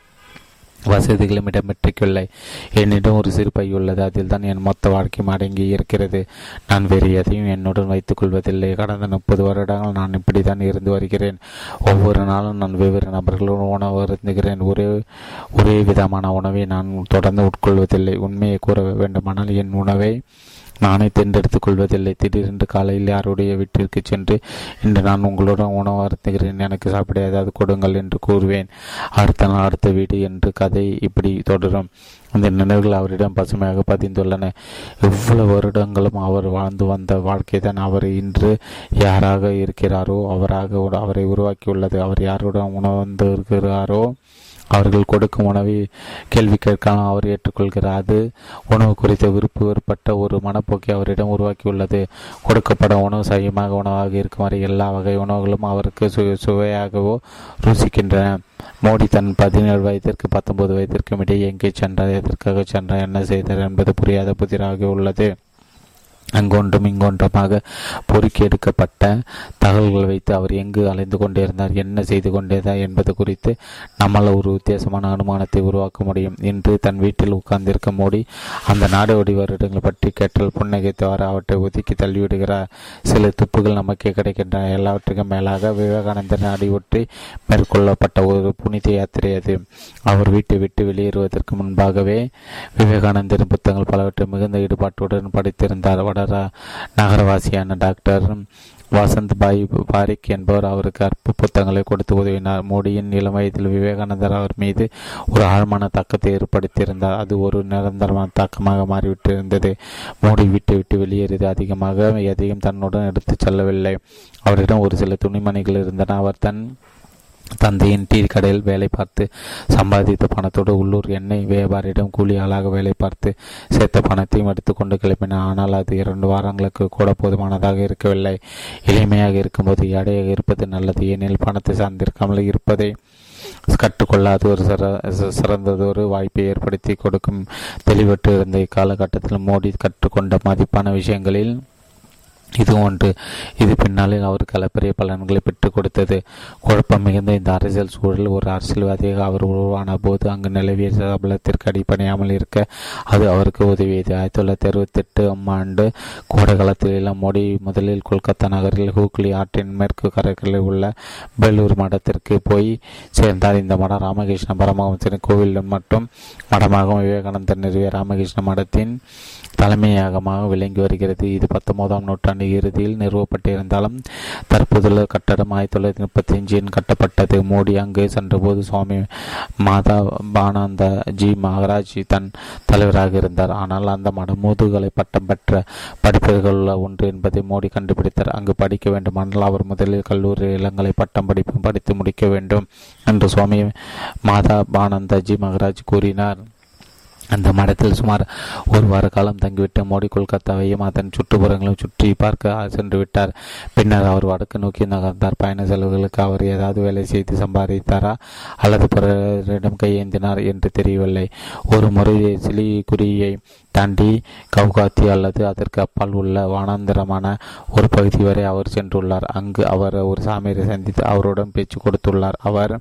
வசதிகளும் இடம்பெற்றிக்கவில்லை என்னிடம் ஒரு சிறு பை உள்ளது. அதில் தான் என் மொத்த வாழ்க்கையும் அடங்கி இருக்கிறது. நான் வேறு எதையும் என்னுடன் வைத்துக் கொள்வதில்லை. கடந்த முப்பது வருடங்கள் நான் இப்படித்தான் இருந்து வருகிறேன். ஒவ்வொரு நாளும் நான் வெவ்வேறு நபர்களுடன் உணவு இருந்துகிறேன் ஒரே ஒரே விதமான உணவை நான் தொடர்ந்து உட்கொள்வதில்லை. உண்மையை கூற வேண்டுமானால் என் உணவை நானே தேர்ந்தெடுத்துக் கொள்வதில்லை திடீரென்று காலையில் யாருடைய வீட்டிற்கு சென்று இன்று நான் உங்களுடன் உணவு அறுத்துகிறேன் எனக்கு சாப்பிட ஏதாவது கொடுங்கள் என்று கூறுவேன். அடுத்த நாள் அடுத்த வீடு என்று கதை இப்படி தொடரும். அந்த நினைவுகள் அவரிடம் பசுமையாக பதிந்துள்ளன. எவ்வளவு வருடங்களும் அவர் வாழ்ந்து வந்த வாழ்க்கை தான் அவர் இன்று யாராக இருக்கிறாரோ அவராக அவரை உருவாக்கியுள்ளது. அவர் யாருடன் உணவு இருக்கிறாரோ அவர்கள் கொடுக்கும் உணவை கேள்வி கேட்காமல் அவர் ஏற்றுக்கொள்கிறார். அது உணவு குறித்த விருப்பு வேறுபட்ட ஒரு மனப்போக்கை அவரிடம் உருவாக்கியுள்ளது. கொடுக்கப்படும் உணவு சையமாக உணவாக இருக்கும் வரை எல்லா வகை உணவுகளும் அவருக்கு சு சுவையாகவோ ருசிக்கின்றன. மோடி தன் பதினேழு வயதிற்கு பத்தொன்பது வயதிற்கும் இடையே எங்கே சென்றார் எதற்காக சென்றார் என்ன செய்தார் என்பது புரியாத புதிராக உள்ளது. அங்கொன்றும் இங்கொன்றுமாக பொறுக்கி எடுக்கப்பட்ட தகவல்கள் வைத்து அவர் எங்கு அலைந்து கொண்டிருந்தார் என்ன செய்து கொண்டிருந்தார் என்பது குறித்து நம்மால் ஒரு வித்தியாசமான அனுமானத்தை உருவாக்க முடியும். இன்று தன் வீட்டில் உட்கார்ந்திருக்க மோடி அந்த நாடோடி வருடங்கள் பற்றி கேட்டால் புன்னகைத்தவாறு அவற்றை ஒதுக்கி தள்ளிவிடுகிறார். சில துப்புகள் நமக்கே கிடைக்கின்றன. எல்லாவற்றுக்கும் மேலாக விவேகானந்தர் அடிவொற்றி மேற்கொள்ளப்பட்ட ஒரு புனித யாத்திரை அது. அவர் வீட்டை விட்டு வெளியேறுவதற்கு முன்பாகவே விவேகானந்தரின் புத்தகங்கள் பலவற்றை மிகுந்த ஈடுபாட்டுடன் படித்திருந்தார். வட நகரவாசியான டாக்டர் வசந்த் பாய் பாரிக் என்பவர் அவருக்கு அற்பு புத்தகங்களை கொடுத்து உதவினார். மோடியின் இளம் வயதில் விவேகானந்தர் அவர் மீது ஒரு ஆழமான தாக்கத்தை ஏற்படுத்தியிருந்தார். அது ஒரு நிரந்தரமான தாக்கமாக மாறிவிட்டிருந்தது மோடி விட்டு விட்டு வெளியேறியது அதிகமாக எதையும் தன்னுடன் எடுத்துச் செல்லவில்லை. அவரிடம் ஒரு சில துணிமணிகள் இருந்தன. அவர் தன் தந்தையின் டீ கடையில் வேலை பார்த்து சம்பாதித்த பணத்தோடு உள்ளூர் எண்ணெய் வியாபாரியிடம் கூலி ஆளாக வேலை பார்த்து சேர்த்த பணத்தையும் எடுத்துக்கொண்டு கிளம்பினார் ஆனால் அது இரண்டு வாரங்களுக்கு கூட போதுமானதாக இருக்கவில்லை. எளிமையாக இருக்கும்போது எடையாக இருப்பது நல்லது. ஏனெனில் பணத்தை சார்ந்திருக்காமல் இருப்பதை கற்றுக்கொள்ளாத. ஒரு சிற சிறந்ததொரு வாய்ப்பை ஏற்படுத்தி கொடுக்கும் தெளிவற்று இருந்த இக்காலகட்டத்தில் மோடி கற்றுக்கொண்ட மதிப்பான விஷயங்களில் இது ஒன்று. இது பின்னாளில் அவருக்கு அளப்பரிய பலன்களை பெற்றுக் கொடுத்தது. குழப்பம் மிகுந்த இந்த அரசியல் சூழல் ஒரு அரசியல்வாதியாக அவர் உருவான போது அங்கு நிலவிய சபலத்திற்கு அடிப்படையாமல் இருக்க அது அவருக்கு உதவியது. ஆயிரத்தி தொள்ளாயிரத்தி அறுபத்தி எட்டு ஆண்டு கோடை காலத்தில் மோடி முதலில் கொல்கத்தா நகரில் ஹூக்லி ஆற்றின் மேற்கு கரைகளில் உள்ள பெல்லூர் மடத்திற்கு போய் சேர்ந்தார். இந்த மடம் ராமகிருஷ்ண பரமஹம்சரின் கோவில் மற்றும் மடமாகவும் விவேகானந்தர் நிறுவிய ராமகிருஷ்ண மடத்தின் தலைமையகமாக விளங்கி வருகிறது. இது பத்தொன்பதாம் நூற்றாண்டு இறுதியில் நிறுவப்பட்டிருந்தாலும் தற்போதுள்ள கட்டடம் ஆயிரத்தி தொள்ளாயிரத்தி முப்பத்தி அஞ்சில் கட்டப்பட்டது. மோடி அங்கு சென்றபோது சுவாமி மாதா பானந்த ஜி மகராஜ் தன் தலைவராக இருந்தார். ஆனால் அந்த மடம் முதுகலை பட்டம் பெற்ற படிப்புகள் ஒன்று என்பதை மோடி கண்டுபிடித்தார். அங்கு படிக்க வேண்டுமானால் அவர் முதலில் கல்லூரி இளங்கலை பட்டம் படிப்பு படித்து முடிக்க வேண்டும் என்று சுவாமி மாதா பானந்தஜி மகராஜ் கூறினார். அந்த மடத்தில் சுமார் ஒரு வார காலம் தங்கிவிட்டு மோடி கொல்கத்தாவையும் அதன் சுற்றுப்புறங்களையும் சுற்றி பார்க்க சென்று விட்டார். பின்னர் அவர் வடக்கு நோக்கி நகர்ந்தார். பயண செலவுகளுக்கு அவர் ஏதாவது வேலை செய்து சம்பாதித்தாரா? அல்லது பிறரிடம் கையேந்தினார் என்று தெரியவில்லை. ஒரு முறை சிலிகுரியை தாண்டி கவுகாத்தி அல்லது அதற்கு அப்பால் உள்ள வானாந்திரமான ஒரு பகுதி வரை அவர் சென்றுள்ளார். அங்கு அவர் ஒரு சாமியரை சந்தித்து அவருடன் பேச்சு கொடுத்துள்ளார். அவர்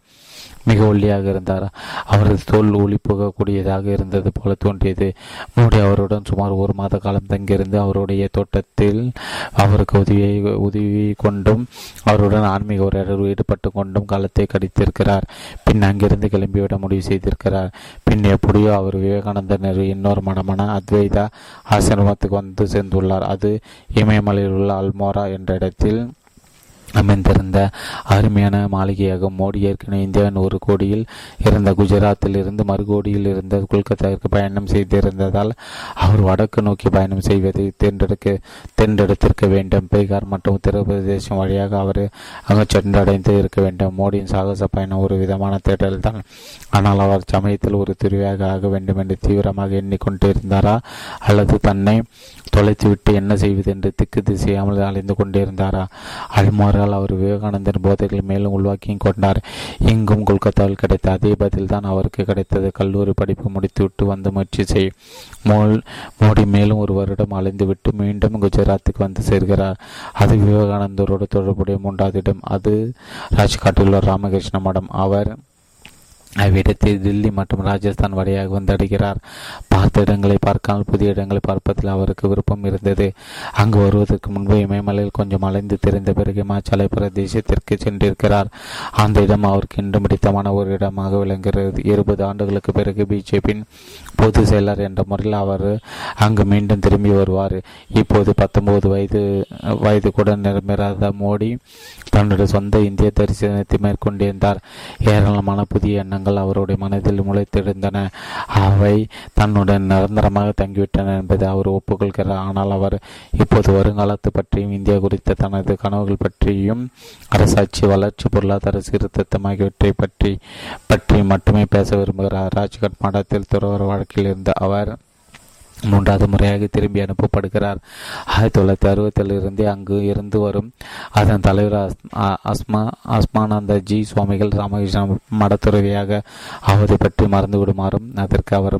மிக ஒல்லியாக இருந்தார். அவரது தோல் ஒளி புகக்கூடியதாக இருந்தது போல தோன்றியது. மோடி அவருடன் சுமார் ஒரு மாத காலம் தங்கியிருந்து அவருடைய தோட்டத்தில் அவருக்கு உதவியை உதவி கொண்டும் அவருடன் ஆன்மீக உரையாடல் ஈடுபட்டு கொண்டும் காலத்தை கடித்திருக்கிறார் பின் அங்கிருந்து கிளம்பிவிட முடிவு செய்திருக்கிறார். பின் எப்படியோ அவர் விவேகானந்தர் இன்னொரு மனமான அத்வைதா ஆசிரமத்துக்கு வந்து சேர்ந்துள்ளார். அது இமயமலையில் உள்ள அல்மோரா என்ற இடத்தில் அமைந்திருந்த அருமையான மாளிகையாகும் மோடி ஏற்கனவே இந்தியாவின் ஒரு கோடியில் இருந்த குஜராத்தில் இருந்து மறுகோடியில் இருந்த கொல்கத்தாவிற்கு பயணம் செய்திருந்ததால் அவர் வடக்கு நோக்கி பயணம் செய்வதை தேர்ந்தெடுக்க தேர்ந்தெடுத்திருக்க வேண்டும். பீகார் மற்றும் உத்தரப்பிரதேசம் வழியாக அவர் அங்கு சென்றடைந்து இருக்க வேண்டும். மோடியின் சாகச பயணம் ஒரு விதமான தேடல் தான் ஆனால் அவர் சமயத்தில் ஒரு துருவியாக ஆக வேண்டும் என்று தீவிரமாக எண்ணிக்கொண்டிருந்தாரா அல்லது தன்னை தொலைத்துவிட்டு என்ன செய்வது என்று திக்கு திசையாமல் அலைந்து கொண்டிருந்தாரா அல்மாரால் அவர் விவேகானந்தன் போதைகளை மேலும் உள்வாக்கியும் கொண்டார். இங்கும் கொல்கத்தாவில் கிடைத்த அதே பதில் தான் அவருக்கு கிடைத்தது. கல்லூரி படிப்பு முடித்துவிட்டு வந்து முயற்சி செய். மோல் மோடி மேலும் ஒரு வருடம் அலைந்துவிட்டு மீண்டும் குஜராத்துக்கு வந்து சேர்கிறார். அது விவேகானந்தரோடு தொடர்புடைய மூன்றாவது இடம். அது ராஜ்காட்டில் உள்ள ராமகிருஷ்ண மடம். அவர் அவ்விடத்தை தில்லி மற்றும் ராஜஸ்தான் வழியாக வந்தடைகிறார். பார்த்த இடங்களை பார்க்காமல் புதிய இடங்களை பார்ப்பதில் அவருக்கு விருப்பம் இருந்தது. அங்கு வருவதற்கு முன்பு இமயமலையில் கொஞ்சம் அலைந்து தெரிந்த பிறகு இமாச்சல பிரதேசத்திற்கு சென்றிருக்கிறார். அந்த இடம் அவருக்கு இன்றும் பிடித்தமான ஒரு இடமாக விளங்குகிறது. இருபது ஆண்டுகளுக்கு பிறகு பிஜேபியின் பொது செயலர் என்ற முறையில் அவர் அங்கு மீண்டும் திரும்பி வருவார். இப்போது பத்தொன்பது வயது வயது கூட நிரம்பிராத மோடி தன்னுடைய சொந்த இந்திய தரிசனத்தை மேற்கொண்டிருந்தார். ஏராளமான புதிய எண்ணங்கள் அவருடைய மனதில் முளைத்தெழுந்தன. அவை தன்னுடன் நிரந்தரமாக தங்கிவிட்டன என்பதை அவர் ஒப்புக்கொள்கிறார். ஆனால் அவர் இப்போது வருங்காலத்து பற்றியும் இந்தியா குறித்த தனது கனவுகள் பற்றியும் அரசாட்சி வளர்ச்சி பொருளாதார சீர்திருத்தம் ஆகியவற்றை பற்றி பற்றி மட்டுமே பேச விரும்புகிறார். ராஜ்கட் மாடத்தில் துறவர் வழக்கில் இருந்த அவர் மூன்றாவது முறையாக திரும்பி அனுப்பப்படுகிறார். ஆயிரத்தி தொள்ளாயிரத்தி அறுபத்தில் இருந்தே அங்கு இருந்து வரும் அதன் தலைவர் அஸ்மா அஸ்மானந்த ஜி சுவாமிகள் ராமகிருஷ்ண மடத்துறவியாக அவரை பற்றி மறந்து விடுமாறும் அதற்கு அவர்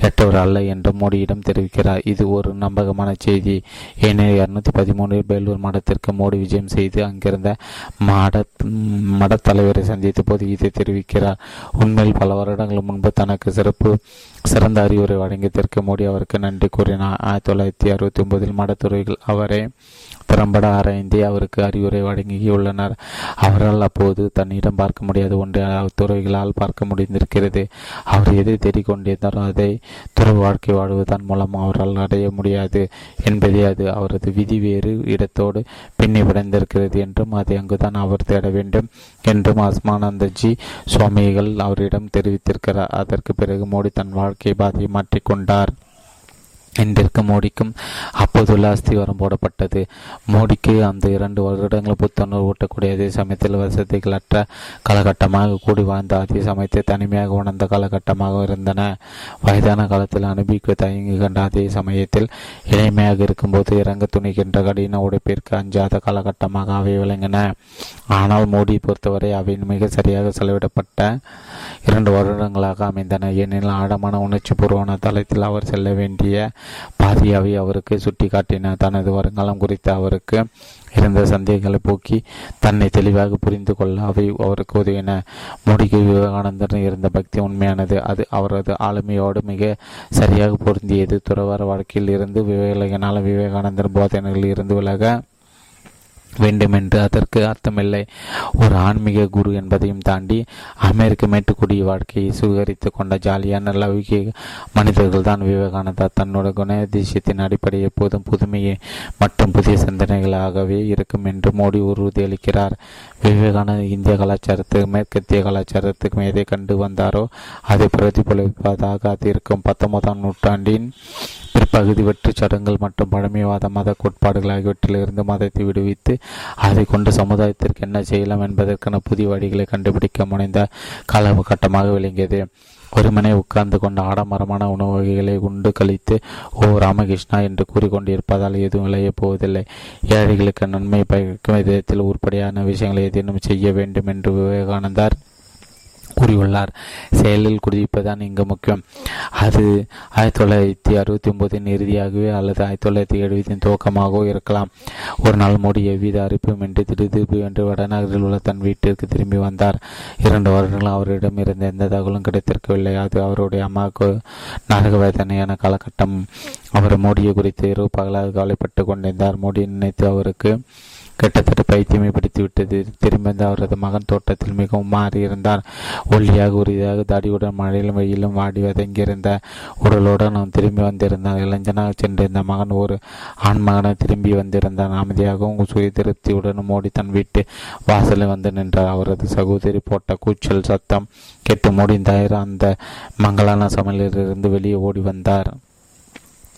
எட்டவர் அல்ல என்று மோடியிடம் தெரிவிக்கிறார். இது ஒரு நம்பகமான செய்தி. ஏனெனில் இருநூத்தி பதிமூணில் வேலூர் மடத்திற்கு மோடி விஜயம் செய்து அங்கிருந்த மட மடத்தலைவரை சந்தித்த போது இதை தெரிவிக்கிறார். உண்மையில் பல வருடங்கள் முன்பு தனக்கு சிறப்பு சிறந்த அறிவுரை வழங்கியதற்கு மோடி அவருக்கு நன்றி கூறினார். ஆயிரத்தி தொள்ளாயிரத்தி அறுபத்தி ஒன்பதில் மடத்துறையில் அவரை திறம்பட ஆராய்ந்தே அவருக்கு அறிவுரை வழங்கியுள்ளனர். அவரால் அப்போது தன்னிடம் பார்க்க முடியாத ஒன்றை துறவிகளால் பார்க்க முடிந்திருக்கிறது. அவர் எதை தேடிக்கொண்டிருந்தாரோ அதை துறவு வாழ்க்கை வாழ்வதன் மூலம் அவரால் அடைய முடியாது என்பதே அது. அவரது விதி வேறு இடத்தோடு பின்னி விடைந்திருக்கிறது என்றும் அதை அங்குதான் அவர் தேட வேண்டும் என்றும் அஸ்மானந்தஜி சுவாமிகள் அவரிடம் தெரிவித்திருக்கிறார். அதற்கு பிறகு மோடி தன் வாழ்க்கை பாதையை மாற்றிக்கொண்டார். இன்றிற்கு மோடிக்கும் அப்போதுள்ள அஸ்திவாரம் போடப்பட்டது. மோடிக்கு அந்த இரண்டு வருடங்கள் புத்துணர்வு ஊட்டக்கூடிய அதே சமயத்தில் வசதிகளற்ற காலகட்டமாக கூடி வாழ்ந்த அதே சமயத்தை தனிமையாக உணர்ந்த காலகட்டமாக இருந்தன. வயதான காலத்தில் அனுபவிக்க தயங்கி கண்ட அதே சமயத்தில் இளமையாக இருக்கும்போது இறங்க துணிகின்ற கடின உடைப்பிற்கு அஞ்சாத காலகட்டமாக அவை விளங்கின. ஆனால் மோடி பொறுத்தவரை அவை மிக சரியாக செலவிடப்பட்ட இரண்டு வருடங்களாக அமைந்தன. ஏனெனில் ஆழமான உணர்ச்சி பூர்வமான தளத்தில் அவர் செல்ல வேண்டிய பாதியாவை அவருக்கு சுட்டிக்காட்டின தனது வருங்காலம் குறித்து அவருக்கு இருந்த சந்தேகங்களை போக்கி தன்னை தெளிவாக புரிந்து கொள்ள அவை அவருக்கு உதவின. மோடிக்கு விவேகானந்தர் இருந்த பக்தி உண்மையானது. அது அவரது ஆளுமையோடு மிக சரியாக பொருந்தியது. துறவர வாழ்க்கையில் இருந்து விவேகனால விவேகானந்தர் போதனைகளில் இருந்து விலக வேண்டுமென்று அதற்கு அர்த்தமில்லை. ஒரு ஆன்மீக குரு என்பதையும் தாண்டி அமெரிக்க மேட்டுக்குடிய வாழ்க்கையை சுகரித்து கொண்ட ஜாலியான லௌகிக மனிதர்கள் தான் விவேகானந்தா. தன்னோட குணாதிசயத்தின் அடிப்படை எப்போதும் புதுமையை மற்றும் புதிய சிந்தனைகளாகவே இருக்கும் என்று மோடி உறுதியளிக்கிறார். விவேகானந்தர் இந்திய கலாச்சாரத்துக்கு மேற்கத்திய கலாச்சாரத்துக்கும் எதை கண்டு வந்தாரோ அதை பிரதிபலிப்பதாக அது இருக்கும். பத்தொன்பதாம் நூற்றாண்டின் பிற்பகுதி வெற்று சடங்குகள் மற்றும் பழமைவாத மத கோட்பாடுகள் ஆகியவற்றிலிருந்து மதத்தை விடுவித்து அதை கொண்டு சமுதாயத்திற்கு என்ன செய்யலாம் என்பதற்கான புதிய வழிகளை கண்டுபிடிக்க முனைந்த காலகட்டமாக விளங்கியது. ஒருமனை உட்கார்ந்து கொண்ட ஆடம்பரமான உணவு வகைகளை உண்டு கழித்து ஓ ராமகிருஷ்ணா என்று கூறிக்கொண்டிருப்பதால் எதுவும் விளையப் போவதில்லை. ஏழைகளுக்கு நன்மை பயக்கும் விதத்தில் உருப்படியான விஷயங்களை ஏதேனும் செய்ய வேண்டும் என்று விவேகானந்தார் கூறியுள்ளார். செயலில் குடிப்பதுதான் இங்கு முக்கியம். அது ஆயிரத்தி தொள்ளாயிரத்தி அறுபத்தி ஒன்பதின் இறுதியாகவே அல்லது ஆயிரத்தி தொள்ளாயிரத்தி எழுபதின் துவக்கமாகவோ இருக்கலாம். ஒரு நாள் மோடி எவ்வித அறிப்பும் என்று திருதிருப்பு என்று வடநகரில் உள்ள தன் வீட்டிற்கு திரும்பி வந்தார். இரண்டு வருடங்கள் அவரிடம் இருந்த எந்த தகவலும் கிடைத்திருக்கவில்லை. அது அவருடைய அம்மாவுக்கு நரக வேதனையான காலகட்டம். அவர் மோடியை குறித்து இரவு பகலாக கவலைப்பட்டு கொண்டிருந்தார். மோடி நினைத்து அவருக்கு கிட்டத்தட்ட பைத்தியமை பிடித்துவிட்டது விட்டது. திரும்பி அவரது மகன் தோட்டத்தில் மிகவும் மாறியிருந்தார். ஒல்லியாக உறுதியாக தாடியுடன் மழையிலும் வெயிலும் வாடி வதங்கியிருந்த உடலுடன் அவன் திரும்பி வந்திருந்தான். இளைஞனாக சென்றிருந்த மகன் ஒரு ஆண் மகனாக திரும்பி வந்திருந்தான். அமைதியாகவும் சுய திருப்தியுடன் மோடி தன் வீட்டு வாசலில் வந்து நின்றார். அவரது சகோதரி போட்ட கூச்சல் சத்தம் கெட்டு முடிந்தாயிர அந்த மங்களான சமையலிலிருந்து வெளியே ஓடி வந்தார்.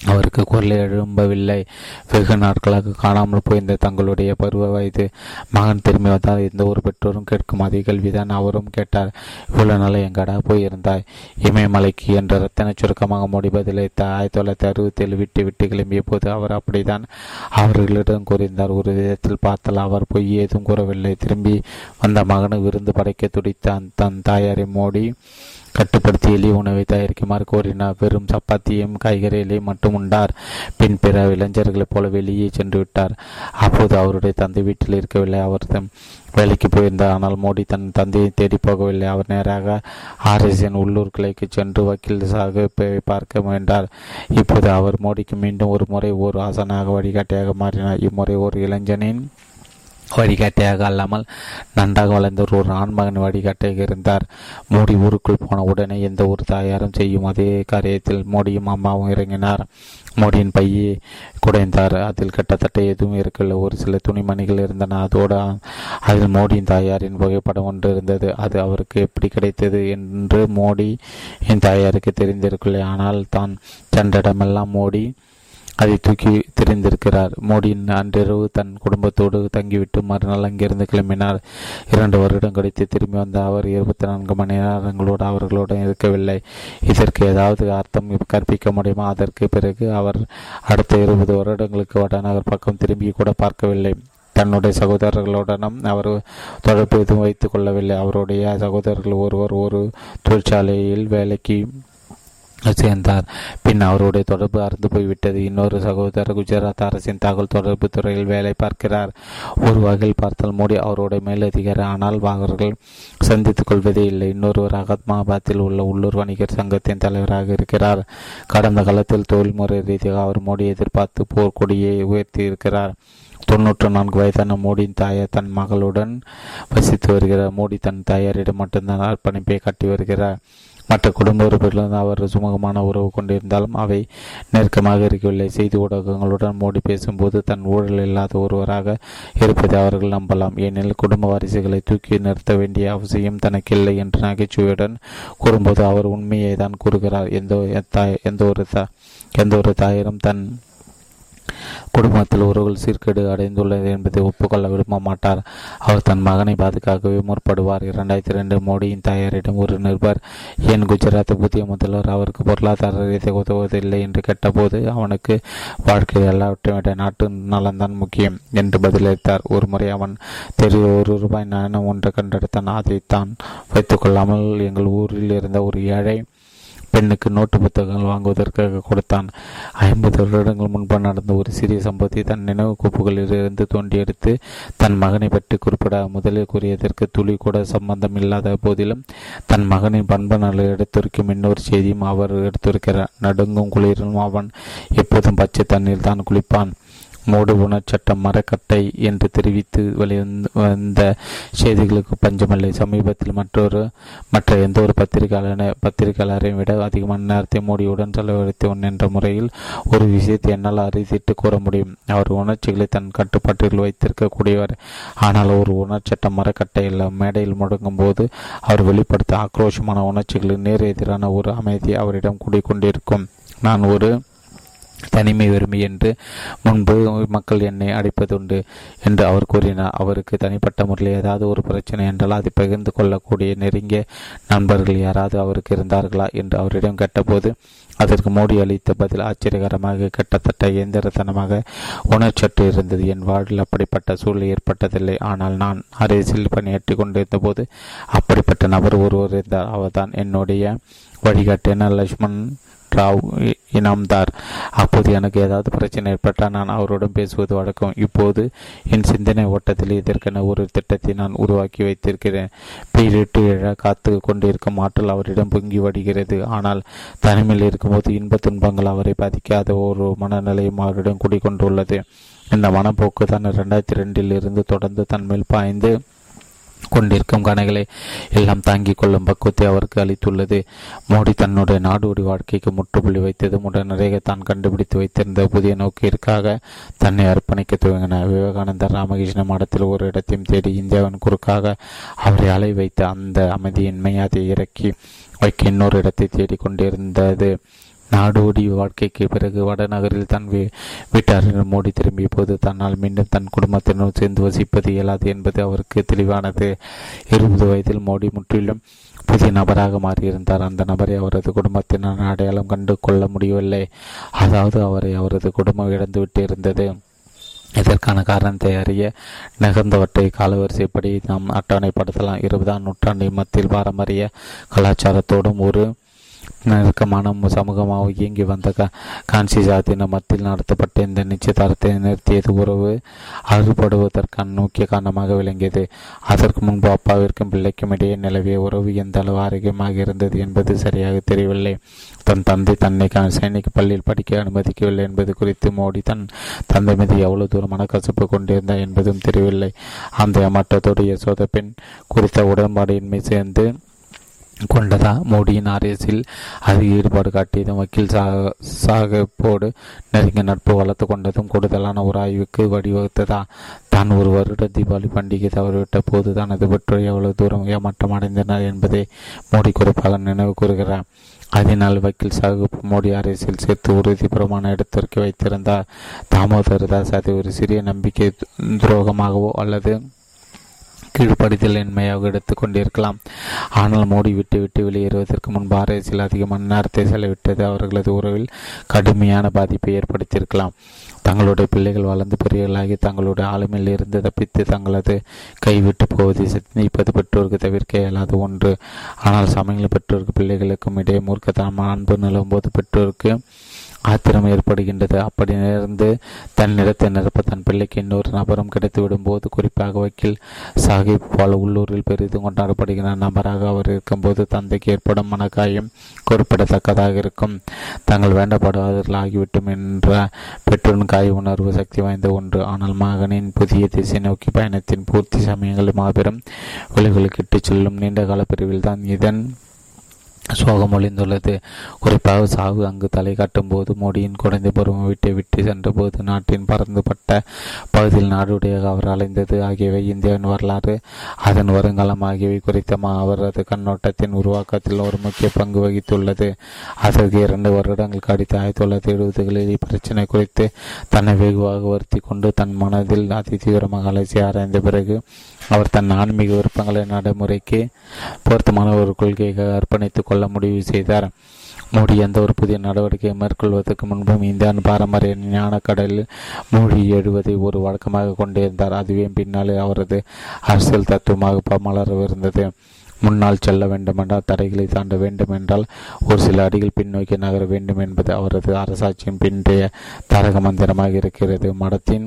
அவருக்கு குரலை எழும்பவில்லை. வெகு நாட்களாக காணாமல் போயிருந்த தங்களுடைய பருவ வயது மகன் திரும்பி வந்தால் எந்த ஒரு பெற்றோரும் கேட்கும் அதே கேள்விதான் அவரும் கேட்டார். இவ்வளவு நாள் எங்கடா போயிருந்தாய்? இமயமலைக்கு என்ற ரத்தன சுருக்கமாக முடிப்பதில்லைத்த ஆயிரத்தி தொள்ளாயிரத்தி அறுபத்தி ஏழு விட்டு விட்டு கிளம்பிய போது அவர் அப்படித்தான் அவர்களிடம் கூறியிருந்தார். ஒரு விதத்தில் பார்த்தால் அவர் பொய் ஏதும் கூறவில்லை. திரும்பி வந்த மகனு விருந்து படைக்க துடித்த தன் தாயாரை மோடி கட்டுப்படுத்தி உணவை தயாரிக்குமாறு கோரினார். வெறும் சப்பாத்தியும் காய்கறிகளையும் மட்டும் உண்டார். பின் பிற இளைஞர்களைப் போல வெளியே சென்று விட்டார். அப்போது அவருடைய தந்தை வீட்டில் இருக்கவில்லை. அவர் வேலைக்கு போயிருந்தார். ஆனால் மோடி தன் தந்தையை தேடி போகவில்லை. அவர் நேராக ஆர்எஸ்என் உள்ளூர் கிளைக்கு சென்று வக்கீல் சாகிப்பை பார்க்க முயன்றார். இப்போது அவர் மோடிக்கு மீண்டும் ஒரு முறை ஒரு ஆசனாக வழிகாட்டியாக மாறினார். இம்முறை ஒரு இளைஞனின் வழிகாட்டியாக அல்லாமல் நன்றாக வளர்ந்த ஒரு ஆண்மகன் வழிகாட்டியாக இருந்தார் மோடி ஊருக்குள் போன உடனே எந்த ஒரு தாயாரும் செய்யும் அதே காரியத்தில் மோடியும் அம்மாவும் இறங்கினார். மோடியின் பையை குடைந்தார். அதில் கிட்டத்தட்ட எதுவும் இருக்கல ஒரு சில துணிமணிகள் இருந்தன. அதோடு அதில் மோடியின் தாயாரின் புகைப்படம் ஒன்று இருந்தது. அது அவருக்கு எப்படி கிடைத்தது என்று மோடி என் தாயாருக்கு தெரிந்திருக்கவில்லை. ஆனால் தான் சென்றிடமெல்லாம் மோடி அதை தூக்கி தெரிந்திருக்கிறார். மோடியின் அன்றிரவு தன் குடும்பத்தோடு தங்கிவிட்டு மறுநாள் அங்கிருந்து கிளம்பினார். இரண்டு வருடம் கழித்து திரும்பி வந்த அவர் இருபத்தி நான்கு மணி நேரங்களோடு அவர்களுடன் இருக்கவில்லை. இதற்கு ஏதாவது அர்த்தம் கற்பிக்க முடியுமா? அதற்கு பிறகு அவர் அடுத்த இருபது வருடங்களுக்கு வடநகர் பக்கம் திரும்பி கூட பார்க்கவில்லை. தன்னுடைய சகோதரர்களுடனும் அவர் தொடர்பு எதுவும் வைத்துக் கொள்ளவில்லை. அவருடைய சகோதரர்கள் ஒருவர் ஒரு தொழிற்சாலையில் வேலைக்கு சேர்ந்தார். பின் அவருடைய தொடர்பு அறுந்து போய்விட்டது. இன்னொரு சகோதரர் குஜராத் அரசின் தகவல் தொடர்பு துறையில் வேலை பார்க்கிறார். ஒரு வகையில் பார்த்தால் மோடி அவருடைய மேலதிகாரி. ஆனால் அவர்கள் சந்தித்துக் கொள்வதே இல்லை. இன்னொருவர் அகத்மாபாத்தில் உள்ள உள்ளூர் வணிகர் சங்கத்தின் தலைவராக இருக்கிறார். கடந்த காலத்தில் தொழில்முறை ரீதியாக அவர் மோடி எதிர்பார்த்து போர்க்கொடியை உயர்த்தி இருக்கிறார். தொன்னூற்று நான்கு வயதான மோடியின் தாயார் தன் மகளுடன் வசித்து வருகிறார். மோடி தன் தாயாரிடம் மட்டும்தான் அர்ப்பணிப்பை காட்டி வருகிறார். மற்ற குடும்ப உறுப்பினர்களுடன் அவர் சுமூகமான உறவு கொண்டிருந்தாலும் அவை நெருக்கமாக இருக்கவில்லை. செய்தி ஊடகங்களுடன் மோடி பேசும்போது தன் ஊழல் இல்லாத ஒருவராக இருப்பதை அவர்கள் நம்பலாம். ஏனெனில் குடும்ப வாரிசுகளை தூக்கி நிறுத்த வேண்டிய அவசியம் தனக்கில்லை என்று நகைச்சுவையுடன் கூறும்போது அவர் உண்மையை தான் கூறுகிறார். எந்த எந்த ஒரு எந்த ஒரு தாயரும் தன் குடும்பத்தில் உறவுகள் சீர்கேடு அடைந்துள்ளது என்பதை ஒப்புக்கொள்ள விரும்ப மாட்டார். அவர் தன் மகனை பாதுகாக்கவே முற்படுவார். இரண்டாயிரத்தி ரெண்டு மோடியின் தாயாரிடம் ஒரு நிருபர். ஏன் குஜராத் புதிய முதல்வர். அவருக்கு பொருளாதார ரீதியாக உதவுவதில்லை என்று கேட்டபோது அவனுக்கு வாழ்க்கையில் எல்லாவற்றையும் விட நாட்டு நலன்தான் முக்கியம் என்று பதிலளித்தார். ஒரு முறை அவன் தெரிய ஒரு ரூபாய் நாணயம் ஒன்று கண்டெடுத்தான். அதை வைத்துக் கொள்ளாமல் எங்கள் ஊரில் இருந்த ஒரு ஏழை பெண்ணுக்கு நோட்டு புத்தகங்கள் வாங்குவதற்காக கொடுத்தான். ஐம்பது வருடங்கள் முன்பு நடந்த ஒரு சிறிய சம்பவத்தை தன் நினைவு கோப்புகளிலிருந்து தோண்டி எடுத்து தன் மகனை பற்றி குறிப்பிட முதலில் கூறியதற்கு துளி கூட சம்பந்தம் இல்லாத போதிலும் தன் மகனின் பண்பு நல எடுத்துரைக்கும் இன்னொரு செய்தியும் அவர் எடுத்துரைக்கிறார். நடுங்கும் குளிரும் அவன் எப்போதும் பச்சை தண்ணீர் தான் குளிப்பான். மூடு உணர்ச்சட்டம் மரக்கட்டை என்று தெரிவித்து வந்த செய்திகளுக்கு பஞ்சமில்லை. சமீபத்தில் மற்றொரு மற்ற எந்த ஒரு பத்திரிகையாளர் பத்திரிகையாளரையும் விட அதிகமான நேரத்தை மூடியுடன் செலவழித்தவன் என்ற முறையில் ஒரு விஷயத்தை என்னால் அறிவித்து கூற முடியும். அவர் உணர்ச்சிகளை தன் கட்டுப்பாட்டில் வைத்திருக்கக்கூடியவர். ஆனால் ஒரு உணர்ச்சட்டம் மரக்கட்டை இல்லை. மேடையில் முடங்கும் போது அவர் வெளிப்படுத்த ஆக்ரோஷமான உணர்ச்சிகளின் நேர் எதிரான ஒரு அமைதி அவரிடம் கூடிக்கொண்டிருக்கும் நான் ஒரு தனிமை வறுமை என்று முன்பு மக்கள் என்னை அடைப்பதுண்டு என்று அவர் கூறினார். அவருக்கு தனிப்பட்ட முறையில் ஏதாவது ஒரு பிரச்சனை என்றால் அதை பகிர்ந்து கொள்ளக்கூடிய நெருங்கிய நண்பர்கள் யாராவது அவருக்கு இருந்தார்களா என்று அவரிடம் கேட்டபோது அதற்கு மோடி அளித்த பதில் ஆச்சரியகரமாக கிட்டத்தட்ட இயந்திரத்தனமாக உணர்ச்சற்று இருந்தது. என் வாழ்வில் அப்படிப்பட்ட சூழ்நிலை ஏற்பட்டதில்லை. ஆனால் நான் அரசியல் பணியாற்றி கொண்டிருந்த போது அப்படிப்பட்ட நபர் ஒருவர் இருந்தார். அவர்தான் என்னுடைய வழிகாட்டியான லட்சுமண் ராவ் இனாம்தார். அப்போது எனக்கு ஏதாவது பிரச்சனை ஏற்பட்டால் நான் அவருடன் பேசுவது வழக்கம். இப்போது என் சிந்தனை ஓட்டத்தில் இதற்கென ஒரு திட்டத்தை நான் உருவாக்கி வைத்திருக்கிறேன். பீரிட்டு எழ காத்து கொண்டிருக்கும் ஆற்றல் அவரிடம் பொங்கி வடிகிறது. ஆனால் தனிமையில் இருக்கும்போது இன்ப துன்பங்கள் அவரை பாதிக்காத ஒரு மனநிலையும் அவரிடம் குடிக்கொண்டுள்ளது இந்த மனப்போக்கு தான் இரண்டாயிரத்தி ரெண்டில் இருந்து தொடர்ந்து தன்மேல் பாய்ந்து கொண்டிருக்கும் கணைகளை எல்லாம் தாங்கிக் கொள்ளும் பக்குவத்தை அவருக்கு அளித்துள்ளது. மோடி தன்னுடைய நாடோடி வாழ்க்கைக்கு முற்றுப்புள்ளி வைத்ததும் உடனடியாக தான் கண்டுபிடித்து வைத்திருந்த புதிய நோக்கிற்காக தன்னை அர்ப்பணிக்க துவங்கினார் விவேகானந்தர் ராமகிருஷ்ண மடத்தில் ஒரு இடத்தையும் தேடி இந்தியாவின் குறுக்காக அவரை அலை வைத்த அந்த அமைதியின்மை அதை இறக்கி வைக்க இன்னொரு இடத்தை தேடிக் கொண்டிருந்தது. நாடோடி வாழ்க்கைக்கு பிறகு வடநகரில் தன் வீட்டாரினர் மோடி திரும்பிய போது தன்னால் மீண்டும் தன் குடும்பத்தினர் சேர்ந்து வசிப்பது இயலாது என்பது அவருக்கு தெளிவானது. இருபது வயதில் மோடி முற்றிலும் புதிய நபராக மாறியிருந்தார். அந்த நபரை அவரது குடும்பத்தினர் அடையாளம் கண்டு கொள்ள முடியவில்லை. அதாவது அவரை அவரது குடும்பம் இழந்துவிட்டு இருந்தது இதற்கான காரணத்தை அறிய நிகழ்ந்தவற்றை காலவரிசைப்படி நாம் அட்டவணைப்படுத்தலாம். இருபதாம் நூற்றாண்டு மத்தியில் பாரம்பரிய கலாச்சாரத்தோடும் ஒரு நெருக்கமான சமூகமாக இயங்கி வந்த காஞ்சி சாத்தின மத்தியில் நடத்தப்பட்ட இந்த நிச்சயதாரத்தை நிறுத்தியது உறவு அறுபடுவதற்கான முக்கிய காரணமாக விளங்கியது. அதற்கு முன்பு அப்பாவிற்கும் பிள்ளைக்கும் இடையே நிலவிய உறவு எந்த அளவு ஆரோக்கியமாக இருந்தது என்பது சரியாக தெரியவில்லை. தன் தந்தை தன்னை சைனிக் பள்ளியில் படிக்க அனுமதிக்கவில்லை என்பது குறித்து மோடி தன் தந்தை மீது எவ்வளவு தூரமான கசப்பு கொண்டிருந்தார் என்பதும் தெரியவில்லை. அந்த ஏமாற்றத்தோடு யசோத பெண் குறித்த உடன்பாடின்மை சேர்ந்து கொண்டதா? மோடியின் அரசில் அதிக ஈடுபாடு காட்டியதும் வக்கீல் சாகப்போடு நெருங்கிய நட்பு வளர்த்து கொண்டதும் கூடுதலான ஒரு ஆய்வுக்கு வழிவகுத்ததா? தான் ஒரு வருட தீபாவளி பண்டிகை தவறிவிட்ட போது தனது பெற்றோர் எவ்வளவு தூரம் ஏமாற்றம் அடைந்தனர் என்பதை மோடி குறிப்பாக நினைவு கூறுகிறார். அதனால் வக்கீல் சாகு மோடி அரசியல் சேர்த்து உறுதி பிரமாண இடத்திற்கு வைத்திருந்தார். தாமோதர் தாஸ் அதை ஒரு சிறிய நம்பிக்கை துரோகமாகவோ அல்லது கீழ்ப்படுத்தல் இன்மையாக எடுத்து கொண்டிருக்கலாம். ஆனால் மோடி விட்டு விட்டு வெளியேறுவதற்கு முன்பு அரசியல் அதிகமான நேரத்தை செலவிட்டது அவர்களது உறவில் கடுமையான பாதிப்பை ஏற்படுத்தியிருக்கலாம். தங்களுடைய பிள்ளைகள் வளர்ந்து பெரியவர்களாகி தங்களுடைய ஆளுமையில் இருந்து தப்பித்து தங்களது கைவிட்டு போவதை சிந்திப்பது பெற்றோருக்கு தவிர்க்க இயலாத ஒன்று. ஆனால் சமயங்களில் பெற்றோருக்கு பிள்ளைகளுக்கும் இடையே மூர்க்கத்தனமான அன்பு நிலவும் போது பெற்றோருக்கு ஆத்திரம் ஏற்படுகின்றது. அப்படி நேர்ந்து தன் நிறத்தை நிரப்ப தன் பிள்ளைக்கு இன்னொரு நபரும் கிடைத்துவிடும் போது குறிப்பாக வக்கீல் சாஹிப் பல உள்ளூரில் பெரிதும் கொண்டாடப்படுகிற நபராக அவர் இருக்கும்போது தந்தைக்கு ஏற்படும் மனக்காயம் குறிப்பிடத்தக்கதாக இருக்கும். தாங்கள் வேண்டப்படுவதர்கள் ஆகிவிட்டும் என்ற பெற்றோரின் காய உணர்வு சக்தி வாய்ந்த ஒன்று. ஆனால் மகனின் புதிய திசை நோக்கி பயணத்தின் பூர்த்தி சமயங்களில் மாபெரும் விலைகளுக்கு இட்டுச் செல்லும் நீண்ட கால பிரிவில் தான் இதன் சோகம் ஒளிந்துள்ளது குறிப்பாக சாவு அங்கு தலை காட்டும் போது மோடியின் குழந்தை பருவம் விட்டு விட்டு சென்றபோது நாட்டின் பறந்துபட்ட பகுதியில் நாடுடையாக அவர் அலைந்தது. ஆகியவை இந்தியாவின் வரலாறு. அதன் வருங்காலம் ஆகியவை குறித்த அவரது கண்ணோட்டத்தின் உருவாக்கத்தில் ஒரு முக்கிய பங்கு வகித்துள்ளது. அதற்கு இரண்டு வருடங்கள் கடித்த ஆயிரத்தி தொள்ளாயிரத்தி எழுபதுகளில் இப்பிரச்சனை குறித்து தன்னை வெகுவாக வருத்தி கொண்டு தன் மனதில் அதி தீவிரமாக அலசி ஆராய்ந்த பிறகு அவர் தன் ஆன்மீக விருப்பங்களை நடைமுறைக்கு பொருத்தமான ஒரு கொள்கையை அர்ப்பணித்துக் கொள்ள முடிவு செய்தார். மோடி எந்த ஒரு புதிய நடவடிக்கையை மேற்கொள்வதற்கு முன்பும் இந்தியாவின் பாரம்பரிய ஞான கடலில் மூழ்கி எழுவதை ஒரு வழக்கமாக கொண்டிருந்தார். அதுவே பின்னாலே அவரது அரசியல் தத்துவமாக மலரவிருந்தது முன்னால் செல்ல வேண்டுமென்றால் தடைகளை தாண்ட வேண்டும் என்றால் ஒரு சில அடிகள் பின்னோக்கி நகர வேண்டும் என்பது அவரது அரசாட்சியின் பின்றைய தரக மந்திரமாக இருக்கிறது. மடத்தின்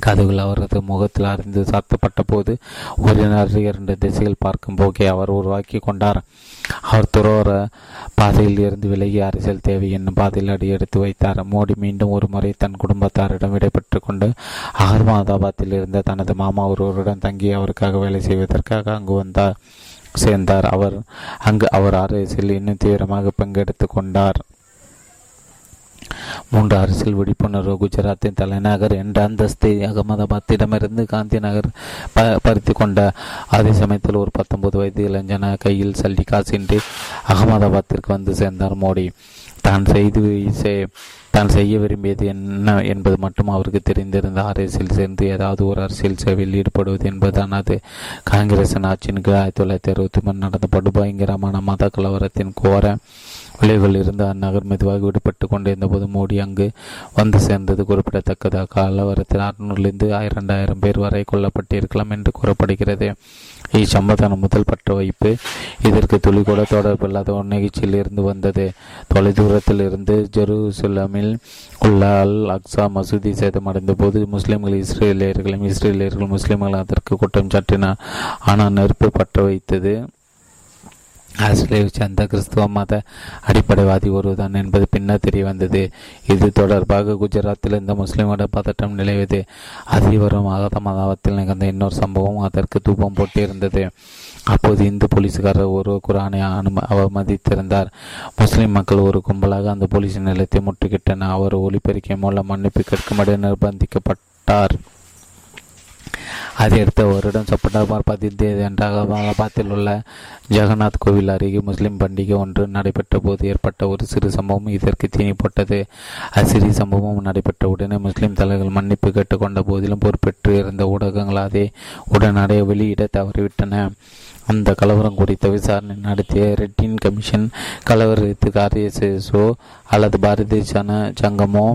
கதவுகள் அவரது முகத்தில் அறிந்து சாத்தப்பட்ட போது ஒரு இரண்டு திசைகள் பார்க்கும் போக்கை அவர் உருவாக்கி கொண்டார். அவர் துரோர பாதையில் இருந்து விலகி அரசியல் தேவை என்னும் பாதையில் அடி எடுத்து வைத்தார். மோடி மீண்டும் ஒரு முறை தன் குடும்பத்தாரிடம் விடைபெற்று கொண்டு அகமதாபாத்தில் இருந்த தனது மாமா ஒருவருடன் தங்கி அவருக்காக வேலை செய்வதற்காக அங்கு வந்தார் சேர்ந்தார். அவர் அங்கு அவர் அரசியல் இன்னும் தீவிரமாக பங்கெடுத்து கொண்டார். மூன்று அரசியல் விழிப்புணர்வு குஜராத்தின் தலைநகர் என்ற அந்தஸ்தை அகமதாபாத்திடமிருந்து காந்தி நகர் ப பறித்து கொண்ட அதே சமயத்தில் ஒரு பத்தொன்பது வயது இளைஞன கையில் சல்லி காசின்றி அகமதாபாத்திற்கு வந்து சேர்ந்தார் மோடி. தான் செய்து தான் செய்ய விரும்பியது என்ன என்பது மட்டும் அவருக்கு தெரிந்திருந்த அரசியல் சேர்ந்து ஏதாவது ஒரு அரசியல் சேவையில் ஈடுபடுவது என்பதுதான் அது. காங்கிரசின் ஆட்சியின் கீழ் ஆயிரத்தி தொள்ளாயிரத்தி அறுபத்தி மூணு நடந்த படுபயங்கரமான மத கலவரத்தின் கோர விளைவுகள் இருந்து அந்நகர் மெதுவாக விடுபட்டு கொண்டிருந்த போது மோடி அங்கு வந்து சேர்ந்தது குறிப்பிடத்தக்கது. கலவரத்தில் அறுநூறிலிருந்து இரண்டாயிரம் பேர் வரை கொல்லப்பட்டிருக்கலாம் என்று கூறப்படுகிறது. இச்சம்பவத்தான முதல் பற்ற வைப்பு இதற்கு துளி கூட தொடர்பில்லாத ஒரு நிகழ்ச்சியில் இருந்து வந்தது. தொலைதூரத்தில் இருந்து ஜெருசலமில் உள்ள அல் அக்சா மசூதி சேதமடைந்த போது முஸ்லிம்கள் இஸ்ரேலியர்களும் இஸ்ரேலியர்கள் முஸ்லிம்கள் அதற்கு குற்றம் சாட்டினார் ஆனால் நெருப்பு பற்ற வைத்தது. ஆஸ்திரேலியாவை சேர்ந்த கிறிஸ்துவ மத அடிப்படைவாதி ஒருவர்தான் என்பது பின்னர் தெரிய வந்தது. இது தொடர்பாக குஜராத்தில் இந்த முஸ்லிமோட பதட்டம் நிலவியது. அதிவரும் அகதமதாபத்தில் நிகழ்ந்த இன்னொரு சம்பவம் அதற்கு தூபம் போட்டிருந்தது. அப்போது இந்து போலீஸ்காரர் ஒரு குரானை அனும அவமதித்திருந்தார். முஸ்லிம் மக்கள் ஒரு கும்பலாக அந்த போலீஸ் நிலையத்தை முற்றுகிட்டனர். அவர் ஒளிபெருக்கை மூலம் மன்னிப்பு கேட்கும்படி நிர்பந்திக்கப்பட்டார். அதை அடுத்த வருடம் செப்டம்பர் பதினைந்து என்ற பாத்தில் உள்ள ஜெகநாத் கோவில் அருகே முஸ்லிம் பண்டிகை ஒன்று நடைபெற்ற போது ஏற்பட்ட ஒரு சிறு சம்பவம் இதற்கு தீனி போட்டது. அசிறி சம்பவம் நடைபெற்ற உடனே முஸ்லிம் தலைவர்கள் மன்னிப்பு கேட்டுக்கொண்ட போதிலும் பொறுப்பேற்று இருந்த ஊடகங்கள் அதை உடனடியாக வெளியிட தவறிவிட்டன. அந்த கலவரம் குறித்த விசாரணை நடத்திய ரெட்டின் கமிஷன் கலவரத்துக்கு ஆர்எஸ்எஸ்ஓ அல்லது பாரதிய ஜன சங்கமோ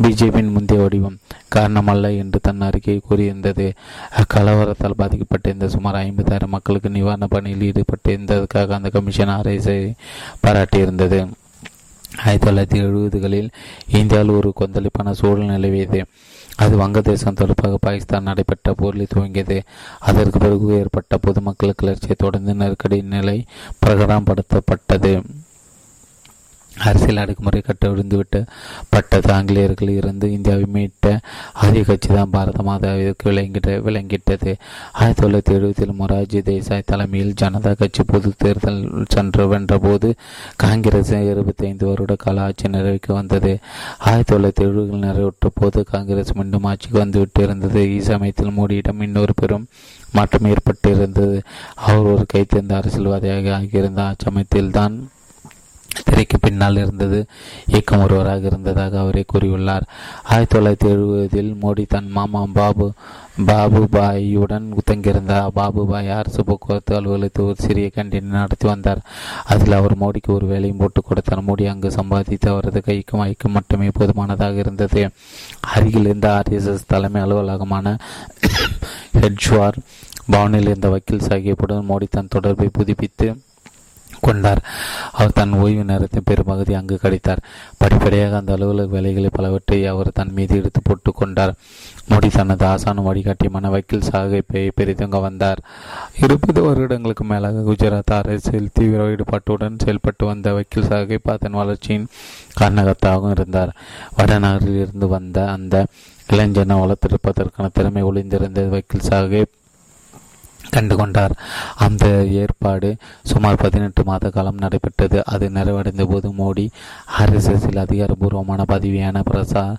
பிஜேபியின் முந்தைய வடிவம் காரணமல்ல என்று தன் அறிக்கையை கூறியிருந்தது. அக்கலவரத்தால் பாதிக்கப்பட்டிருந்த சுமார் ஐம்பதாயிரம் மக்களுக்கு நிவாரண பணியில் ஈடுபட்டிருந்ததற்காக அந்த கமிஷன் அரசை பாராட்டியிருந்தது. ஆயிரத்தி தொள்ளாயிரத்தி எழுபதுகளில் இந்தியாவில் ஒரு கொந்தளிப்பான சூழல் நிலவியது. அது வங்கதேசம் தொடர்பாக பாகிஸ்தான் நடைபெற்ற போரில் துவங்கியது. அதற்கு பிறகு ஏற்பட்ட பொதுமக்கள் கிளர்ச்சியை தொடர்ந்து நெருக்கடி நிலை பிரகடனப்படுத்தப்பட்டது. அரசியல் அடக்குமுறை கட்டவிழ்ந்துவிட்டு பட்டது ஆங்கிலேயர்கள் இருந்து இந்தியாவை மீட்ட ஆதிய கட்சி தான் பாரத மாதாவிற்கு விளங்கிட்ட விளங்கிட்டது. ஆயிரத்தி தொள்ளாயிரத்தி எழுபத்தில் மொராஜி தேசாய் தலைமையில் ஜனதா கட்சி பொது தேர்தல் சென்று வென்றபோது காங்கிரஸ் இருபத்தி ஐந்து வருட கால ஆட்சி நிறைவுக்கு வந்தது. ஆயிரத்தி தொள்ளாயிரத்தி எழுபதில் நிறைவுற்ற போது காங்கிரஸ் மீண்டும் ஆட்சிக்கு வந்துவிட்டு இருந்தது. இச்சமயத்தில் மோடியிடம் இன்னொரு பெரும் மாற்றம் ஏற்பட்டிருந்தது. அவர் ஒரு கைத்தேர்ந்த அரசியல்வாதியாக ஆகியிருந்த அச்சமயத்தில் தான் திரைக்கு பின்னால் இருந்தது. இயக்கம் ஒருவராக இருந்ததாக அவரே கூறியுள்ளார். ஆயிரத்தி தொள்ளாயிரத்தி எழுபதில் மோடி தன் மாமா பாபு பாபுபாயுடன் தங்கியிருந்தார். பாபுபாய் அரசு போக்குவரத்து அலுவலகத்தில் ஒரு சிறிய கேண்டீன் நடத்தி வந்தார். அதில் அவர் மோடிக்கு ஒரு வேலையும் போட்டு கொடுத்தார். மோடி அங்கு சம்பாதித்து அவரது கைக்கும் ஐக்கும் மட்டுமே போதுமானதாக இருந்தது. அருகில் இருந்த ஆர்எஸ்எஸ் தலைமை அலுவலகமான ஹெட்ஜ்வார் பவனில் இருந்த வக்கீல் சாஹிப்புடன் மோடி தன் தொடர்பை புதுப்பித்து கொண்டார். அவர் தன் ஓய்வு நேரத்தின் பெரும்பகுதி அங்கு கழித்தார். படிப்படியாக அந்த அலுவலக வேலைகளை பலவற்றை அவர் தன் மீது எடுத்து போட்டு கொண்டார். மோடி தனது ஆசான வழிகாட்டியமான வக்கீல் சாகை பெரிதுங்க வந்தார். இருபது வருடங்களுக்கு மேலாக குஜராத் அரசியல் தீவிர ஈடுபாட்டுடன் செயல்பட்டு வந்த வக்கீல் சாகை அதன் வளர்ச்சியின் காரணகத்தாகவும் இருந்தார். வடநகரில் இருந்து வந்த அந்த இளைஞனை வளர்த்திருப்பதற்கான திறமை ஒளிந்திருந்த வக்கீல் சாஹிப் கண்டுகொண்டார். அந்த ஏற்பாடு சுமார் பதினெட்டு மாத காலம் நடைபெற்றது. அது நிறைவடைந்த போது மோடி ஆர்எஸ்எஸில் அதிகாரபூர்வமான பதவியான பிரசா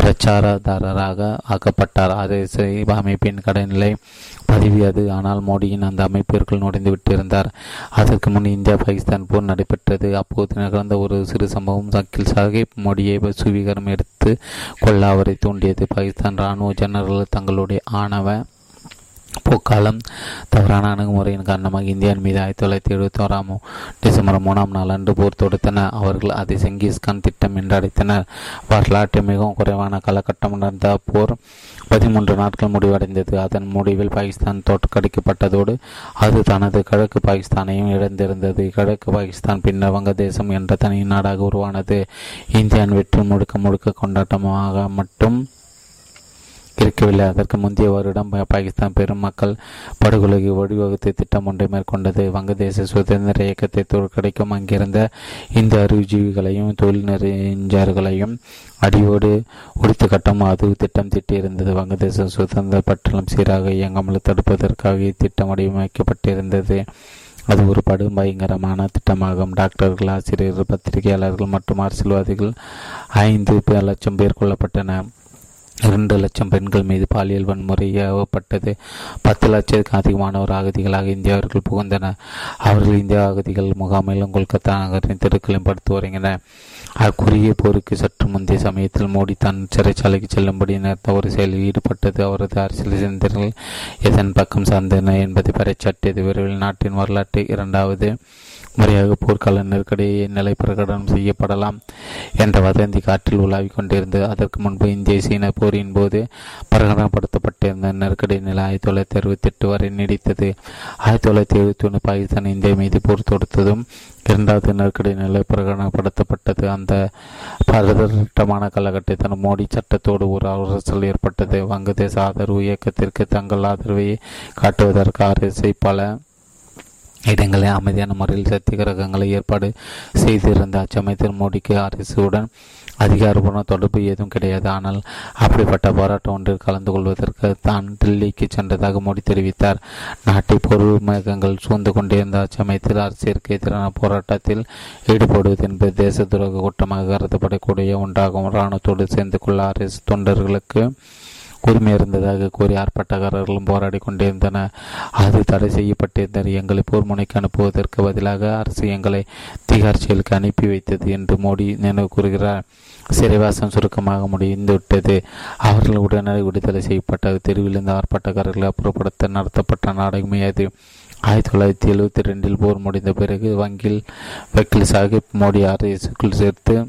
பிரச்சாரதாரராக ஆக்கப்பட்டார். ஆர்எஸ்எஸ் அமைப்பின் கடைநிலை பதவி அது. ஆனால் மோடியின் அந்த அமைப்பிற்குள் நுழைந்து விட்டிருந்தார். அதற்கு முன் இந்தியா பாகிஸ்தான் போர் நடைபெற்றது. அப்போது நிகழ்ந்த ஒரு சிறு சம்பவம் சக்கில் சாஹிப் மோடியை சுவீகரம் எடுத்து கொள்ள அவரை தூண்டியது. பாகிஸ்தான் இராணுவ ஜெனரல் தங்களுடைய ஆணவ போக்காலம் தவறான அணுகுமுறையின் காரணமாக இந்தியாவின் மீது ஆயிரத்தி தொள்ளாயிரத்தி எழுபத்தி ஓராம் டிசம்பர் மூணாம் நாள் அன்று போர் தொடுத்தனர். அவர்கள் அதை செங்கிஸ்கான் திட்டம் என்று அழைத்தனர். வரலாற்று மிகவும் குறைவான காலகட்டம் நடந்த போர் பதிமூன்று நாட்கள் முடிவடைந்தது. அதன் முடிவில் பாகிஸ்தான் தோற்கடிக்கப்பட்டதோடு அது தனது கிழக்கு பாகிஸ்தானையும் இழந்திருந்தது. கிழக்கு பாகிஸ்தான் பின்னர் வங்கதேசம் என்ற தனி நாடாக உருவானது. இந்தியாவின் வெற்றி முழுக்க முழுக்க கொண்டாட்டமாக மட்டும் இருக்கவில்லை அதற்கு முந்தைய வருடம் பாகிஸ்தான் பெரும் மக்கள் படுகொலைக்கு வழிவகுத்து திட்டம் ஒன்றை மேற்கொண்டது. வங்கதேச சுதந்திர இயக்கத்தை தோற்கடிக்கும் அங்கிருந்த இந்த அறிவுஜீவிகளையும் தொழில் நெறிஞர்களையும் அடியோடு ஒடித்து கட்டம் அது திட்டம் திட்டியிருந்தது. வங்கதேச சுதந்திர பட்டணம் சீராக இயங்காமல் தடுப்பதற்காக இத்திட்டம் வடிவமைக்கப்பட்டிருந்தது. அது ஒரு படும் பயங்கரமான திட்டமாகும். டாக்டர்கள் ஆசிரியர்கள் பத்திரிகையாளர்கள் மற்றும் அரசியல்வாதிகள் ஐந்து லட்சம் பேர் கொல்லப்பட்டனர். இரண்டு லட்சம் பெண்கள் மீது பாலியல் வன்முறை ஏவப்பட்டது. பத்து லட்சத்துக்கு அதிகமானவர் அகதிகளாக இந்தியாவர்கள் புகுந்தனர் அவர்கள் இந்தியா அகதிகள் முகாமிலும் கொல்கத்தா நகரின் தெருக்களையும் படுத்து வருகின்றனர் அக்குறுகிய போருக்கு சற்று முந்தைய சமயத்தில் மோடி தான் சிறைச்சாலைக்கு செல்லும்படி நேர்த்த ஒரு செயலில் ஈடுபட்டது. அவரது அரசியல் சிந்தனைகள் எதன் பக்கம் சார்ந்தன என்பதை பறைச்சாட்டியது விரைவில் நாட்டின் வரலாற்று இரண்டாவது முறையாக போர்க்கால நெருக்கடியை நிலை பிரகடனம் செய்யப்படலாம் என்ற வதந்தி காற்றில் உலாவிக் கொண்டிருந்தது. அதற்கு முன்பு இந்திய சீன போர் போரின் போது பிரகடனப்படுத்தப்பட்டிருந்த நெருக்கடி நிலை ஆயிரத்தி தொள்ளாயிரத்தி அறுபத்தி எட்டு வரை நீடித்தது. ஆயிரத்தி தொள்ளாயிரத்தி எழுபத்தி ஒன்று பாகிஸ்தான் இந்தியா மீது போர் தொடுத்ததும் இரண்டாவது நெருக்கடி நிலை பிரகடனப்படுத்தப்பட்டது அந்த பதட்டமான காலகட்டத்தில் மோடி சட்டத்தோடு ஒரு அரசல் ஏற்பட்டது. வங்கதேச ஆதரவு இயக்கத்திற்கு தங்கள் ஆதரவை காட்டுவதற்கு அரசை பல இடங்களில் அமைதியான முறையில் சத்தியகிரகங்களை ஏற்பாடு செய்திருந்த அச்சமயத்தில் மோடிக்கு அரசுடன் அதிகாரப்பூர்வ தொடர்பு ஏதும் கிடையாது. ஆனால் அப்படிப்பட்ட போராட்டம் ஒன்றில் கலந்து கொள்வதற்கு தான் தில்லிக்கு சென்றதாக மோடி தெரிவித்தார். நாட்டை பொருள் மேகங்கள் சூழ்ந்து கொண்டிருந்த சமயத்தில் அரசியலுக்கு எதிரான போராட்டத்தில் ஈடுபடுவது என்பது தேச துரோக கூட்டமாக கருதப்படக்கூடிய ஒன்றாகும். இராணுவத்தோடு சேர்ந்து கொள்ள அரசு தொண்டர்களுக்கு உரிமை இருந்ததாக கூறி ஆர்ப்பாட்டக்காரர்களும் போராடி கொண்டிருந்தனர் அது தடை செய்யப்பட்டிருந்தனர் எங்களை போர் முனைக்கு அனுப்புவதற்கு பதிலாக அரசு எங்களை திகார் செயலுக்கு அனுப்பி வைத்தது என்று மோடி நினைவு கூறுகிறார். சிறைவாசம் சுருக்கமாக முடிந்துவிட்டது. அவர்கள் உடனடி விடுதலை செய்யப்பட்ட தெருவில் ஆர்ப்பாட்டக்காரர்களை அப்புறப்படுத்த நடத்தப்பட்ட நாடகமே அது. ஆயிரத்தி தொள்ளாயிரத்தி எழுபத்தி ரெண்டில் போர் முடிந்த பிறகு வங்கியில் வக்கீல் சாஹிப் மோடி அரசுக்குள் சேர்த்து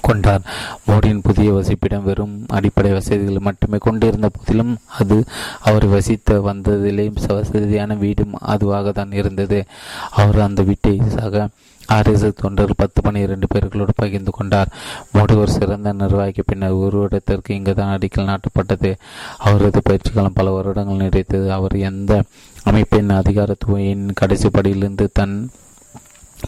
கொண்டார். மோடியின் புதிய வசிப்பிடம் வெறும் அடிப்படை வசதிகள் மட்டுமே கொண்டிருந்த போதிலும் அது அவர் வசித்த வந்ததிலே வசதியான வீடும் அதுவாக தான் இருந்தது. அவர் அந்த வீட்டை சக ஆர்எஸ்எஸ் தொண்டர் பத்து பன்னிரண்டு பேர்களோடு பகிர்ந்து கொண்டார். மோடி ஒரு சிறந்த நிர்வாகி பின்னர் உருவடத்திற்கு இங்கு தான் அடிக்கல் நாட்டப்பட்டது. அவரது பயிற்சி காலம் பல வருடங்கள் நீடித்தது. அவர் எந்த அமைப்பின் அதிகாரத்துவையின் கடைசி படியிலிருந்து தன்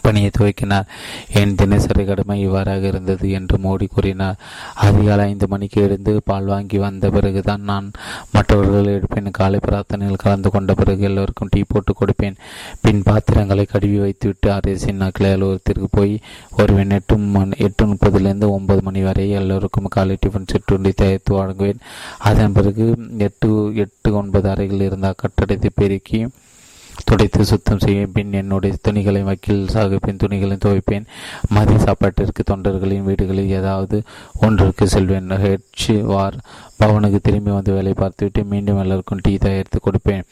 பணியை துவக்கினார். என் தினசரி கடமை இவ்வாறாக இருந்தது என்று மோடி கூறினார். அதிகாலை ஐந்து மணிக்கு எழுந்து பால் வாங்கி வந்த பிறகுதான் நான் மற்றவர்கள் எடுப்பேன் காலை பிரார்த்தனையில் கலந்து கொண்ட பிறகு எல்லோருக்கும் டீ போட்டு கொடுப்பேன். பின் பாத்திரங்களை கழுவி வைத்துவிட்டு அரசின் கிளை அலுவலகத்திற்கு போய் ஒருவன் எட்டு மணி எட்டு முப்பதுலேருந்து ஒன்பது மணி வரை எல்லோருக்கும் காலை டிஃபன் சிற்றுண்டி தயாரித்து வழங்குவேன். அதன் பிறகு எட்டு எட்டு ஒன்பது அறைகள் இருந்த கட்டடத்தை பெருக்கி துடைத்து சுத்தம் செய்வேன். பின் என்னுடைய துணிகளை வக்கீல் சாகுப்பின் துணிகளை துவைப்பேன். மதிய சாப்பாட்டிற்கு தொண்டர்களின் வீடுகளில் ஏதாவது ஒன்றிற்கு செல்வேன். ஹெச் வார். பவனுக்கு திரும்பி வந்து வேலை பார்த்துவிட்டு மீண்டும் எல்லாருக்கும் டீ தயாரித்து கொடுப்பேன்.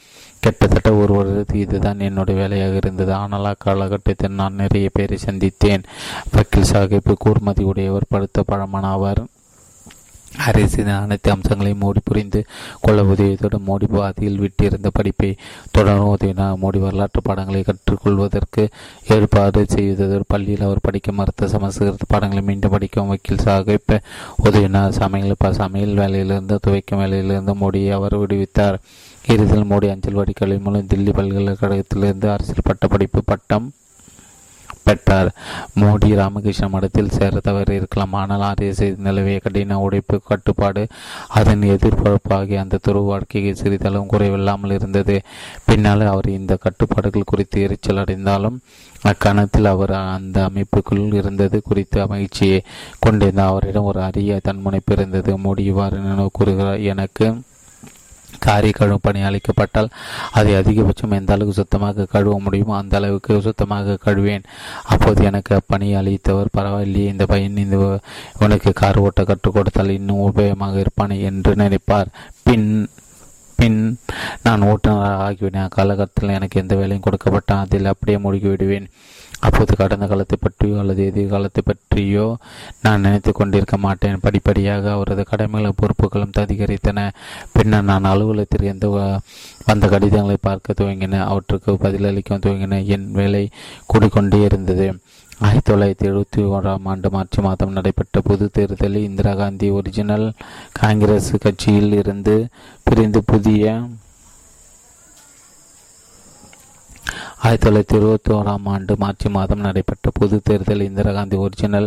கிட்டத்தட்ட ஒரு வருடத்துக்கு இதுதான் என்னுடைய வேலையாக இருந்தது. ஆனால் அக்காலகட்டத்தில் நான் நிறைய பேரை சந்தித்தேன். வக்கீல் சாகிப்பு கூர்மதி உடையவர் படுத்த பழமான அரசின் அனைத்து அம்சங்களையும் மோடி புரிந்து கொள்ள உதவியதோடு மோடி பாதியில் விட்டிருந்த படிப்பை தொடர உதவினார் மோடி வரலாற்று பாடங்களை கற்றுக்கொள்வதற்கு ஏற்பாடு செய்ததோடு பள்ளியில் அவர் படிக்க மறுத்த சமஸ்கிருத பாடங்களை மீண்டும் படிக்கும் வக்கீல் சாகிப்ப உதவினார் சமையல் சமையல் வேலையிலிருந்து துவைக்கும் வேலையிலிருந்து மோடியை அவர் விடுவித்தார். இறுதியில் மோடி அஞ்சல் வடிக்கலை மூலம் தில்லி பல்கலைக்கழகத்திலிருந்து அரசியல் பட்ட படிப்பு பட்டம் பெற்றார் மோடி ராமகிருஷ்ண மடத்தில் சேர தவறு இருக்கலாம். ஆனால் ஆர்எஸ்ஐ நிலவிய கடின உடைப்பு கட்டுப்பாடு அதன் எதிர்பார்ப்பாகி அந்த துறவு வாழ்க்கைக்கு சிறிதளவும் குறைவில்லாமல் இருந்தது. பின்னால் அவர் இந்த கட்டுப்பாடுகள் குறித்து எரிச்சல் அடைந்தாலும் அக்கணத்தில் அவர் அந்த அமைப்புக்குள் இருந்தது குறித்து மகிழ்ச்சியை கொண்டிருந்த அவரிடம் ஒரு அரிய தன்முனைப்பு இருந்தது. மோடி இவ்வாறு நினைவு கூறுகிறார். எனக்கு காரி கழுவும் பணி அளிக்கப்பட்டால் அதை அதிகபட்சம் எந்த அளவுக்கு சுத்தமாக கழுவ முடியுமோ அந்த அளவுக்கு சுத்தமாக கழுவேன். அப்போது எனக்கு அப்பணி அளித்தவர் பரவாயில்லையே இந்த பையன் இந்த இவனுக்கு கார் ஓட்ட கற்றுக் கொடுத்தால் இன்னும் உபயோகமாக இருப்பான் என்று நினைப்பார். பின் பின் நான் ஓட்டுநராக ஆகிவிட்டேன் அக்காலகட்டத்தில் எனக்கு எந்த வேலையும் கொடுக்கப்பட்டால் அதில் அப்படியே மூழ்கி விடுவேன் அப்போது கடந்த காலத்தை பற்றியோ அல்லது எதிர்காலத்தை பற்றியோ நான் நினைத்து கொண்டிருக்க மாட்டேன். படிப்படியாக அவரது கடமைகளும் பொறுப்புகளும் அதிகரித்தன. பின்னர் நான் அலுவலகத்திற்கு எந்த வந்த கடிதங்களை பார்க்க துவங்கின. அவற்றுக்கு பதிலளிக்க துவங்கின. என் வேலை கூடிக்கொண்டே இருந்தது. ஆயிரத்தி தொள்ளாயிரத்தி எழுபத்தி ஓராம் ஆண்டு மார்ச் மாதம் நடைபெற்ற பொது தேர்தலில் இந்திரா காந்தி ஒரிஜினல் காங்கிரஸ் கட்சியில் இருந்து பிரிந்து புதிய ஆயிரத்தி தொள்ளாயிரத்தி இருபத்தி ஓராம் ஆண்டு மார்ச் மாதம் நடைபெற்ற பொது தேர்தல் இந்திரா காந்தி ஒரிஜினல்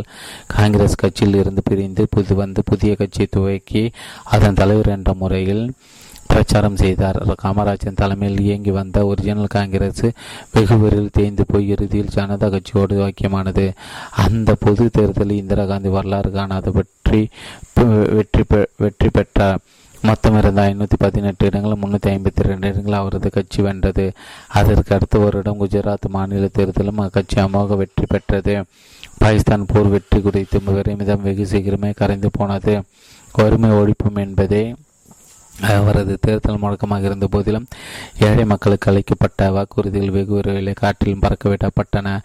காங்கிரஸ் கட்சியில் இருந்து பிரிந்து புது வந்து புதிய கட்சியை துவக்கி அதன் தலைவர் என்ற முறையில் பிரச்சாரம் செய்தார். காமராஜன் தலைமையில் இயங்கி வந்த ஒரிஜினல் காங்கிரஸ் வெகு விரைவில் தேய்ந்து போய் இறுதியில் ஜனதா கட்சியோடு வாக்கியமானது அந்த பொது தேர்தலில் இந்திரா காந்தி வரலாறு காணாத வெற்றி வெற்றி வெற்றி பெற்றார். மொத்தம் இருந்த ஐநூற்றி பதினெட்டு இடங்கள் முன்னூற்றி ஐம்பத்தி ரெண்டு இடங்கள் அவரது கட்சி வென்றது. அதற்கு அடுத்த வருடம் குஜராத் மாநில தேர்தலும் அக்கட்சி அமோக வெற்றி பெற்றது. பாகிஸ்தான் போர் வெற்றி குறித்து விரைமிதம் வெகு சீக்கிரமே கரைந்து போனது. வறுமை ஒழிப்பும் என்பதே அவரது தேர்தல் முழக்கமாக இருந்த போதிலும் ஏழை மக்களுக்கு அளிக்கப்பட்ட வாக்குறுதிகள் வெகு விரைவில் காற்றிலும் பறக்கவிடப்பட்டன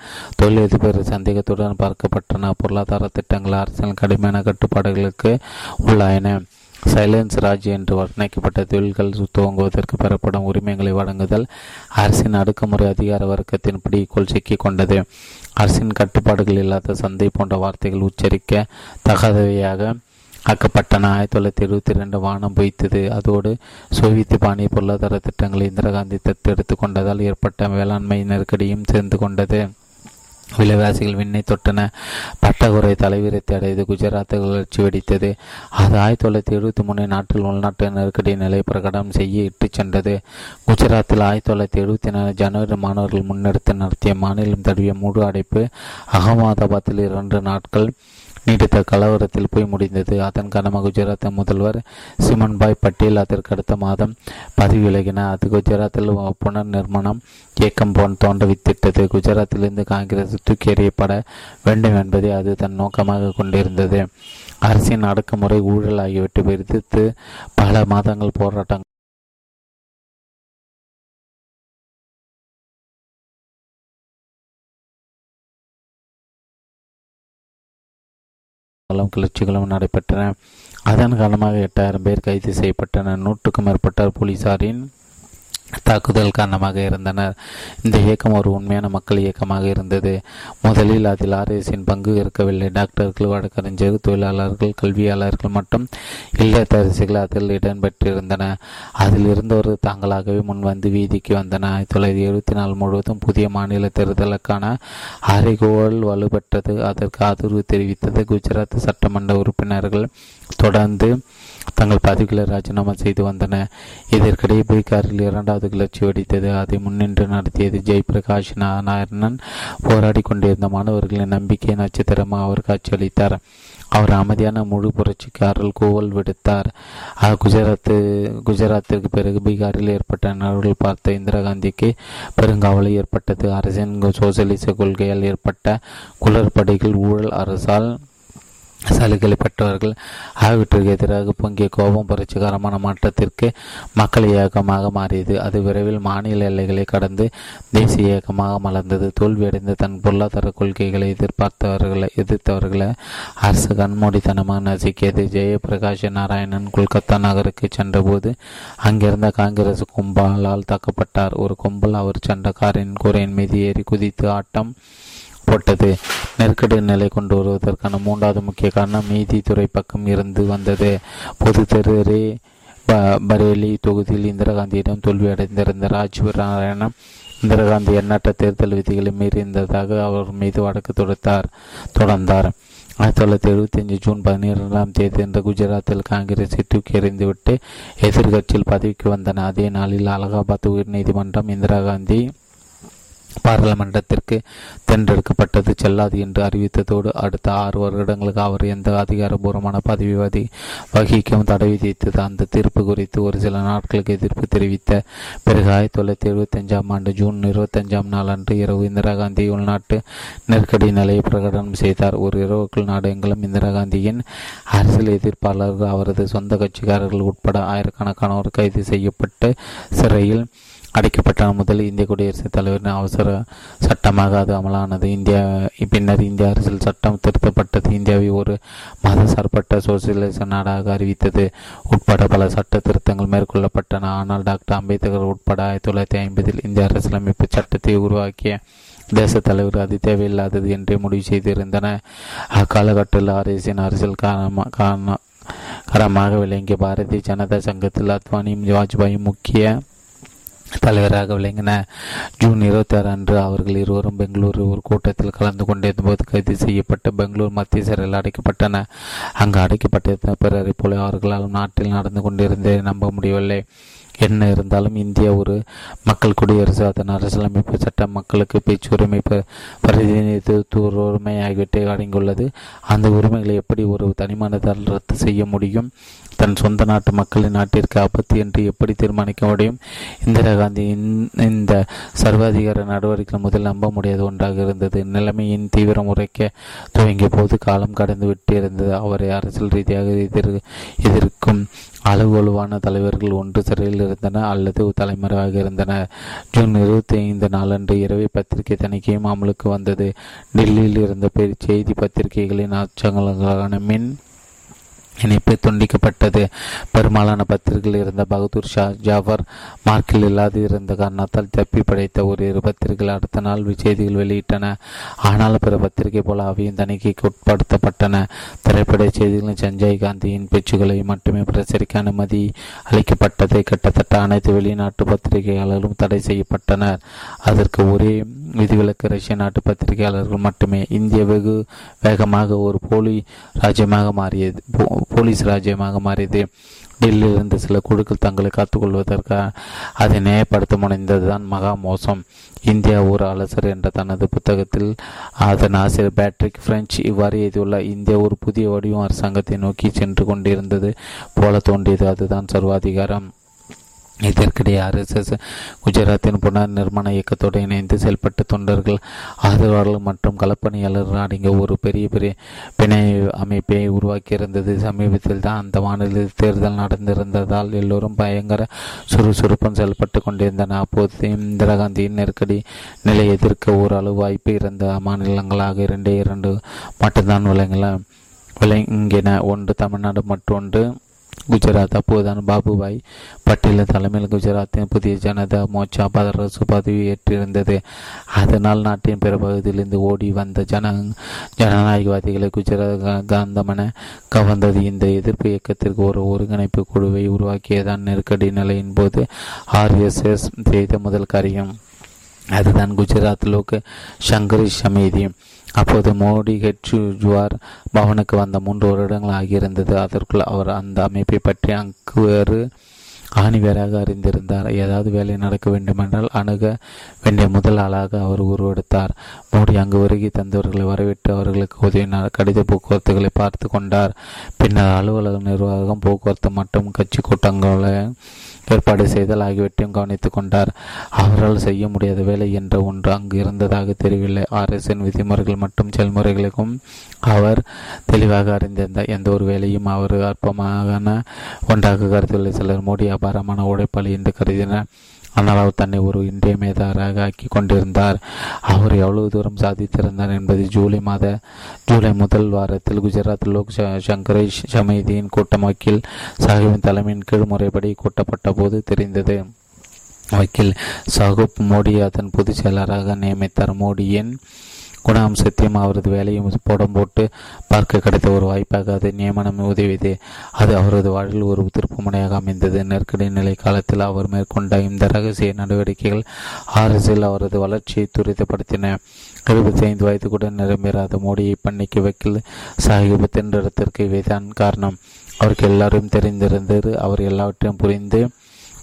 தொழிலதிபர் சந்தேகத்துடன் பார்க்கப்பட்டன. பொருளாதார திட்டங்கள் அரசியல் கடுமையான கட்டுப்பாடுகளுக்கு உள்ளாயின. சைலன்ஸ் ராஜ் என்று வர்ணிக்கப்பட்ட தொழில்கள் துவங்குவதற்கு பெறப்படும் உரிமைகளை வழங்குதல் அரசின் அடுக்குமுறை அதிகார வர்க்கத்தின் பிடிக்குள் சிக்கிக் கொண்டது. அரசின் கட்டுப்பாடுகள் இல்லாத சந்தை போன்ற வார்த்தைகள் உச்சரிக்க தகாதவையாக ஆக்கப்பட்டன. ஆயிரத்தி தொள்ளாயிரத்தி எழுபத்தி ரெண்டு வானம் பொய்த்தது. அதோடு சோவியத் பாணிய பொருளாதார திட்டங்களை இந்திரா காந்தி தத்தெடுத்து கொண்டதால் ஏற்பட்ட வேளாண்மை நெருக்கடியும் சேர்ந்து கொண்டது. விலைவாசிகள் விண்ணை தொட்டன. பட்டகுறை தலைவீரத்தை அடைந்து குஜராத் வளர்ச்சி வெடித்தது. அது ஆயிரத்தி தொள்ளாயிரத்தி எழுபத்தி மூணு நாட்டில் உள்நாட்டு நெருக்கடி நிலை பிரகடனம் செய்ய இட்டுச் சென்றது. குஜராத்தில் ஆயிரத்தி தொள்ளாயிரத்தி எழுபத்தி நாலு ஜனவரி மாணவர்கள் முன்னெடுத்து நடத்திய மாநிலம் தழுவிய முழு அடைப்பு அகமதாபாத்தில் இரண்டு நாட்கள் நீடித்த கலவரத்தில் போய் முடிந்தது. அதன் காரணமாக குஜராத் முதல்வர் சிமன்பாய் பட்டேல் அதற்கு அடுத்த மாதம் பதவி விலகினார் அது குஜராத்தில் புனர் நிர்மாணம் இயக்கம் போன் தோன்றவித்திட்டது. குஜராத்திலிருந்து காங்கிரஸ் தூக்கி எறியப்பட வேண்டும் என்பதை அது தன் நோக்கமாக கொண்டிருந்தது. அரசின் அடக்குமுறை ஊழல் ஆகியவற்றை எதிர்த்து பல மாதங்கள் போராட்டங்கள் கிளர்ச்சிகளும் நடைபெற்றன. அதன் காரணமாக எட்டாயிரம் பேர் கைது செய்யப்பட்டனர். நூற்றுக்கும் மேற்பட்ட போலீசாரின் தாக்குதல் காரணமாக இருந்தனர் இந்த இயக்கம் ஒரு உண்மையான மக்கள் இயக்கமாக இருந்தது. முதலில் அதில் ஆர்எஸின் பங்கு இருக்கவில்லை. டாக்டர்கள் வழக்கறிஞர் தொழிலாளர்கள் கல்வியாளர்கள் மற்றும் இல்லத்தரசிகள் அதில் இடம்பெற்றிருந்தன. அதில் இருந்தவர்கள் தாங்களாகவே முன்வந்து வீதிக்கு வந்தன. ஆயிரத்தி தொள்ளாயிரத்தி எழுபத்தி நாலு முழுவதும் புதிய மாநில தேர்தலுக்கான அறைகோல் வலுப்பெற்றது. அதற்கு ஆதரவு தெரிவித்தது குஜராத் சட்டமன்ற உறுப்பினர்கள். தொடர்ந்து தங்கள் பதவிகளை ராஜினாமா செய்து வந்தன. இதற்கிடையே பீகாரில் இரண்டாவது கிளர்ச்சி வெடித்தது. அதை முன்னின்று நடத்தியது ஜெயபிரகாஷ் நாராயணன். போராடி கொண்டிருந்த மாணவர்களின் நம்பிக்கை நட்சத்திரமாக அவர் காட்சியளித்தார் அவர் அமைதியான முழு புரட்சிக்காரர்கள் கூவல் விடுத்தார். குஜராத்து குஜராத்திற்கு பிறகு பீகாரில் ஏற்பட்ட நிகழ்வுகள் பார்த்த இந்திரா காந்திக்கு பெருங்காவலை ஏற்பட்டது. அரசின் சோசியலிச கொள்கையால் ஏற்பட்ட குளறுபடைகள் ஊழல் அரசால் சலுகைப்பட்டவர்கள் ஆகியவற்றுக்கு எதிராக பொங்கிய கோபம் புரட்சிகரமான மாற்றத்திற்கு மக்கள் இயக்கமாக மாறியது. அது விரைவில் மாநில எல்லைகளை கடந்து தேசிய இயக்கமாக மலர்ந்தது. தோல்வியடைந்த தன் பொருளாதார கொள்கைகளை எதிர்பார்த்தவர்களை எதிர்த்தவர்களை அரசு கண்மூடித்தனமாக நசுக்கியது. ஜெயபிரகாஷ் நாராயணன் கொல்கத்தா நகருக்கு சென்றபோது அங்கிருந்த காங்கிரஸ் கும்பலால் தாக்கப்பட்டார். ஒரு கும்பல் அவர் சென்ற காரின் கூரையின் மீது ஏறி குதித்து ஆட்டம் போட்டது. நெருக்கடி நிலை கொண்டு வருவதற்கான மூன்றாவது முக்கிய காரணம் நீதித்துறை பக்கம் இருந்து வந்தது. பொது தெரு பரேலி தொகுதியில் இந்திரா காந்தியிடம் தோல்வியடைந்திருந்த ராஜீவ் நாராயணன் இந்திரா காந்தி எண்ணற்ற தேர்தல் விதிகளை மீறியிருந்ததாக அவர் மீது வழக்கு தொடுத்தார் தொடர்ந்தார். ஆயிரத்தி தொள்ளாயிரத்தி எழுபத்தி அஞ்சு ஜூன் பதினேழாம் தேதி என்ற குஜராத்தில் காங்கிரஸை தூக்கி எறிந்துவிட்டு எதிர்கட்சியில் பதவிக்கு வந்தன. அதே நாளில் அலகாபாத் உயர்நீதிமன்றம் இந்திரா காந்தி பாராளுமன்றத்திற்கு தேர்ந்தெடுக்கப்பட்டது செல்லாது என்று அறிவித்ததோடு அடுத்த ஆறு வருடங்களுக்கு அவர் எந்த அதிகாரபூர்வமான பதவி வதி வகிக்கவும் தடை விதித்தது. அந்த தீர்ப்பு குறித்து ஒரு சில நாட்களுக்கு எதிர்ப்பு தெரிவித்த பிறகு ஆயிரத்தி தொள்ளாயிரத்தி எழுபத்தஞ்சாம் ஆண்டு ஜூன் இருபத்தஞ்சாம் நாளன்று அன்று இரவு இந்திரா காந்தி உள்நாட்டு நெருக்கடி நிலையை பிரகடனம் செய்தார். ஒரு இரவுக்குள் நாடெங்கிலும் இந்திரா காந்தியின் அரசியல் எதிர்ப்பாளர்கள் அவரது சொந்த கட்சிக்காரர்கள் உட்பட ஆயிரக்கணக்கானோர் கைது செய்யப்பட்டு சிறையில் அடைக்கப்பட்ட முதல் இந்திய குடியரசுத் தலைவரின் அவசர சட்டமாக அது அமலானது. இந்தியா பின்னர் இந்திய அரசியல் சட்டம் திருத்தப்பட்டது. இந்தியாவை ஒரு மத சார்பற்ற சோசியலிச நாடாக அறிவித்தது. உட்பட பல சட்ட திருத்தங்கள் மேற்கொள்ளப்பட்டன. ஆனால் டாக்டர் அம்பேத்கர் உட்பட ஆயிரத்தி தொள்ளாயிரத்தி ஐம்பதில் இந்திய அரசியலமைப்பு சட்டத்தை உருவாக்கிய தேச தலைவர் அது தேவையில்லாதது என்றே முடிவு செய்திருந்தன. அக்காலகட்டத்தில் ஆர்எஸின் அரசியல் காரணமாக காரண காரணமாக விளங்கிய பாரதிய ஜனதா சங்கத்தில் அத்வானியும் வாஜ்பாயும் முக்கிய தலைவராக விளங்கின ஜூன் இருபத்தி ஆறு அன்று அவர்கள் இருவரும் பெங்களூரு ஒரு கூட்டத்தில் கலந்து கொண்டிருந்த போது கைது செய்யப்பட்டு பெங்களூர் மத்திய சிறையில் அடைக்கப்பட்டன அங்கு அடைக்கப்பட்ட பிறரை போல அவர்களால் நாட்டில் நடந்து கொண்டிருந்ததை நம்ப முடியவில்லை. என்ன இருந்தாலும் இந்தியா ஒரு மக்கள் குடியரசு அதன் அரசியலமைப்பு சட்டம் மக்களுக்கு பேச்சுரிமை பிரதிநிதித்துவ உரிமை ஆகியவற்றை அடங்கியுள்ளது அந்த உரிமைகளை எப்படி ஒரு தனிமனிதால் ரத்து செய்ய முடியும்? தன் சொந்த நாட்டு மக்களின் நாட்டிற்கு ஆபத்து என்று எப்படி தீர்மானிக்க முடியும்? இந்திரா காந்தி இந்த சர்வாதிகார நடவடிக்கை முதல் நம்ப முடியாத ஒன்றாக இருந்தது. நிலைமையின் தீவிரம் உரைக்க துவங்கிய போது காலம் கடந்து விட்டிருந்தது. அவரை அரசியல் ரீதியாக எதிர் எதிர்க்கும் அளவுவலுவான தலைவர்கள் ஒன்று சிறையில் இருந்தனர் அல்லது தலைமறைவாக இருந்தனர். ஜூன் இருபத்தி ஐந்து நாளன்று இரவு பத்திரிகை தணிக்கையும் அமலுக்கு வந்தது. டெல்லியில் இருந்த செய்தி பத்திரிகைகளின் அச்சங்களான மின் இணைப்பு துண்டிக்கப்பட்டது. பெரும்பாலான பத்திரிகைகள் இருந்த பகதூர் ஷா ஜாஃபர் மார்க்கில் இல்லாது இருந்த காரணத்தால் தப்பி படைத்த ஒரு இரு பத்திரிகைகள் அடுத்த நாள் செய்திகள் வெளியிட்டன. ஆனால் பிற பத்திரிகை போல அவையும் தணிக்கைக்கு உட்படுத்தப்பட்டன. திரைப்பட செய்திகளின் சஞ்சய் காந்தியின் பேச்சுகளை மட்டுமே பிரசரிக்க அனுமதி அளிக்கப்பட்டது கிட்டத்தட்ட அனைத்து வெளிநாட்டு பத்திரிகையாளர்களும் தடை செய்யப்பட்டனர். அதற்கு ஒரே விதிவிலக்கு ரஷ்ய நாட்டு பத்திரிகையாளர்கள் மட்டுமே. இந்திய வெகு வேகமாக ஒரு போலி ராஜ்யமாக மாறியது. போலீஸ் ராஜ்யமாக மாறியது. டெல்லியிலிருந்து சில குழுக்கள் தங்களை காத்துக்கொள்வதற்கு அதை நியாயப்படுத்த முனைந்ததுதான் மகா மோசம். இந்தியா ஒரு அலசர் என்ற தனது புத்தகத்தில் அதன் ஆசிரியர் பேட்ரிக் பிரெஞ்சு இவ்வாறு எழுதியுள்ள இந்தியா ஒரு புதிய வடிவம் அரசாங்கத்தை நோக்கி சென்று கொண்டிருந்தது போல தோன்றியது. அதுதான் சர்வாதிகாரம். இதற்கிடையே ஆர்எஸ்எஸ் குஜராத்தின் புனர் நிர்மாண இயக்கத்தோடு இணைந்து செயல்பட்ட தொண்டர்கள் ஆதரவாளர்கள் மற்றும் களப்பணியாளர்கள் அடங்கிய ஒரு பெரிய பெரிய பிணை அமைப்பை உருவாக்கியிருந்தது. சமீபத்தில் தான் அந்த மாநிலத்தில் தேர்தல் நடந்திருந்ததால் எல்லோரும் பயங்கர சுறுசுறுப்பும் செயல்பட்டு கொண்டிருந்தன அப்போது இந்திரா காந்தியின் நெருக்கடி நிலை எதிர்க்க ஓரளவு வாய்ப்பு இருந்த மாநிலங்களாக இரண்டே இரண்டு மட்டும்தான் விளங்கல விளங்கின. ஒன்று தமிழ்நாடு மற்றொன்று குஜராத் அப்போதுதான் பாபுபாய் பட்டேல தலைமையில் குஜராத்தின் புதிய ஜனதா மோர்ச்சா அரசு பதவி ஏற்றிருந்தது. அதனால் நாட்டின் பிற பகுதியிலிருந்து ஓடி வந்த ஜன ஜனநாயகவாதிகளை குஜராத் காந்தமன கவர்ந்தது. இந்த எதிர்ப்பு இயக்கத்திற்கு ஒரு ஒருங்கிணைப்பு குழுவை உருவாக்கியதான் நெருக்கடி நிலையின் போது ஆர்எஸ்எஸ் செய்த முதல் காரியம். அதுதான் குஜராத் லோக் சங்கரி சமிதி அப்போது மோடி ஜுவார் பவனுக்கு வந்த மூன்று வருடங்கள் ஆகியிருந்தது அதற்குள் அவர் அந்த அமைப்பை பற்றி அங்கு வேறு ஆணிவேராக அறிந்திருந்தார். ஏதாவது வேலை நடக்க வேண்டுமென்றால் அணுக வேண்டிய முதல் ஆளாக அவர் உருவெடுத்தார். மோடி அங்கு வருகை தந்தவர்களை வரவேற்று அவர்களுக்கு உதவினார். கடித போக்குவரத்துகளை பார்த்து கொண்டார். பின்னர் அலுவலக நிர்வாகம் போக்குவரத்து மற்றும் கட்சி கூட்டங்களை ஏற்பாடு செய்தல் ஆகியவற்றையும் கவனித்துக் கொண்டார். அவரால் செய்ய முடியாத வேலை என்ற ஒன்று அங்கு இருந்ததாக தெரியவில்லை. ஆர்எஸ்என் விதிமுறைகள் மற்றும் செயல்முறைகளுக்கும் அவர் தெளிவாக அறிந்திருந்தார் எந்த ஒரு வேலையும் அவர் அற்பமான ஒன்றாக கருத்துள்ள சிலர் மோடி அபாரமான உழைப்பாளி என்று கருதினர். ஆனால் அவர் தன்னை ஒரு இன்றியமையதாராக ஆக்கி கொண்டிருந்தார். அவர் எவ்வளவு தூரம் சாதித்திருந்தார் என்பது ஜூலை மாத ஜூலை முதல் வாரத்தில் குஜராத் லோக் சங்கரேஷ் சமிதியின் கூட்டம் வக்கீல் சாஹிபின் தலைமையின் கீழ் முறைப்படி கூட்டப்பட்ட போது தெரிந்தது. வக்கீல் சாகுப் மோடி அதன் பொதுச் செயலராக நியமித்தார். மோடியின் குணாம்சத்தையும் அவரது வேலையும் போடம் போட்டு பார்க்க கிடைத்த ஒரு வாய்ப்பாக அது நியமனம் உதவியது அது அவரது வாழ்வில் ஒரு திருப்புமுனையாக அமைந்தது. நெருக்கடி நிலை காலத்தில் அவர் மேற்கொண்ட இந்த ரகசிய நடவடிக்கைகள் ஆர்எஸ்எல் அவரது வளர்ச்சியை துரிதப்படுத்தின. எழுபத்தி ஐந்து வயது கூட நிரம்பெறாத மோடியை பண்ணிக்கு வைக்கல் சாஹிப் தென்றடத்திற்கு இவைதான் காரணம். அவருக்கு எல்லாரும் தெரிந்திருந்தது அவர் எல்லாவற்றையும் புரிந்து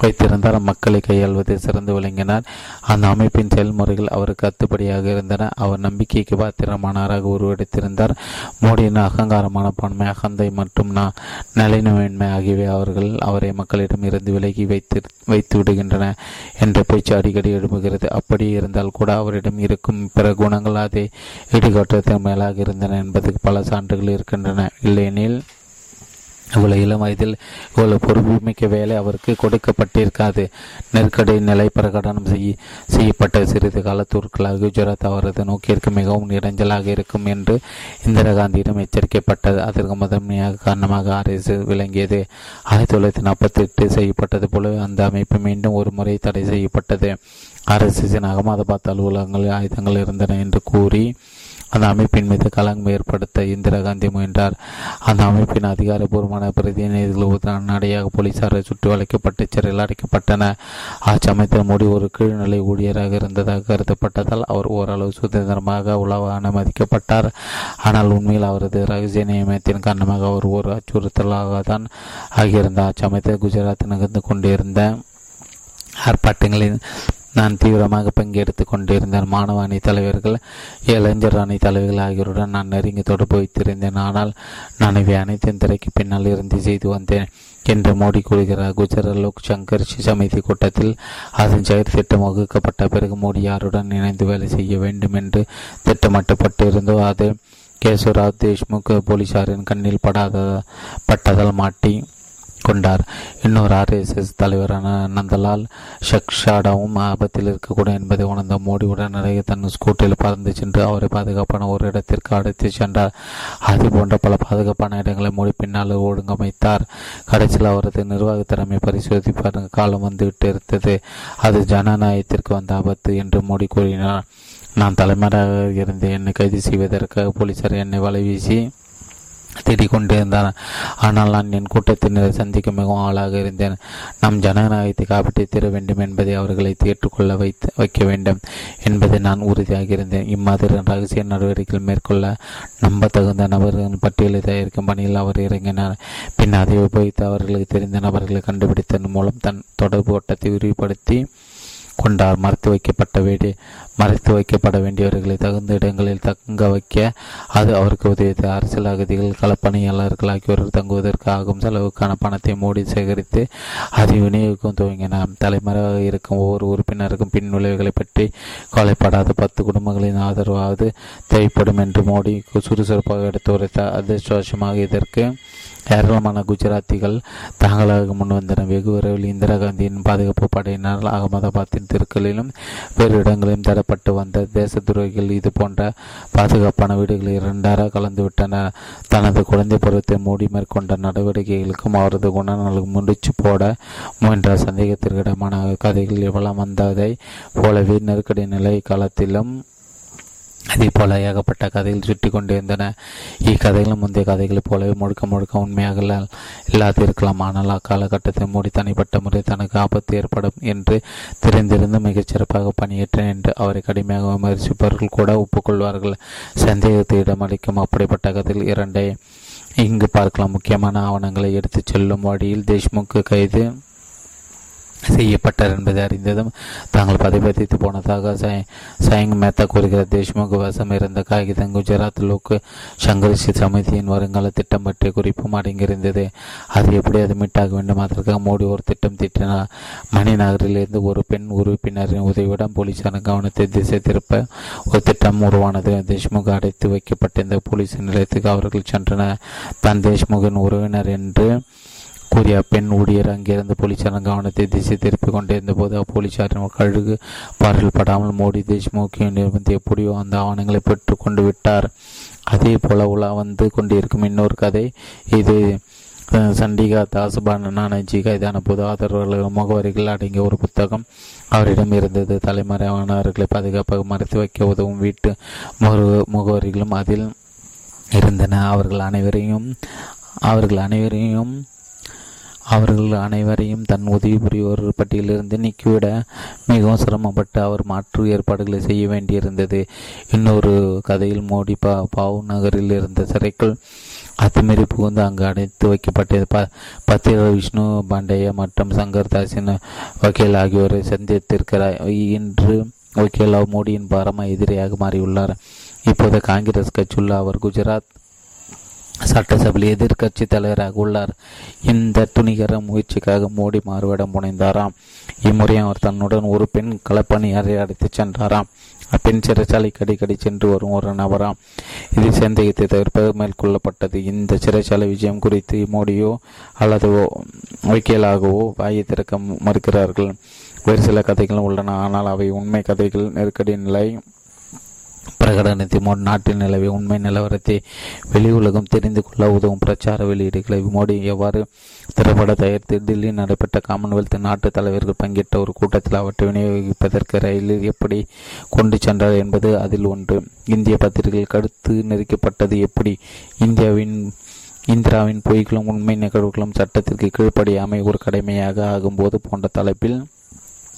வைத்திருந்தார் மக்களை கையாள்வதை சிறந்து விளங்கினார். அந்த அமைப்பின் செயல்முறைகள் அவருக்கு அத்துப்படியாக இருந்தன. அவர் நம்பிக்கைக்கு பாத்திரமானவராக உருவெடுத்திருந்தார். மோடியின் அகங்காரமான பன்மை அகந்தை மற்றும் நலினமின்மை ஆகியவை அவர்கள் அவரை மக்களிடம் இருந்து விலகி வைத்து வைத்து விடுகின்றன என்ற பேச்சு அடிக்கடி எழுப்புகிறது அப்படி இருந்தால் கூட அவரிடம் இருக்கும் பிற குணங்கள் அதை ஈடுகாட்டுவதற்கு மேலாக இருந்தன என்பதற்கு பல சான்றுகள் இருக்கின்றன. இல்லையெனில் இவ்வளவு இளம் வயதில் இவ்வளவு பொறுப்புமிக்க வேலை அவருக்கு கொடுக்கப்பட்டிருக்காது. நெருக்கடி நிலை பிரகடனம் செய்ய செய்யப்பட்ட சிறிது காலத்திற்குள்ளாக குஜராத் அவரது நோக்கிற்கு மிகவும் இடைஞ்சலாக இருக்கும் என்று இந்திரா காந்தியிடம் எச்சரிக்கப்பட்டது. அதற்கு முதன்மையாக காரணமாக ஆர்எஸ் விளங்கியது. ஆயிரத்தி தொள்ளாயிரத்தி நாற்பத்தி எட்டு செய்யப்பட்டது போல அந்த அமைப்பு மீண்டும் ஒரு முறை தடை செய்யப்பட்டது. ஆர்எஸ்எஸின் அகமதாபாத் அலுவலகங்களில் ஆயுதங்கள் இருந்தன என்று கூறி அந்த அமைப்பின் மீது கலங்கம் ஏற்படுத்த இந்திரா காந்தி முயன்றார். அந்த அமைப்பின் அதிகாரபூர்வமான பிரதிநிதிகள் உடனடியாக போலீசாரை சுற்றி வளைக்கப்பட்டு சிறையில் அடைக்கப்பட்டன. அச்சமயத்தில் மோடி ஒரு கீழ்நிலை ஊழியராக இருந்ததாக கருதப்பட்டதால் அவர் ஓரளவு சுதந்திரமாக உலக அனுமதிக்கப்பட்டார். ஆனால் உண்மையில் அவரது ரகசிய நியமனத்தின் காரணமாக அவர் ஒரு அச்சுறுத்தலாக தான் ஆகியிருந்தார் அச்சமயத்தில் குஜராத் நகர்ந்து கொண்டிருந்த ஆர்ப்பாட்டங்களின் நான் தீவிரமாக பங்கெடுத்து கொண்டிருந்தேன். மாணவ அணி தலைவர்கள் இளைஞர் அணி தலைவர்கள் ஆகியோருடன் நான் நெருங்கி தொடர்பு வைத்திருந்தேன். ஆனால் நான் இவை அனைத்தின் திரைக்கு பின்னால் இருந்து செய்து வந்தேன் என்று மோடி கூறுகிறார். குஜராத் லோக் சங்கர் சமிதி கூட்டத்தில் அதன் செயற் திட்டம் வகுக்கப்பட்ட பிறகு மோடி யாருடன் இணைந்து வேலை செய்ய வேண்டும் என்று திட்டமிட்டப்பட்டிருந்தோ அது கேசவராவ் தேஷ்முக் போலீசாரின் கண்ணில் படாத பட்டதால் மாட்டி கொண்டார். இன்னொரு ஆர்எஸ்எஸ் தலைவரான நந்தலால் ஷக்ஷாடாவும் ஆபத்தில் இருக்கக்கூடும் என்பதை உணர்ந்த மோடி உடனடியாக தன் ஸ்கூட்டில் பறந்து சென்று அவரை பாதுகாப்பான ஒரு இடத்திற்கு அழைத்து சென்றார். அது போன்ற பல பாதுகாப்பான இடங்களை மோடி பின்னால் ஒழுங்கமைத்தார். கடைசியில் அவரது நிர்வாக திறமை பரிசோதிப்பார். காலம் வந்துவிட்டு இருந்தது. அது ஜனநாயகத்திற்கு வந்த ஆபத்து என்று மோடி கூறினார். நான் தலைமறையாக இருந்தேன். என்னை கைது செய்வதற்காக போலீசார் என்னை வலை வீசி தேடிக் கொண்டிருந்தான் ஆனால் நான் என் கூட்டத்தினரை சந்திக்க மிகவும் ஆளாக இருந்தேன். நம் ஜனநாயகத்தை காப்பீட்டு தர வேண்டும் என்பதை அவர்களை ஏற்றுக்கொள்ள வைத்து வைக்க வேண்டும் என்பதை நான் உறுதியாக இருந்தேன். இம்மாதிரி ரகசிய நடவடிக்கைகள் மேற்கொள்ள நம்ப தகுந்த நபர்களின் பட்டியலை தயாரிக்கும் பணியில் அவர் இறங்கினார். பின் அதை உபயோகித்து அவர்களுக்கு தெரிந்த நபர்களை கண்டுபிடித்ததன் மூலம் தன் தொடர்பு ஓட்டத்தை விரிவுபடுத்தி கொண்டார். மறைத்து வைக்கப்பட்ட வீடு மறைத்து வைக்கப்பட வேண்டியவர்களை தகுந்த இடங்களில் தங்க வைக்க அது அவருக்கு உதவியது. அரசியல் அகதிகள் களப்பணியாளர்கள் ஆகியோர் தங்குவதற்கு ஆகும் செலவுக்கான பணத்தை மூடி சேகரித்து அதை விநியோகிக்கும் துவங்கினார். தலைமறைவாக இருக்கும் ஒவ்வொரு உறுப்பினருக்கும் பின் விளைவுகளை பற்றி கொலைப்படாத பத்து குடும்பங்களின் ஆதரவாவது தேவைப்படும் என்று மோடி சுறுசுறுப்பாக எடுத்து உரைத்தார். அதிர்ஷ்டவசமாக இதற்கு ஏராளமான குஜராத்திகள் தாங்களாக முன்வந்தனர் வெகு விரைவில் இந்திரா காந்தியின் பாதுகாப்பு படையினர் அகமதாபாத்தின் தெருக்களிலும் வேறு இடங்களிலும் தடப்பட்டு வந்த தேச துரோகிகள் இது போன்ற பாதுகாப்பான வீடுகளில் இரண்டாக கலந்துவிட்டனர் தனது குழந்தை பருவத்தை மூடி மேற்கொண்ட நடவடிக்கைகளுக்கும் அவரது குணநலுக்கு முடிச்சு போட முயன்ற சந்தேகத்திற்கிடமான கதைகள் எவ்வளவு வந்ததை போலவே நெருக்கடி நிலை காலத்திலும் அதே போல ஏகப்பட்ட கதைகள் சுட்டி கொண்டிருந்தன. இக்கதைகளும் முந்தைய கதைகளைப் போலவே முழுக்க முழுக்க உண்மையாக இல்லாதிருக்கலாம் ஆனால் அக்காலகட்டத்தில் மூடி தனிப்பட்ட முறை தனக்கு ஆபத்து ஏற்படும் என்று தெரிந்திருந்து மிகச்சிறப்பாக பணியேற்றேன் என்று அவரை கடுமையாக விமர்சிப்பவர்கள் கூட ஒப்புக்கொள்வார்கள். சந்தேகத்தை இடமளிக்கும் அப்படிப்பட்ட கதையில் இரண்டை. இங்கு பார்க்கலாம். முக்கியமான ஆவணங்களை எடுத்துச் செல்லும் வழியில் தேஷ்முக் கைது செய்யப்பட்டார் என்பதை அறிந்ததும் தாங்கள் பதிவதித்து போனதாக சயங் மேத்தா கூறுகிறார். தேஷ்முக் வசம் இருந்த காகிதம் குஜராத் லோக் சங்கரிஷி சமிதியின் வருங்கால திட்டம் பற்றிய குறிப்பும் அடங்கியிருந்தது. அது எப்படி அது மீட்டாக வேண்டும்? அதற்காக மோடி ஒரு திட்டம் திட்டினார் மணி நகரிலிருந்து ஒரு பெண் உறுப்பினரின் உதவியுடன் போலீசாரின் கவனத்தை திசை திருப்ப ஒரு திட்டம் உருவானது. தேஷ்முக் அடைத்து வைக்கப்பட்ட இந்த போலீஸ் நிலையத்துக்கு அவர்கள் சென்றனர். தான் தேஷ்முகின் உறவினர் என்று கூறிய பெண் ஊழியர் அங்கிருந்து போலீசாரின் கவனத்தை திசை திருப்பிக் கொண்டிருந்த போது அப்போலீசாரின் கழுகு பார்வையில் படாமல் மோடி தேஷ்முகின் இருந்து எப்படியோ அந்த ஆவணங்களை பெற்று கொண்டு விட்டார். அதே போல உலா வந்து கொண்டிருக்கும் இன்னொரு கதை இது. சண்டிகா தாசுபான நானஜி கைதான பொது ஆதரவாளர்கள் முகவரிகள் அடங்கிய ஒரு புத்தகம் அவரிடம் இருந்தது. தலைமறைவானவர்களை பாதுகாப்பாக மறைத்து வைக்க உதவும் வீட்டு முகவரிகளும் அதில் இருந்தன. அவர்கள் அனைவரையும் அவர்கள் அனைவரையும் அவர்கள் அனைவரையும் தன் உதவி புரிவோர் பட்டியலிருந்து நீக்கிவிட மிகவும் சிரமப்பட்டு அவர் மாற்று ஏற்பாடுகளை செய்ய வேண்டியிருந்தது. இன்னொரு கதையில் மோடி பா பாவு நகரில் இருந்த சிறைக்குள் அத்துமீறி புகுந்து அங்கு அடைத்து வைக்கப்பட்டது. ப பத்திர விஷ்ணு பாண்டைய மற்றும் சங்கர் தாசின் வக்கீல் ஆகியோரை சந்தித்திருக்கிறார். இன்று வக்கீலாவ் மோடியின் பரம எதிரியாக மாறியுள்ளார். இப்போது காங்கிரஸ் கட்சியுள்ள அவர் குஜராத் சட்டசபையில் எதிர்கட்சி தலைவராக உள்ளார். இந்த துணிகர முயற்சிக்காக மோடி மாறுவிடம் புனைந்தாராம். இம்முறை அவர் தன்னுடன் ஒரு பெண் களப்பணியாரை அழைத்துச் சென்றாராம். அப்பெண் சிறைச்சாலைக்கு அடிக்கடி சென்று வரும் ஒரு நபராம். இது சந்தேகத்தை தவிர்ப்பது மேற்கொள்ளப்பட்டது. இந்த சிறைச்சாலை விஜயம் குறித்து மோடியோ அல்லது வைக்கியலாகவோ வாயை திறக்க மறுக்கிறார்கள். வேறு சில கதைகள் உள்ளன. ஆனால் அவை உண்மை கதைகள். நெருக்கடி நிலை பிரகடனத்தை மோடி நாட்டில் நிலவிய உண்மை நிலவரத்தை வெளி உலகம் தெரிந்து கொள்ள உதவும் பிரச்சார வெளியீடுகளை மோடி எவ்வாறு திரைப்பட தயாரித்து டெல்லியில் நடைபெற்ற காமன்வெல்த் நாட்டு தலைவர்கள் பங்கேற்ற ஒரு கூட்டத்தில் அவற்றை விநியோகிப்பதற்கு ரயிலில் எப்படி கொண்டு சென்றார் என்பது அதில் ஒன்று. இந்திய பத்திரிகைகள் கடுத்து நெருக்கப்பட்டது எப்படி? இந்தியாவின் இந்திராவின் பொய்களும் உண்மை நிகழ்வுகளும் சட்டத்திற்கு கீழ்ப்படியாமை ஒரு கடமையாக ஆகும்போது போன்ற தலைப்பில்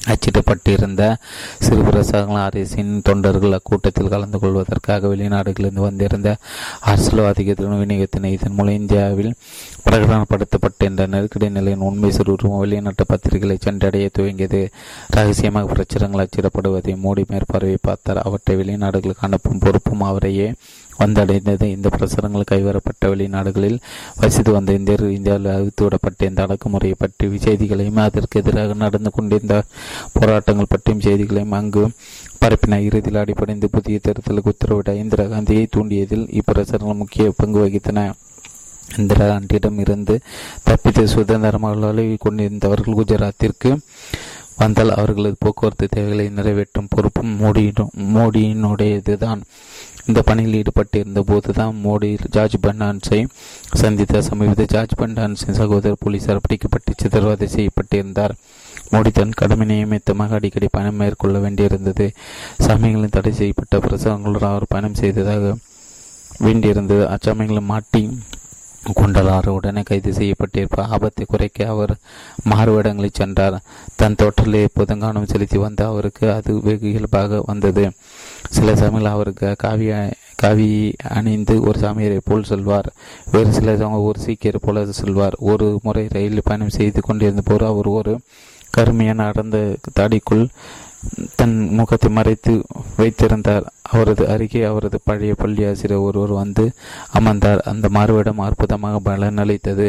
அச்சிடப்பட்டிருந்த சிறு பிரசாதங்கள் அரசின் தொண்டர்கள் அக்கூட்டத்தில் கலந்து கொள்வதற்காக வெளிநாடுகளிலிருந்து வந்திருந்த அரசியல்வாதிகளின் விநியோகத்தினை இதன் மூலம் இந்தியாவில் பிரகடனப்படுத்தப்பட்டிருந்த நெருக்கடி நிலையின் உண்மை சுருவம் வெளிநாட்டு பத்திரிகைகளை சென்றடைய துவங்கியது. ரகசியமாக பிரச்சுரங்கள் அச்சிடப்படுவதை மூடி மேற்பார்வை பார்த்தார். அவற்றை வெளிநாடுகளுக்கு அனுப்பும் பொறுப்பும் அவரையே வந்தடைந்தது. இந்த பிரசுரங்கள் கைவரப்பட்ட வெளிநாடுகளில் வசித்து வந்த இந்தியர் இந்தியாவில் அவித்து விடப்பட்ட இந்த அடக்குமுறையை பற்றி செய்திகளையும் அதற்கு எதிராக நடந்து கொண்டிருந்த போராட்டங்கள் பற்றியும் செய்திகளையும் அங்கு பரப்பின. இறுதியில் அடிப்படைந்து புதிய தேர்தலுக்கு உத்தரவிட இந்திரா காந்தியை தூண்டியதில் இப்பிரசுரங்கள் முக்கிய பங்கு வகித்தன. இந்திரா காந்தியிடம் இருந்து தப்பித்து சுதந்திரமாக கொண்டிருந்தவர்கள் குஜராத்திற்கு வந்தால் அவர்களது போக்குவரத்து தேவைகளை நிறைவேற்றும் பொறுப்பும் மோடியின் மோடியினுடையதுதான். இந்த பணியில் ஈடுபட்டிருந்த போதுதான் மோடி ஜார்ஜ் பண்டான்ஸை சந்தித்த சமீபத்தில் ஜார்ஜ் பண்டான்ஸின் சகோதரர் போலீசார் பிடிக்கப்பட்டு சித்திரவதை செய்யப்பட்டிருந்தார். மோடி தன் கடமை நியமித்தமாக அடிக்கடி பயணம் மேற்கொள்ள வேண்டியிருந்தது. சமயங்களில் தடை செய்யப்பட்ட பிரசவங்களுடன் அவர் பயணம் செய்ததாக வேண்டியிருந்தது. அச்சமயங்களும் மாட்டி குண்டலாறு உடனே கைது செய்யப்பட்டிருப்பார் ஆபத்தை குறைக்க அவர் மாறுவிடங்களில் சென்றார். தன் தோற்றலை புதங்கானம் செலுத்தி வந்த அவருக்கு அது வெகு இயல்பாக வந்தது. சில சமயங்கள் அவருக்கு காவி காவி அணிந்து ஒரு சாமியரை போல் செல்வார். வேறு சில ஒரு சீக்கியர் போல செல்வார். ஒரு முறை ரயில் பயணம் செய்து கொண்டிருந்த போது அவர் ஒரு கருமையான அடர்ந்த தாடிக்குள் தன் முகத்தை மறைத்து வைத்திருந்தார். அவரது அருகே அவரது பழைய பள்ளி ஆசிரியர் ஒருவர் வந்து அமர்ந்தார். அந்த மாறுவிடம் அற்புதமாக பலனளித்தது.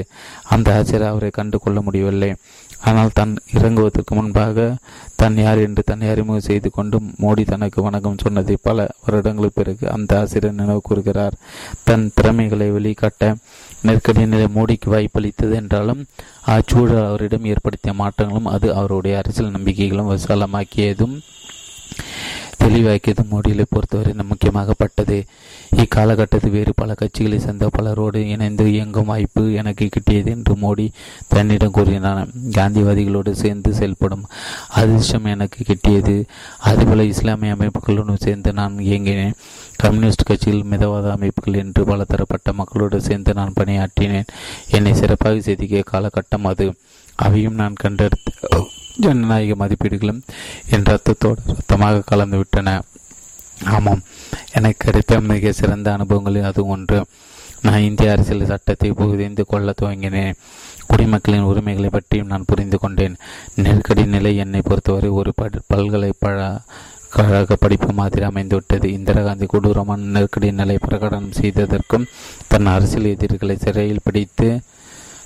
அந்த ஆசிரியர் அவரை கண்டு கொள்ள முடியவில்லை. ஆனால் தன் இறங்குவதற்கு முன்பாக தன் யார் என்று தன்னை அறிமுகம் செய்து கொண்டு மோடி தனக்கு வணக்கம் சொன்னதை பல வருடங்களுக்கு பிறகு அந்த ஆசிரியர் நினைவு கூறுகிறார். தன் திறமைகளை வெளிக்காட்ட நெருக்கடி நிலை மோடிக்கு வாய்ப்பளித்தது என்றாலும் அச்சூழல் அவரிடம் ஏற்படுத்திய மாற்றங்களும் அது அவருடைய அரசியல் நம்பிக்கைகளும் விசாலமாக்கியதும் தெளிவாக்கியதும் மோடியை பொறுத்தவரை முக்கியமாகப்பட்டது. இக்காலகட்டத்தில் வேறு பல கட்சிகளை சேர்ந்த பலரோடு இணைந்து இயங்கும் வாய்ப்பு எனக்கு கிட்டியது என்று மோடி தன்னிடம் கூறினார். காந்திவாதிகளோடு சேர்ந்து செயல்படும் அதிர்ஷ்டம் எனக்கு கிட்டியது. அதுபோல இஸ்லாமிய அமைப்புகளுடன் சேர்ந்து நான் இயங்கினேன். கம்யூனிஸ்ட் கட்சியில் மிதவாத அமைப்புகள் என்று பல தரப்பட்ட மக்களோடு சேர்ந்து நான் பணியாற்றினேன். என்னை சிறப்பாக செதுக்கிய காலகட்டம் அது. அவையும் நான் கண்டெடுத்த ஜனநாயக மதிப்பீடுகளும் என் ரத்தத்தோடு ரத்தமாக கலந்துவிட்டன. ஆமாம். எனக்கு கிடைத்த மிக சிறந்த அனுபவங்களில் அது ஒன்று. நான் இந்திய அரசியல் சட்டத்தை புரிந்து கொள்ள துவங்கினேன். குடிமக்களின் உரிமைகளை பற்றியும் நான் புரிந்து கொண்டேன். நெருக்கடி நிலை என்னை பொறுத்தவரை ஒரு பல்கலைப்பழ கழக படிப்பு மாதிரி அமைந்துவிட்டது. இந்திரா காந்தி கொடூரமான நெருக்கடி நிலை பிரகடனம் செய்ததற்கும் தன் அரசியல் எதிரிகளை சிறையில் பிடித்து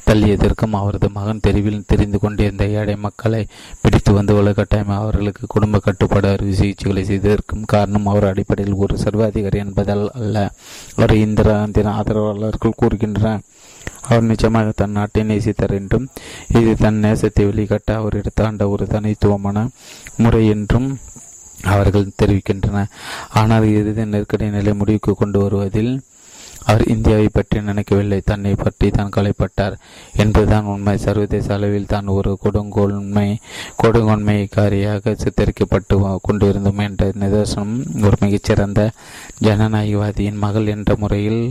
தள்ளியதற்கும் அவரது மகன் தெருவில் தெரிந்து கொண்டிருந்த ஏழை மக்களை பிடித்து வந்து உலகட்டாயம் அவர்களுக்கு குடும்ப கட்டுப்பாடு அறுவை சிகிச்சைகளை செய்ததற்கும் காரணம் அவர் அடிப்படையில் ஒரு சர்வாதிகாரி என்பதால் அல்ல. அவர் இந்திரா காந்தியின் ஆதரவாளர்கள் கூறுகின்றனர். அவர் நிச்சயமாக தன் நாட்டை நேசித்தார் என்றும் இது தன் நேசத்தை வெளிக்காட்ட அவர் எடுத்தாண்ட ஒரு தனித்துவமான முறை என்றும் அவர்கள் தெரிவிக்கின்றனர். ஆனால் இறுதி நெருக்கடி நிலை முடிவுக்கு கொண்டு வருவதில் அவர் இந்தியாவை பற்றி நினைக்கவில்லை. தன்னை பற்றி தான் கலைப்பட்டார் என்பதுதான் உண்மை. சர்வதேச அளவில் தான் ஒரு கொடுங்கோன்மை கொடுங்கோன்மைக்காரியாக சித்தரிக்கப்பட்டு கொண்டிருந்தோம் என்ற நிதர்சனம் ஒரு மிகச்சிறந்த ஜனநாயகவாதியின் மகள் என்ற முறையில்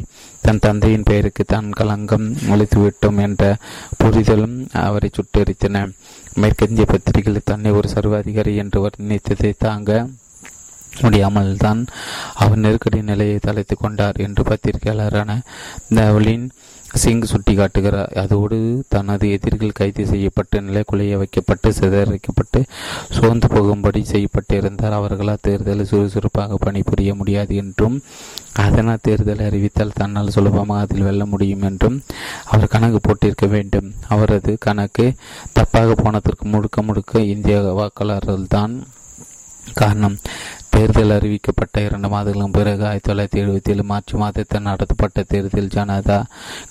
தன் தந்தையின் பெயருக்கு தான் களங்கம் ஒழித்துவிட்டோம் என்ற புரிதலும் அவரை சுட்டரித்தன. மேற்கிந்திய பத்திரிகைகள் தன்னை ஒரு சர்வாதிகாரி என்று வர்ணித்ததை தாங்க முடியாமல் தான் அவர் நெருக்கடி நிலையை தலைத்து கொண்டார் என்று பத்திரிகையாளரான தவலின் சிங் சுட்டிக்காட்டுகிறார். அதோடு தனது எதிரிகள் கைது செய்யப்பட்டு நிலைக்குலைய வைக்கப்பட்டு சிதறிக்கப்பட்டு சோர்ந்து போகும்படி செய்யப்பட்டிருந்தார் அவர்களால் தேர்தலை சுறுசுறுப்பாக பணிபுரிய முடியாது என்றும் அதனால் தேர்தலை அறிவித்தால் தன்னால் சுலபமாக அதில் வெல்ல முடியும் என்றும் அவர் கணக்கு போட்டிருக்க வேண்டும். அவரது கணக்கு தப்பாக போனதற்கு முழுக்க முழுக்க இந்திய வாக்காளர்கள் தான் காரணம். தேர்தல் அறிவிக்கப்பட்ட இரண்டு மாதங்களுக்கு பிறகு ஆயிரத்தி தொள்ளாயிரத்தி எழுபத்தி ஏழு மார்ச் மாதத்தில் நடத்தப்பட்ட தேர்தல் ஜனதா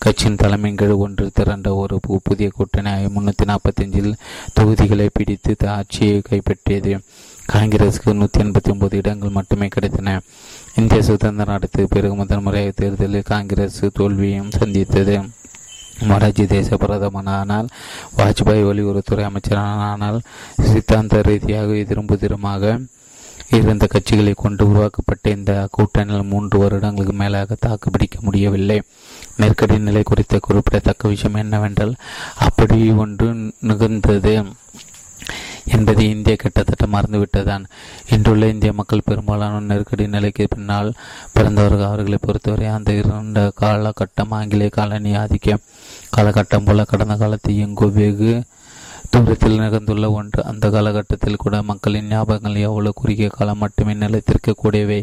கட்சியின் தலைமையின் கீழ் ஒன்று திரண்ட ஒரு புதிய கூட்டணி முன்னூற்றி நாற்பத்தஞ்சில் தொகுதிகளை பிடித்து ஆட்சியை கைப்பற்றியது. காங்கிரசுக்கு நூற்றி எண்பத்தி ஒன்பது இடங்கள் மட்டுமே கிடைத்தன. இந்திய சுதந்திரம் அடுத்த பிறகு முதல் முறையாக தேர்தலில் காங்கிரஸ் தோல்வியையும் சந்தித்தது. மொராஜி தேச பிரதமனானால் வாஜ்பாய் வெளியுறவுத்துறை அமைச்சரானால் சித்தாந்த ரீதியாக எதிரும் புதிரமாக இருந்த கட்சிகளை கொண்டு உருவாக்கப்பட்ட இந்த கூட்டணியில் மூன்று வருடங்களுக்கு மேலாக தாக்குப்பிடிக்க முடியவில்லை. நெருக்கடி நிலை குறித்த குறிப்பிடத்தக்க விஷயம் என்னவென்றால் அப்படி ஒன்று நிகழ்ந்தது என்பதை இந்தியா கிட்டத்தட்ட மறந்துவிட்டதான் இன்றுள்ள இந்திய மக்கள் பெரும்பாலான நெருக்கடி நிலைக்கு பின்னால் பிறந்தவர்கள் அவர்களை பொறுத்தவரை அந்த இரண்ட காலகட்டம் ஆங்கிலேய காலனி ஆதிக்க காலகட்டம் போல கடந்த காலத்தை எங்கோ வெகு தூரத்தில் நிகழ்ந்துள்ள ஒன்று. அந்த காலகட்டத்தில் கூட மக்களின் ஞாபகங்கள் எவ்வளவு குறுகிய காலம் மட்டுமே நிலைத்திருக்கக்கூடியவை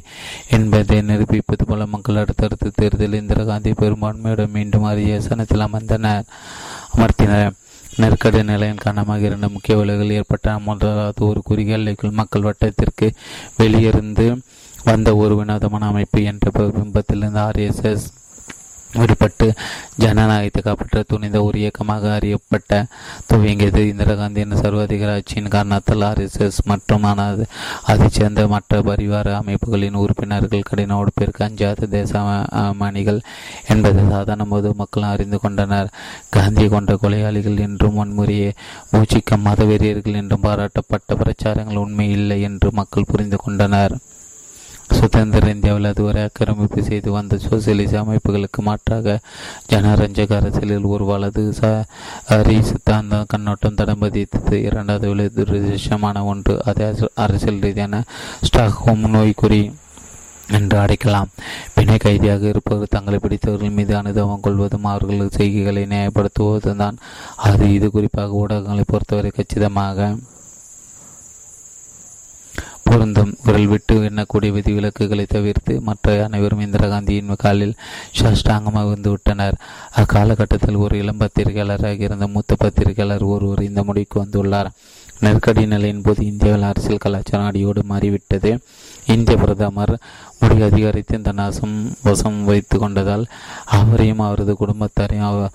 என்பதை நிரூபிப்பது போல மக்கள் அடுத்தடுத்த தேர்தலில் இந்திரா காந்தி பெரும்பான்மையுடன் மீண்டும் அரியசனத்தில் அமர்ந்தனர் அமர்த்தினர். நெருக்கடி நிலையின் காரணமாக இரண்டு முக்கிய விலைகள் ஏற்பட்ட முதலாவது ஒரு குறுகிய எல்லைக்குள் மக்கள் வட்டத்திற்கு வெளியிருந்து வந்த ஒரு வினோதமான அமைப்பு என்ற பிம்பத்திலிருந்து ஆர்எஸ்எஸ் விடுபட்டு ஜனநாயகத்தை காப்பாற்ற துணிந்த ஒரு இயக்கமாக அறியப்பட்ட துவங்கியது. இந்திரா காந்தியின் சர்வாதிகார ஆட்சியின் காரணத்தால் ஆர்எஸ்எஸ் மற்றும் அதைச் சேர்ந்த மற்ற பரிவார அமைப்புகளின் உறுப்பினர்கள் கடின உடுப்பிற்கு அஞ்சாத தேசமானிகள் என்பதை சாதாரண பொது மக்கள் அறிந்து கொண்டனர். காந்தியை கொண்ட கொலையாளிகள் என்றும் வன்முறையை மூச்சிக்க மதவெறியர்கள் என்றும் பாராட்டப்பட்ட பிரச்சாரங்கள் உண்மை இல்லை என்று மக்கள் புரிந்து கொண்டனர். சுதந்திர இந்தியாவில் அதுவரை ஆக்கிரமிப்பு செய்து வந்த சோசியலிச அமைப்புகளுக்கு மாற்றாக ஜனரஞ்சக அரசியலில் ஒரு வலது சரி சித்தாந்த கண்ணோட்டம் தடம் பதித்தது. இரண்டாவது துரதிருஷ்டமான ஒன்று. அதே அரசியல் ரீதியான ஸ்டாக்ஹோம் நோய்க்குறி என்று அடைக்கலாம். பிணை கைதியாக இருப்பவர் தங்களை பிடித்தவர்கள் மீது அனுதவம் கொள்வதும் அவர்கள் செய்கைகளை நியாயப்படுத்துவதும் தான். அது இது குறிப்பாக ஊடகங்களை பொறுத்தவரை கச்சிதமாக பொருந்தும். விரல் விட்டு எண்ணக்கூடிய விதிவிலக்குகளை தவிர்த்து மற்ற அனைவரும் இந்திரா காந்தியின் காலில் சாஷ்டாங்கமாக வந்து விட்டனர். அக்காலகட்டத்தில் ஒரு இளம் பத்திரிகையாளராக இருந்த மூத்த பத்திரிகையாளர் ஒருவர் இந்த முடிவுக்கு வந்துள்ளார். நெருக்கடி நிலையின் போது இந்தியாவில் அரசியல் கலாச்சாரம் அடியோடு மாறிவிட்டது. இந்திய பிரதமர் முடிவு அதிகாரத்தின் தன் அசம் வசம் வைத்து கொண்டதால் அவரையும் அவரது குடும்பத்தாரையும்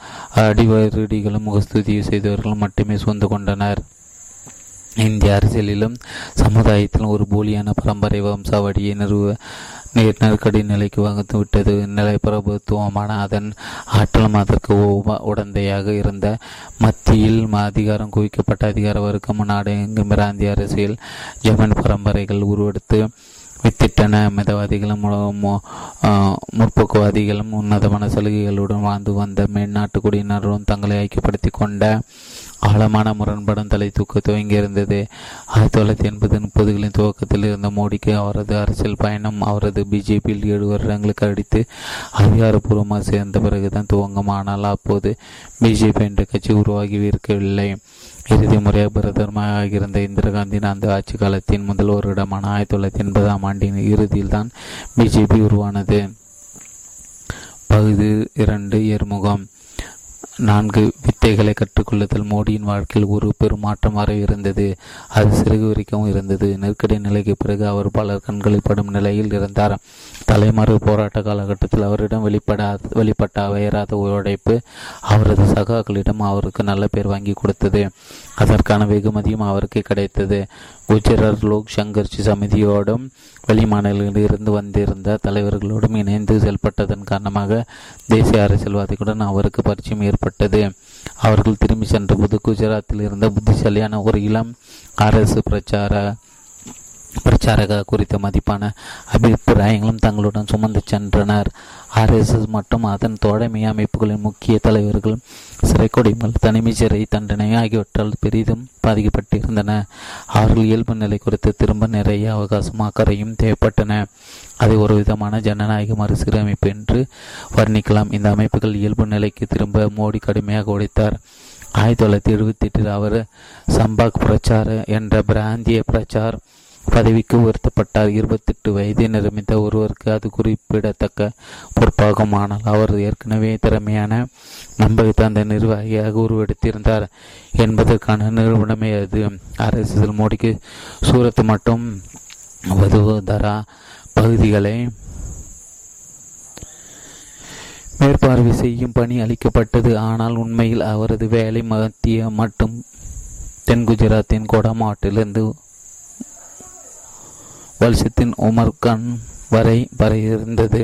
அடிவருடிகளும் முகஸ்துதி செய்தவர்களும் மட்டுமே சூழ்ந்து கொண்டனர். இந்திய அரசியலிலும் சமுதாயத்திலும் ஒரு போலியான பரம்பரை வம்சாவடியை நிறுவ நெருக்கடி நிலைக்கு வகுத்து விட்டது. நிலை பிரபுத்துவமான அதன் ஆற்றலும் அதற்கு உடந்தையாக இருந்த மத்தியில் அதிகாரம் குவிக்கப்பட்ட அதிகார வர்க்கம் நாடு எங்கும் பிராந்திய அரசியல் ஜமன் பரம்பரைகள் உருவெடுத்து வித்திட்டன. மிதவாதிகளும் முற்போக்குவாதிகளும் உன்னதமான சலுகைகளுடன் வாழ்ந்து வந்த மேல்நாட்டு குடியினரும் தங்களை ஐக்கியப்படுத்தி கொண்ட ஆழமான முரண்படம் தலை தூக்க துவங்கியிருந்தது ஆயிரத்தி தொள்ளாயிரத்தி எண்பது முப்பதுகளின் துவக்கத்தில் இருந்த மோடிக்கு அவரது அரசியல் பயணம் அவரது பிஜேபியில் ஏழு வருடங்களுக்கு அடித்து அதிகாரப்பூர்வமாக சேர்ந்த பிறகுதான் துவங்கும் ஆனால் அப்போது பிஜேபி என்ற கட்சி உருவாகி இருக்கவில்லை. இறுதி முறையாக பிரதமராக இருந்த இந்திரா காந்தியின் அந்த ஆட்சி காலத்தின் முதல் வருடமான ஆயிரத்தி தொள்ளாயிரத்தி எண்பதாம் ஆண்டின் இறுதியில் தான் பிஜேபி உருவானது. பகுதி இரண்டு ஏர்முகம் நான்கு வித்தைகளை கற்றுக்கொள்ளுதல் மோடியின் வாழ்க்கையில் ஒரு பெரும் மாற்றம் வர இருந்தது. அது சிறகு வரைக்கும் இருந்தது. நெருக்கடி நிலைக்கு பிறகு அவர் பலர் கண்களில் படும் நிலையில் இருந்தார். தலைமறை போராட்ட காலகட்டத்தில் அவரிடம் வெளிப்பட வெளிப்பட்ட அவையராத உழைப்பு அவரது சகாக்களிடம் அவருக்கு நல்ல பேர் வாங்கி கொடுத்தது. அதற்கான வெகுமதியும் அவருக்கு கிடைத்தது. குஜராத் லோக் சங்கர்ஷி சமிதியோடும் வெளிமாநிலங்களில் இருந்து வந்திருந்த தலைவர்களோடும் இணைந்து செயல்பட்டதன் காரணமாக தேசிய அரசியல்வாதிகளுடன் அவருக்கு பரிச்சயம் ஏற்பட்டது. அவர்கள் திரும்பி சென்றபோது குஜராத்தில் இருந்த புத்திசாலியான ஒரு இளம் அரசு பிரச்சார பிரச்சாரக குறித்த மதிப்பான அபிப்பிராயங்களும் தங்களுடன் சுமந்து சென்றனர். ஆர்எஸ்எஸ் மற்றும் அதன் தோழமை அமைப்புகளின் முக்கிய தலைவர்கள் சிறைக்குடிமல் தனிமை சிறை தண்டனை ஆகியவற்றால் பெரிதும் பாதிக்கப்பட்டிருந்தன. அவர்கள் இயல்பு நிலை குறித்து திரும்ப நிறைய அவகாசம் அக்கறையும் தேவைப்பட்டன. அதை ஒரு விதமான ஜனநாயக மறுசீரமைப்பு என்று வர்ணிக்கலாம். இந்த அமைப்புகள் இயல்பு நிலைக்கு திரும்ப மோடி கடுமையாக உடைத்தார் ஆயிரத்தி தொள்ளாயிரத்தி எழுபத்தி எட்டில் அவர் சம்பாக் பிரச்சார என்ற பிராந்திய பிரச்சார் பதவிக்கு உயர்த்தப்பட்டார். இருபத்தெட்டு வயதை நிரம்பித்த ஒருவருக்கு அது குறிப்பிடத்தக்க பொறுப்பாகும் ஆனால் அவர் ஏற்கனவே திறமையான நம்பகத்தந்த நிர்வாகியாக உருவெடுத்திருந்தார் என்பதற்கான நிறுவனமே அது. அரசியல் மோடிக்கு சூரத் மற்றும் வதுதரா பகுதிகளை மேற்பார்வை செய்யும் பணி அளிக்கப்பட்டது. ஆனால் உண்மையில் அவரது வேலை மத்திய மற்றும் தென் குஜராத்தின் கோடா வருஷத்தின் உமர்கான் வரை வர இருந்தது